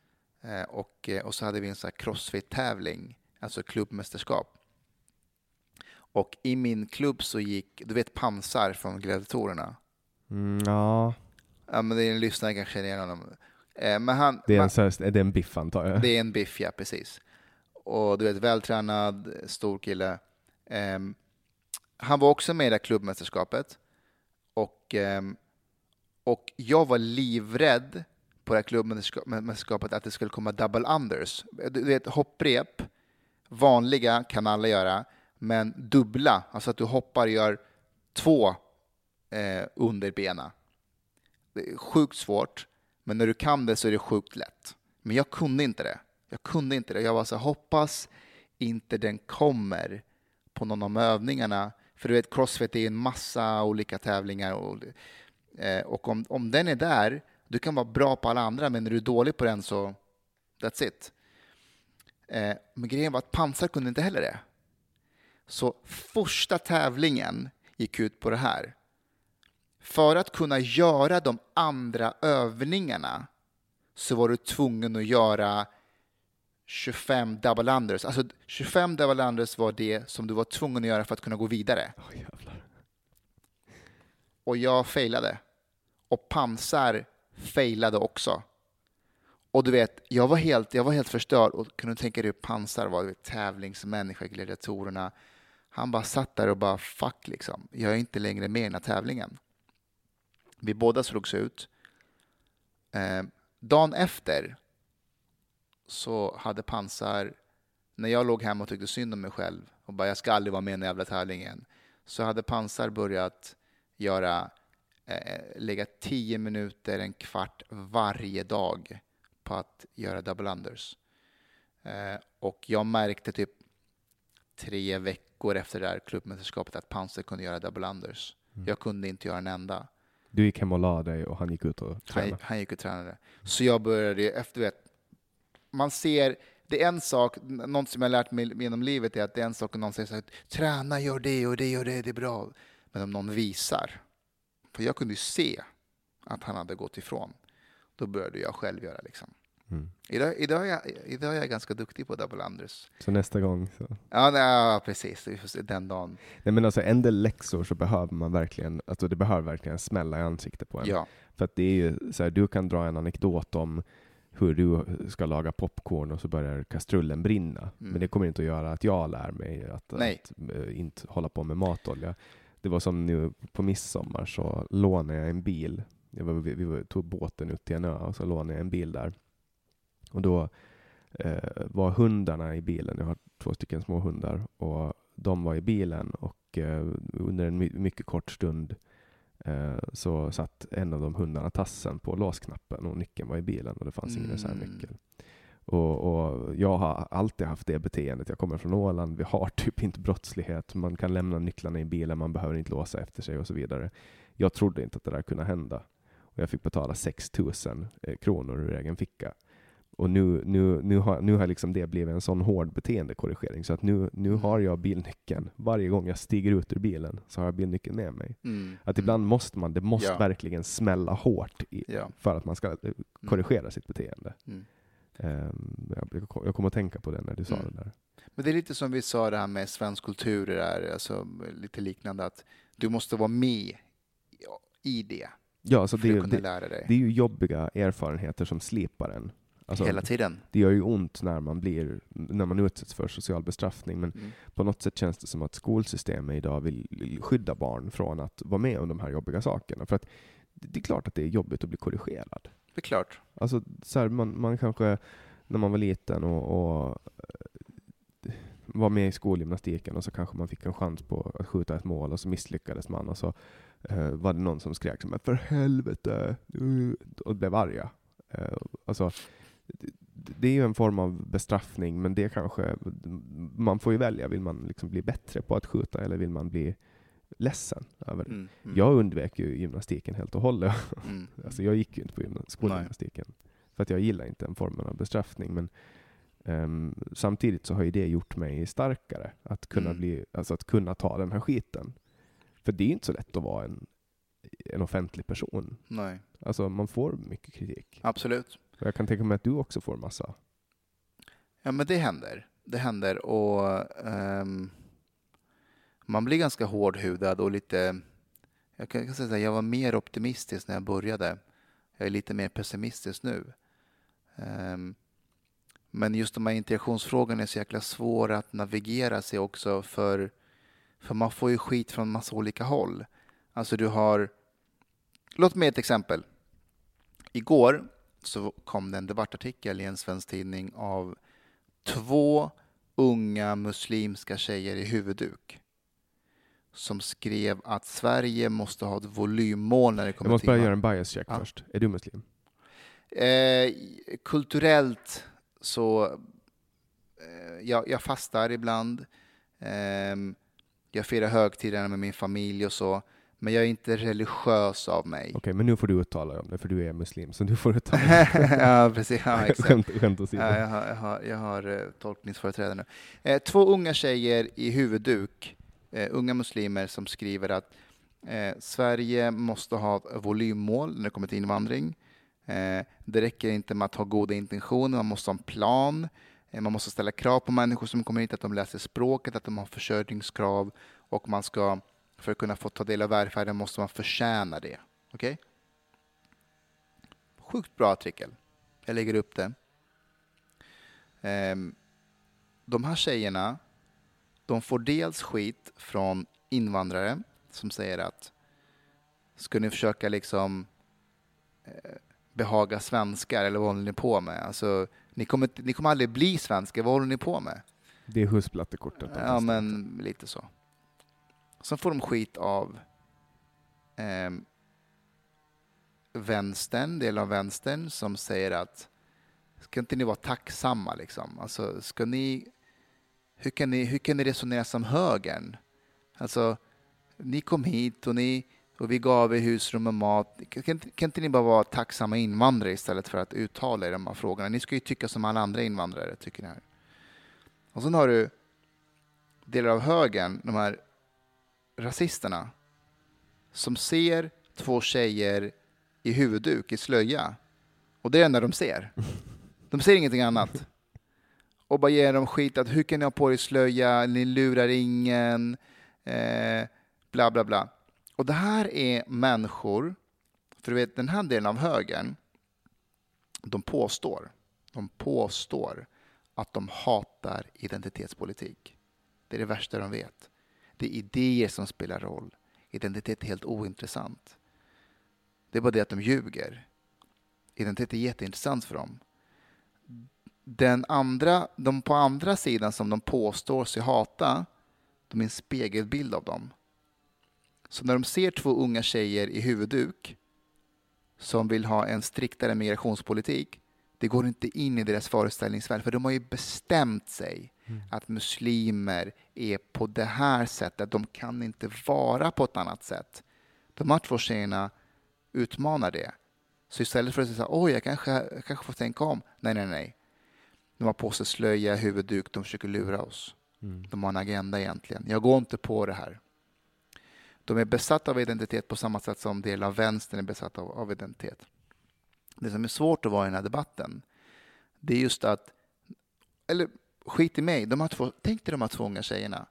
Eh, och, och så hade vi en crossfit-tävling alltså klubbmästerskap. Och i min klubb så gick, du vet Pansar från Gladiatorerna? Mm, ja. Ja, men det är en lyssnare kanske känner igen honom. Eh, men han, det är, en, man, är det en biff antar jag? Det är en biff, ja precis. Och du vet, vältränad, stor kille. Eh, han var också med i det klubbmästerskapet. Och, ehm, och jag var livrädd på det här klubbmästerskapet att det skulle komma double unders. Du vet, hopprep Vanliga kan alla göra, men dubbla, alltså att du hoppar och gör två eh, under bena. Det är sjukt svårt, men när du kan det så är det sjukt lätt. Men jag kunde inte det. Jag kunde inte det. Jag var så hoppas inte den kommer på någon av övningarna. För du vet, crossfit är en massa olika tävlingar. Och, eh, och om, om den är där, du kan vara bra på alla andra, men är du dålig på den så that's it. Eh, men grejen var att pansar kunde inte heller det. Så första tävlingen gick ut på det här. För att kunna göra de andra övningarna så var du tvungen att göra 25 double unders. Alltså 25 double unders var det som du var tvungen att göra för att kunna gå vidare. Oh, och jag failade. Och pansar failade också. Och du vet, jag var helt, jag var helt förstörd och kunde tänka dig hur pansar var, vet, tävlingsmänniska, gladiatorerna. Han bara satt där och bara fuck liksom, jag är inte längre med i den här tävlingen. Vi båda slogs ut. Eh, dagen efter så hade pansar, när jag låg hemma och tyckte synd om mig själv och bara jag ska aldrig vara med i den jävla tävlingen, så hade pansar börjat göra, eh, lägga tio minuter, en kvart varje dag på att göra double unders. Eh, och jag märkte typ tre veckor efter det här klubbmästerskapet att Panzer kunde göra double unders. Mm. Jag kunde inte göra en enda. Du gick hem och la dig och han gick ut och tränade? Han, han gick och tränade. Så jag började, efter vet, man ser, det är en sak, något som jag lärt mig genom livet är att det är en sak om någon säger så här, träna, gör det och det och det, det är bra. Men om någon visar, för jag kunde ju se att han hade gått ifrån, då började jag själv göra liksom. Mm. Idag, idag, är jag, idag är jag ganska duktig på double unders. Så nästa gång? Så. Ja, nej, precis. Den dagen. Nej, men alltså, ändå läxor så behöver man verkligen, alltså det behöver verkligen smälla i ansiktet på en. Ja. För att det är ju så här, du kan dra en anekdot om hur du ska laga popcorn och så börjar kastrullen brinna. Mm. Men det kommer inte att göra att jag lär mig att, att uh, inte hålla på med matolja. Det var som nu på midsommar så lånade jag en bil. Jag var, vi, vi tog båten ut till en ö och så lånade jag en bil där. Och då eh, var hundarna i bilen. Jag har två stycken små hundar och de var i bilen och eh, under en my mycket kort stund så satt en av de hundarna tassen på låsknappen och nyckeln var i bilen och det fanns mm. ingen reservnyckel. Och, och, jag har alltid haft det beteendet. Jag kommer från Åland, vi har typ inte brottslighet. Man kan lämna nycklarna i bilen, man behöver inte låsa efter sig och så vidare. Jag trodde inte att det där kunde hända. Och jag fick betala 6 000 eh, kronor ur egen ficka och nu, nu, nu, har, nu har liksom det blivit en sån hård beteendekorrigering så att nu, nu mm. har jag bilnyckeln. Varje gång jag stiger ut ur bilen så har jag bilnyckeln med mig. Mm. Att ibland mm. måste man, det måste ja. verkligen smälla hårt i, ja. för att man ska eh, mm. korrigera sitt beteende. Um, jag, jag kommer att tänka på det när du sa mm. det där. Men det är lite som vi sa det här med svensk kultur, det där, alltså, lite liknande att du måste vara med i det. Ja, alltså det, det, det, är ju jobbiga erfarenheter som slipar en. Alltså, Hela tiden. Det gör ju ont när man, blir, när man utsätts för social bestraffning, men mm. på något sätt känns det som att skolsystemet idag vill skydda barn från att vara med om de här jobbiga sakerna. För att det är klart att det är jobbigt att bli korrigerad. Det är klart. Alltså, så här, man, man kanske, när man var liten och, och eh, var med i skolgymnastiken och så kanske man fick en chans på att skjuta ett mål och så misslyckades man och så uh, var det någon som skrek som för helvete och blev arga. Uh, alltså, det är ju en form av bestraffning, men det kanske, man får ju välja, vill man liksom bli bättre på att skjuta eller vill man bli ledsen över det? Mm, mm. Jag undvek ju gymnastiken helt och hållet. Mm. alltså jag gick ju inte på skolgymnastiken, för att jag gillar inte den formen av bestraffning. Men um, samtidigt så har ju det gjort mig starkare, att kunna, mm. bli, alltså att kunna ta den här skiten. För det är inte så lätt att vara en, en offentlig person. Nej. Alltså man får mycket kritik. Absolut. Jag kan tänka mig att du också får massa. Ja, men det händer. Det händer och um, man blir ganska hårdhudad och lite... Jag kan säga att jag var mer optimistisk när jag började. Jag är lite mer pessimistisk nu. Um, men just de här integrationsfrågorna är så jäkla svåra att navigera sig också för, för man får ju skit från massa olika håll. Alltså du har... Låt mig ett exempel. Igår så kom det en debattartikel i en svensk tidning av två unga muslimska tjejer i huvudduk som skrev att Sverige måste ha ett volymmål när det kommer till... Jag måste bara göra en bias check ja. först. Är du muslim? Eh, kulturellt så... Eh, jag, jag, fastar ibland. Eh, Jag firar högtiderna med min familj och så. Men jag är inte religiös av mig. Okej, men nu får du uttala dig om det, för du är muslim, så du får uttala dig. ja, precis. Ja, exakt. skämt, skämt åsido. Ja, jag har, jag har, jag har eh, tolkningsföreträde nu. Eh, två unga tjejer i huvudduk, eh, unga muslimer, som skriver att eh, Sverige måste ha volymmål när det kommer till invandring. Eh, det räcker inte med att ha goda intentioner, man måste ha en plan. Eh, man måste ställa krav på människor som kommer hit, att de läser språket, att de har försörjningskrav och man ska, för att kunna få ta del av välfärden måste man förtjäna det. Okej? Sjukt bra artikel. Jag lägger upp det. Ehm, de här tjejerna, de får dels skit från invandrare som säger att ska ni försöka liksom eh, behaga svenskar eller vad håller ni på med? Alltså, ni kommer, ni kommer aldrig bli svenskar, vad håller ni på med? Det är husplattekortet. Ja, men lite så. Sen får de skit av eh, vänstern, del av vänstern, som säger att ska inte ni vara tacksamma liksom? Alltså, ska ni, hur, kan ni, hur kan ni resonera som högern? Alltså, ni kom hit och, ni, och vi gav er husrum och mat. Kan, kan, inte ni bara vara tacksamma invandrare istället för att uttala er de här frågorna? Ni ska ju tycka som alla andra invandrare, tycker ni här. Och sen har du delar av högern, de här rasisterna, som ser två tjejer i huvudduk, i slöja. Och det är det enda de ser. De ser ingenting annat. Och bara ger dem skit att hur kan ni ha på er slöja, ni lurar ingen, eh, bla bla bla. Och det här är människor, för du vet den här delen av högern, de påstår, de påstår att de hatar identitetspolitik. Det är det värsta de vet. Det är idéer som spelar roll. Identitet är helt ointressant. Det är bara det att de ljuger. Identitet är jätteintressant för dem. Den andra, de på andra sidan som de påstår sig hata, de är en spegelbild av dem. Så när de ser två unga tjejer i huvudduk som vill ha en striktare migrationspolitik, det går inte in i deras föreställningsvärld, för de har ju bestämt sig mm. att muslimer är på det här sättet. De kan inte vara på ett annat sätt. De här två tjejerna utmanar det. Så istället för att säga oj, jag kanske, jag kanske får tänka om. Nej, nej, nej. De har på sig slöja, huvudduk, de försöker lura oss. Mm. De har en agenda egentligen. Jag går inte på det här. De är besatta av identitet på samma sätt som del av vänstern är besatt av, av identitet. Det som är svårt att vara i den här debatten, det är just att, eller skit i mig, de här två, tänk dig de här två unga tjejerna.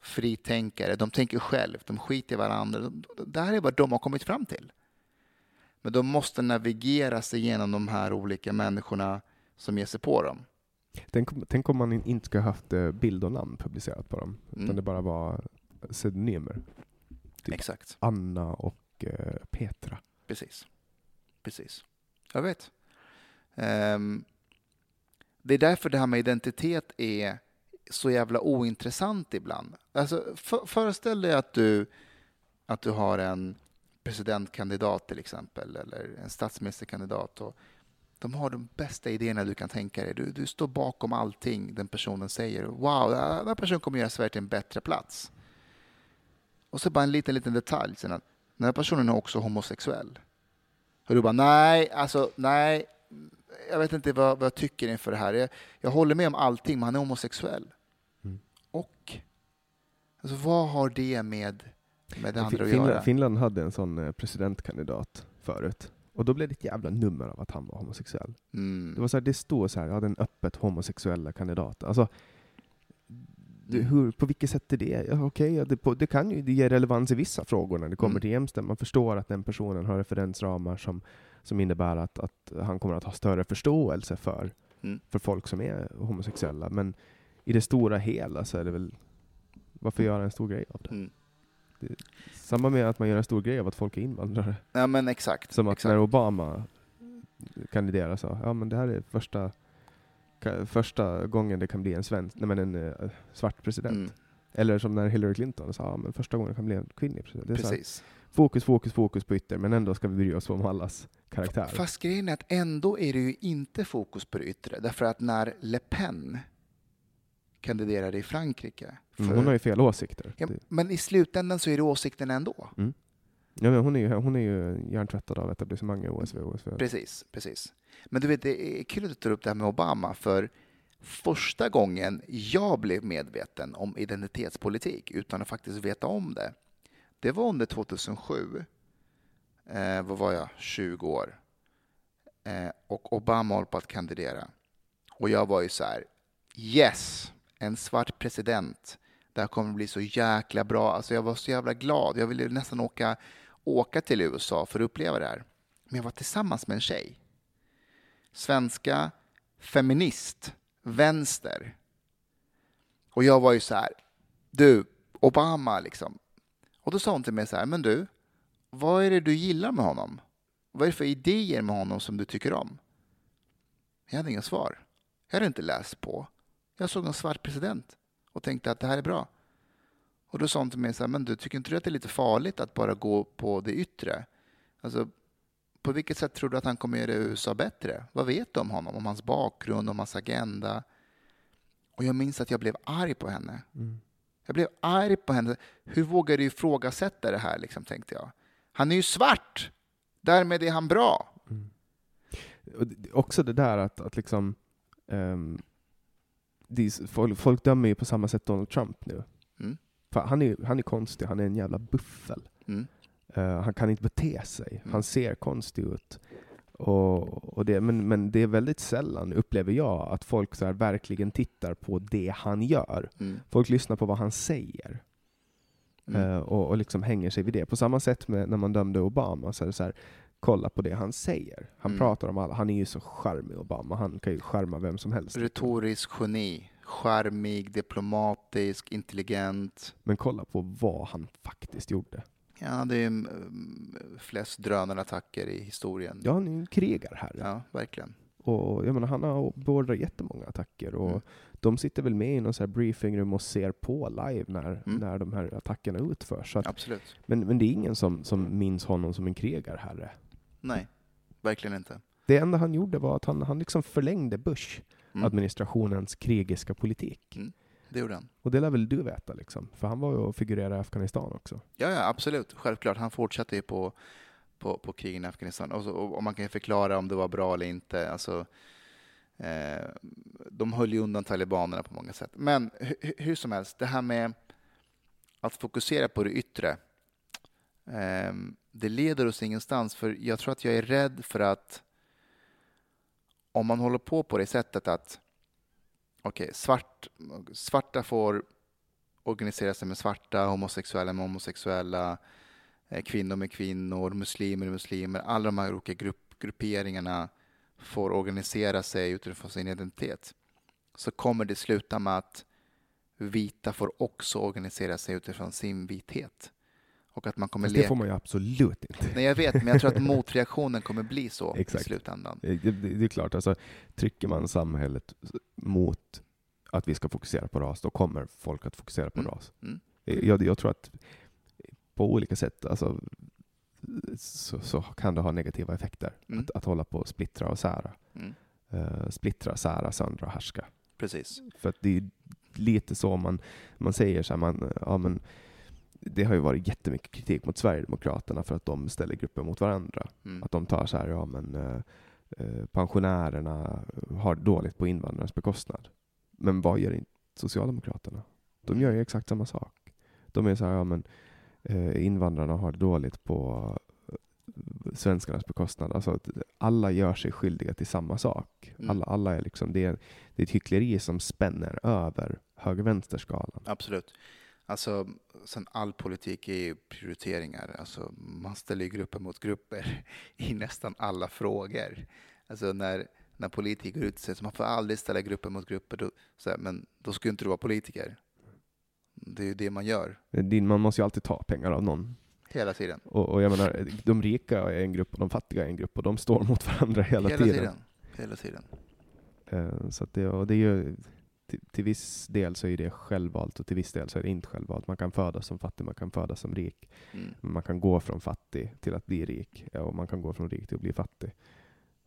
Fritänkare, de tänker själv, de skiter i varandra. Det här är vad de har kommit fram till. Men de måste navigera sig igenom de här olika människorna som ger sig på dem. Tänk, tänk om man inte skulle haft eh, bild och namn publicerat på dem, mm. utan det bara var pseudonymer. Typ Exakt. Anna och eh, Petra. Precis. Precis. Jag vet. Um, det är därför det här med identitet är så jävla ointressant ibland. Alltså, för, föreställ dig att du, att du har en presidentkandidat till exempel, eller en statsministerkandidat. Och de har de bästa idéerna du kan tänka dig. Du, du står bakom allting den personen säger. Wow, den här personen kommer göra Sverige till en bättre plats. Och så bara en liten, liten detalj. Sen att den här personen är också homosexuell. Och du bara, nej, alltså nej, jag vet inte vad, vad jag tycker inför det här. Jag, jag, håller med om allting, men han är homosexuell. Mm. Och? Alltså vad har det med, med det andra att Finland, göra? Finland hade en sån eh, presidentkandidat förut. Och då blev det ett jävla nummer av att han var homosexuell. Mm. Det var så här, det stod så här, ja den öppet homosexuella kandidaten. Alltså, det, hur, på vilket sätt är det? Ja, okay, det, på, det kan ju det ger relevans i vissa frågor när det kommer mm. till jämställdhet. Man förstår att den personen har referensramar som, som innebär att, att han kommer att ha större förståelse för, mm. för folk som är homosexuella. Men i det stora hela så är det väl, varför göra en stor grej av det? Mm. det samma med att man gör en stor grej av att folk är invandrare. Ja men exakt. Som att exakt. när Obama kandiderade så, ja men det här är första första gången det kan bli en svensk, nej men en uh, svart president. Mm. Eller som när Hillary Clinton sa, men första gången det kan bli en kvinnlig president. Precis. Här, fokus, fokus, fokus på ytter, men ändå ska vi bry oss om allas karaktär. Fast grejen är att ändå är det ju inte fokus på det yttre, därför att när Le Pen kandiderade i Frankrike Mm, hon har ju fel åsikter. ja, men i slutändan så är det åsikten ändå. Ja, men hon är ju, hon är ju hjärntvättad av etablissemanget OSV. OSV. Precis, precis. Men du vet, det är kul att du tar upp det här med Obama, för första gången jag blev medveten om identitetspolitik utan att faktiskt veta om det, det var under 2007. Eh, vad var jag? 20 år. Eh, och Obama håller på att kandidera. Och jag var ju så här, yes, en svart president. Det här kommer bli så jäkla bra. Alltså jag var så jävla glad. Jag ville nästan åka, åka till USA för att uppleva det här. Men jag var tillsammans med en tjej. Svenska, feminist, vänster. Och jag var ju så här, du, Obama liksom. Och då sa hon till mig så här, men du, vad är det du gillar med honom? Vad är det för idéer med honom som du tycker om? Jag hade inga svar. Jag hade inte läst på. Jag såg en svart president och tänkte att det här är bra. Och då sa hon till mig så här, men du, tycker inte du att det är lite farligt att bara gå på det yttre? Alltså, på vilket sätt tror du att han kommer göra USA bättre? Vad vet du om honom? Om hans bakgrund, om hans agenda? Och jag minns att jag blev arg på henne. Mm. Jag blev arg på henne. Hur vågar du ifrågasätta det här, liksom, tänkte jag. Han är ju svart! Därmed är han bra. Det- Också det där att, att liksom... det är, folk, folk dömer ju på samma sätt Donald Trump nu. Mm. Han, är, han är konstig, han är en jävla buffel. Mm. Eh, han kan inte bete sig, Mm. han ser konstig ut. Och, och det, men, men det är väldigt sällan, upplever jag, att folk så verkligen tittar på det han gör. Mm. Folk lyssnar på vad han säger. Mm. Eh, och, och liksom hänger sig vid det. På samma sätt med när man dömde Obama, så är det så här, kolla på det han säger. Han Mm. pratar om alla, han är ju så charmig Obama, han kan ju charma vem som helst. Retorisk geni. Charmig, diplomatisk, intelligent. Men kolla på vad han faktiskt gjorde. Ja, det är mm, flest drönarattacker i historien. Ja, han är ju en krigarherre. Ja, verkligen. Och jag menar, han har beordrat jättemånga attacker. Och Mm. De sitter väl med i någon så här briefingrum och ser på live när, Mm. när de här attackerna utförs. Så att, Absolut. men, men det är ingen som, som minns honom som en krigarherre. Nej, verkligen inte. Det enda han gjorde var att han, han liksom förlängde Bush Mm. krigiska politik. Det gjorde han. Och det lär väl du veta, liksom. för han var ju och figurerade i Afghanistan också. Ja, ja, absolut. Självklart. Han fortsatte ju på, på, på krigen i Afghanistan. Och, så, och man kan ju förklara om det var bra eller inte. Alltså, eh, de höll ju undan talibanerna på många sätt. Men hu- hur som helst, det här med att fokusera på det yttre. Eh, det leder oss ingenstans. För jag tror att jag är rädd för att om man håller på på det sättet att okej, svart, svarta får organisera sig med svarta, homosexuella med homosexuella, eh, kvinnor med kvinnor, muslimer med muslimer. Alla de här olika grupp, grupperingarna får organisera sig utifrån sin identitet. Så kommer det sluta med att vita får också organisera sig utifrån sin vithet. Och att man kommer Fast det leka... får man ju absolut inte. Nej, jag vet, men jag tror att motreaktionen kommer bli så i Exakt. slutändan. Det, det, det är klart, alltså, trycker man samhället mot att vi ska fokusera på ras, då kommer folk att fokusera på Mm. ras. Mm. Jag, jag tror att på olika sätt alltså, så, så kan det ha negativa effekter. Mm. Att, att hålla på och splittra och sära. Mm. Uh, splittra, sära, söndra, härska. Precis. För det är lite så man, man säger så här, man, ja, men, det har ju varit jättemycket kritik mot Sverigedemokraterna för att de ställer grupper mot varandra. Mm. Att de tar så här, ja men eh, eh, pensionärerna har dåligt på invandrarnas bekostnad. Men vad gör inte Socialdemokraterna? De gör ju exakt samma sak. De är så här, ja men eh, invandrarna har det dåligt på svenskarnas bekostnad. Alltså att alla gör sig skyldiga till samma sak. Mm. Alla, alla är liksom, det, är, det är ett hyckleri som spänner över höger-vänster-skalan. Absolut. Alltså, sen all politik är ju prioriteringar. Alltså, man ställer ju grupper mot grupper i nästan alla frågor. Alltså när, när politiker går ut och säger att man får aldrig ställa grupper mot grupper, då, så här, men då ska ju inte du vara politiker. Det är ju det man gör Det- Man måste ju alltid ta pengar av någon. hela tiden. Och, och jag menar, de rika är en grupp och de fattiga är en grupp och de står mot varandra hela, Hela tiden. tiden. Hela tiden. Eh, Så att det, och det är ju, till, till viss del så är det självvalt och till viss del så är det inte självvalt. Man kan födas som fattig, man kan födas som rik. Mm. Man kan gå från fattig till att bli rik och man kan gå från rik till att bli fattig.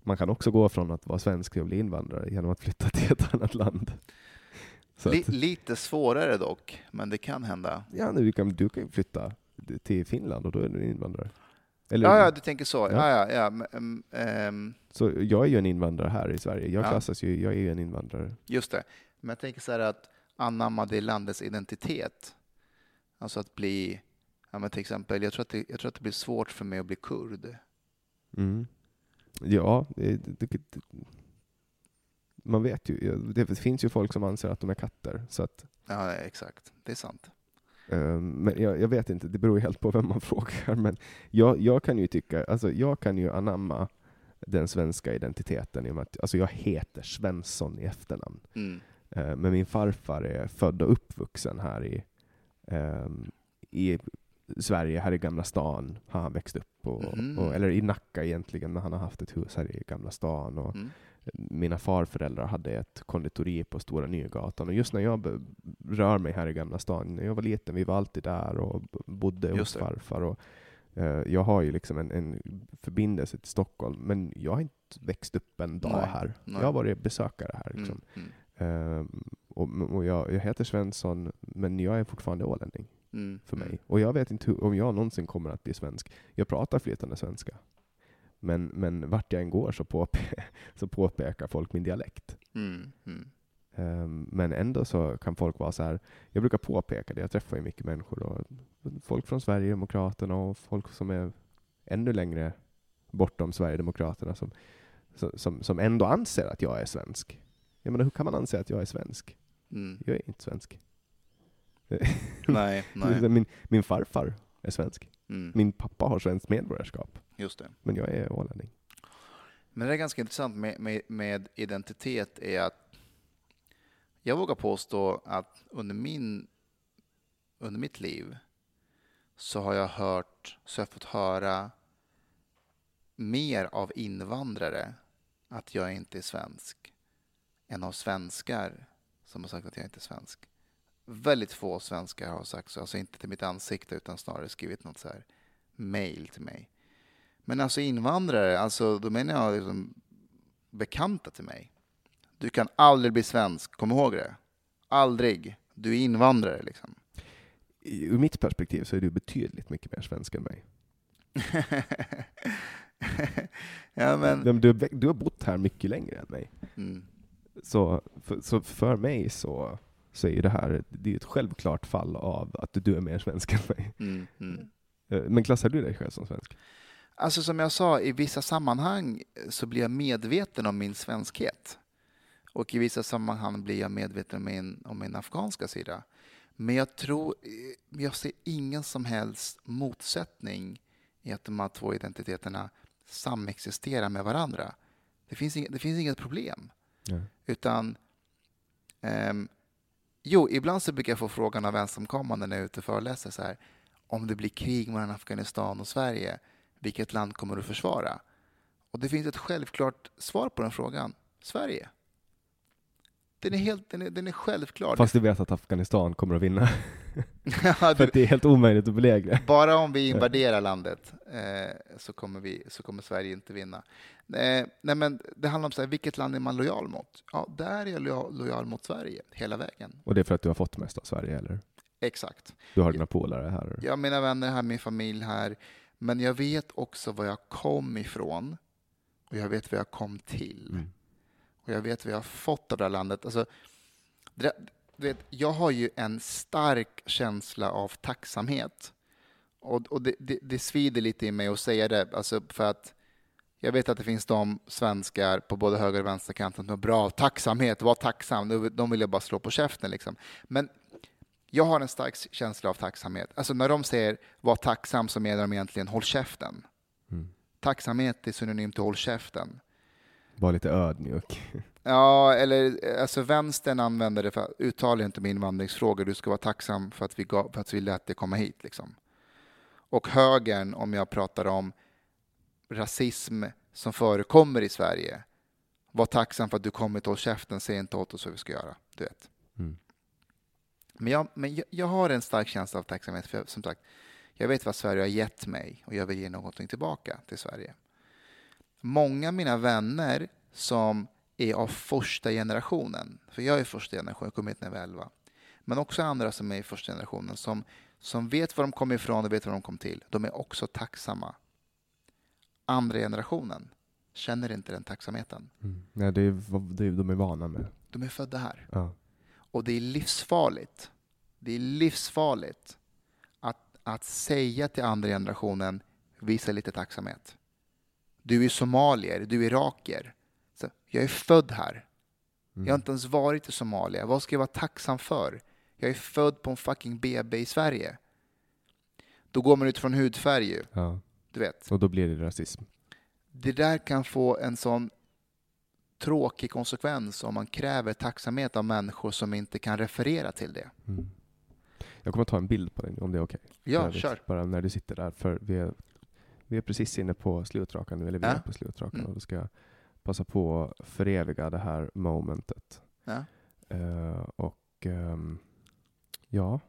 Man kan också gå från att vara svensk till att bli invandrare genom att flytta till ett annat land. Att, lite svårare dock, men det kan hända. ja, nu, du, kan, du kan flytta till Finland och då är du invandrare. Eller, Ja, ja, du tänker så. Ja. Ja, ja, ja. ehm, ehm, Så jag är ju en invandrare här i Sverige. Jag Ja. klassas ju, jag är ju en invandrare. Just det. Men jag tänker så här att anamma det landets identitet. Alltså att bli, ja, men till exempel, jag tror, att det, jag tror att det blir svårt för mig att bli kurd. Mm. Ja, det, det, man vet ju. Det finns ju folk som anser att de är katter. Så att, Ja, exakt. Det är sant. eh, men jag, jag vet inte, det beror ju helt på vem man frågar. Men jag, jag kan ju tycka, alltså jag kan ju anamma den svenska identiteten i och med att alltså jag heter Svensson i efternamn. Mm. Eh, Men min farfar är född och uppvuxen här i, ehm, i Sverige, här i Gamla stan har han växt upp. Och, Mhm. och, eller i Nacka egentligen, men han har haft ett hus här i Gamla stan. Och Mm. Mina farföräldrar hade ett konditori på Stora Nygatan. Och just när jag rör mig här i Gamla stan, när jag var liten, vi var alltid där och bodde hos Just det. farfar. Och, eh, jag har ju liksom en, en förbindelse till Stockholm, men jag har inte växt upp en dag Nej, här. nej. Jag har varit besökare här. Liksom. Mm. Ehm, och och jag, jag heter Svensson, men jag är fortfarande ålänning Mm. för mig. Mm. Och jag vet inte hur, om jag någonsin kommer att bli svensk. Jag pratar flytande svenska. Men, men vart jag än går så, påpe så påpekar folk min dialekt. Mm. Mm. Ehm, men ändå så kan folk vara så här, jag brukar påpeka det, jag träffar ju mycket människor, och folk från Sverigedemokraterna och folk som är ännu längre bortom Sverigedemokraterna som, som, som ändå anser att jag är svensk. Jag menar, hur kan man anse att jag är svensk? Mm. Jag är inte svensk. Nej, nej. Min, min farfar är svensk. Mm. Min pappa har svenskt medborgarskap. Just det. Men jag är ålänning. Men det är ganska intressant med, med, med identitet är att jag vågar påstå att under, min, under mitt liv så har jag hört, så jag fått höra mer av invandrare att jag inte är svensk än av svenskar som har sagt att jag inte är svensk. Väldigt få svenskar har sagt så, alltså inte till mitt ansikte utan snarare skrivit något så här mail till mig. Men alltså invandrare, alltså då menar jag liksom bekanta till mig. Du kan aldrig bli svensk, kom ihåg det. Aldrig. Du är invandrare liksom. Ur mitt perspektiv så är du betydligt mycket mer svensk än mig. ja. Men Du, du har bott här mycket längre än mig. Mm. Så för, så för mig så, så är det här det är ett självklart fall av att du är mer svensk än mig. Mm, mm. Eh, Men klassar du dig själv som svensk? Alltså som jag sa, i vissa sammanhang så blir jag medveten om min svenskhet. Och i vissa sammanhang blir jag medveten om min, om min afghanska sida. Men jag tror, eh, jag ser ingen som helst motsättning i att de här två identiteterna samexisterar med varandra. Det finns inget, det finns inget problem. Ja. Utan, ehm, jo, ibland så brukar jag få frågan av ensamkommande när jag är ute och föreläser så här, om det blir krig mellan Afghanistan och Sverige, vilket land kommer du försvara? Och det finns ett självklart svar på den frågan. Sverige. Den är, helt, den är, den är självklar. Fast du vet att Afghanistan kommer att vinna. Ja, för att det är helt omöjligt att belägra. bara om vi invaderar landet eh, så, kommer vi, så kommer Sverige inte vinna. Eh, nej men det handlar om så här, vilket land är man lojal mot? Ja, där är jag lojal, lojal mot Sverige hela vägen. Och det är för att du har fått mest av Sverige, eller? Exakt. Du har dina polare här. Jag har mina vänner här, min familj här. Men jag vet också var jag kom ifrån. Och jag vet vad jag kom till. Mm. Och jag vet vad jag har fått av det här landet. Alltså, det, du vet, jag har ju en stark känsla av tacksamhet. Och, och det, det, det svider lite i mig att säga det. Alltså för att jag vet att det finns de svenskar på både höger och vänsterkanten som är bra tacksamhet. Var tacksam. De- De vill jag bara slå på käften. Liksom. Men jag har en stark känsla av tacksamhet. Alltså när de säger var tacksam så menar de egentligen håll käften. Mm. Tacksamhet är synonymt till håll käften. Var lite ödmjuk. Ja, eller alltså vänstern använder det för att uttala inte med invandringsfrågor. Du ska vara tacksam för att vi, gav, för att vi lät dig komma hit. Liksom. Och högern, om jag pratar om rasism som förekommer i Sverige. Var tacksam för att du kommit och käften, säg inte åt oss vad vi ska göra. Du vet. Mm. Men, jag, men jag, jag har en stark känsla av tacksamhet. För jag, som sagt, jag vet vad Sverige har gett mig och jag vill ge någonting tillbaka till Sverige. Många av mina vänner som är av första generationen. För jag är första generationen, jag kom hit när jag var 11. Men också andra som är i första generationen som, som vet var de kom ifrån och vet var de kom till. De är också tacksamma. Andra generationen känner inte den tacksamheten. Mm. Nej, det är, det är, de är vana med. De är födda här. Ja. Och det är livsfarligt. Det är livsfarligt att, att säga till andra generationen, visa lite tacksamhet. Du är somalier, du är irakier. Så, jag är född här. Mm. Jag har inte ens varit i Somalia. Vad ska jag vara tacksam för? Jag är född på en fucking BB i Sverige. Då går man utifrån hudfärg ju, Ja. du vet. Och då blir det rasism. Det där kan få en sån tråkig konsekvens om man kräver tacksamhet av människor som inte kan referera till det. Mm. Jag kommer ta en bild på dig om det är okej. Ja, För övrigt, kör. Bara när du sitter där. För vi är, vi är precis inne på slutrakan nu, eller vi Ja. är på slutrakan. Mm. Och då ska jag passa på att föreviga det här momentet. Ja. Eh, och ehm, ja,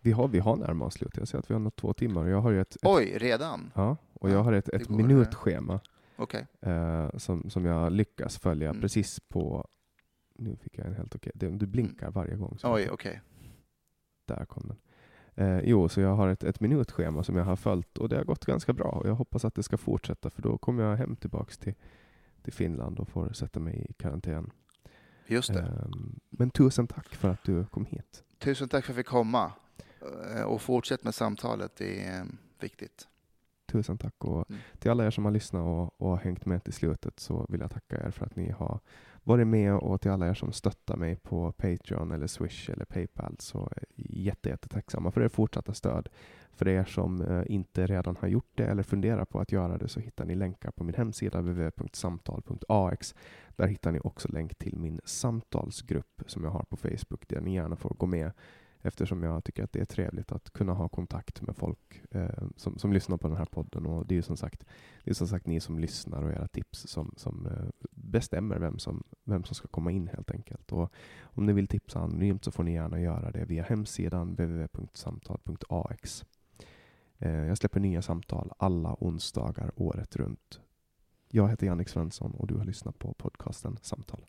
vi har, vi har närmat oss slut. Jag ser att vi har nått två timmar. Jag har ett, ett, Oj, redan? ja, och jag Ja, har ett, ett minutschema Okej. eh, som, som jag lyckas följa Mm. precis på... Nu fick jag en helt okej. det- Du blinkar varje gång. Oj, okej. Där kom den. Eh, jo, så jag har ett, ett minutschema som jag har följt och det har gått ganska bra. Och jag hoppas att det ska fortsätta för då kommer jag hem tillbaks till, till Finland och får sätta mig i karantän. Just det. Ehm, men tusen tack för att du kom hit. Tusen tack för att jag fick komma. Eh, Och fortsätt med samtalet, det är eh, viktigt. Tusen tack. Och Mm. till alla er som har lyssnat och, och hängt med till slutet så vill jag tacka er för att ni har varit med och till alla er som stöttar mig på Patreon eller Swish eller Paypal så är jätte, jättetacksamma för er fortsatta stöd. För er som eh, inte redan har gjort det eller funderar på att göra det så hittar ni länkar på min hemsida www.samtal.ax. Där hittar ni också länk till min samtalsgrupp som jag har på Facebook där ni gärna får gå med eftersom jag tycker att det är trevligt att kunna ha kontakt med folk eh, som, som lyssnar på den här podden. Och det är ju som sagt, det är som sagt ni som lyssnar och era tips som, som eh, bestämmer vem som, vem som ska komma in helt enkelt. Och om ni vill tipsa anonymt så får ni gärna göra det via hemsidan www.samtal.ax. Eh, jag släpper nya samtal alla onsdagar året runt. Jag heter Jannik Svensson och du har lyssnat på podcasten Samtal.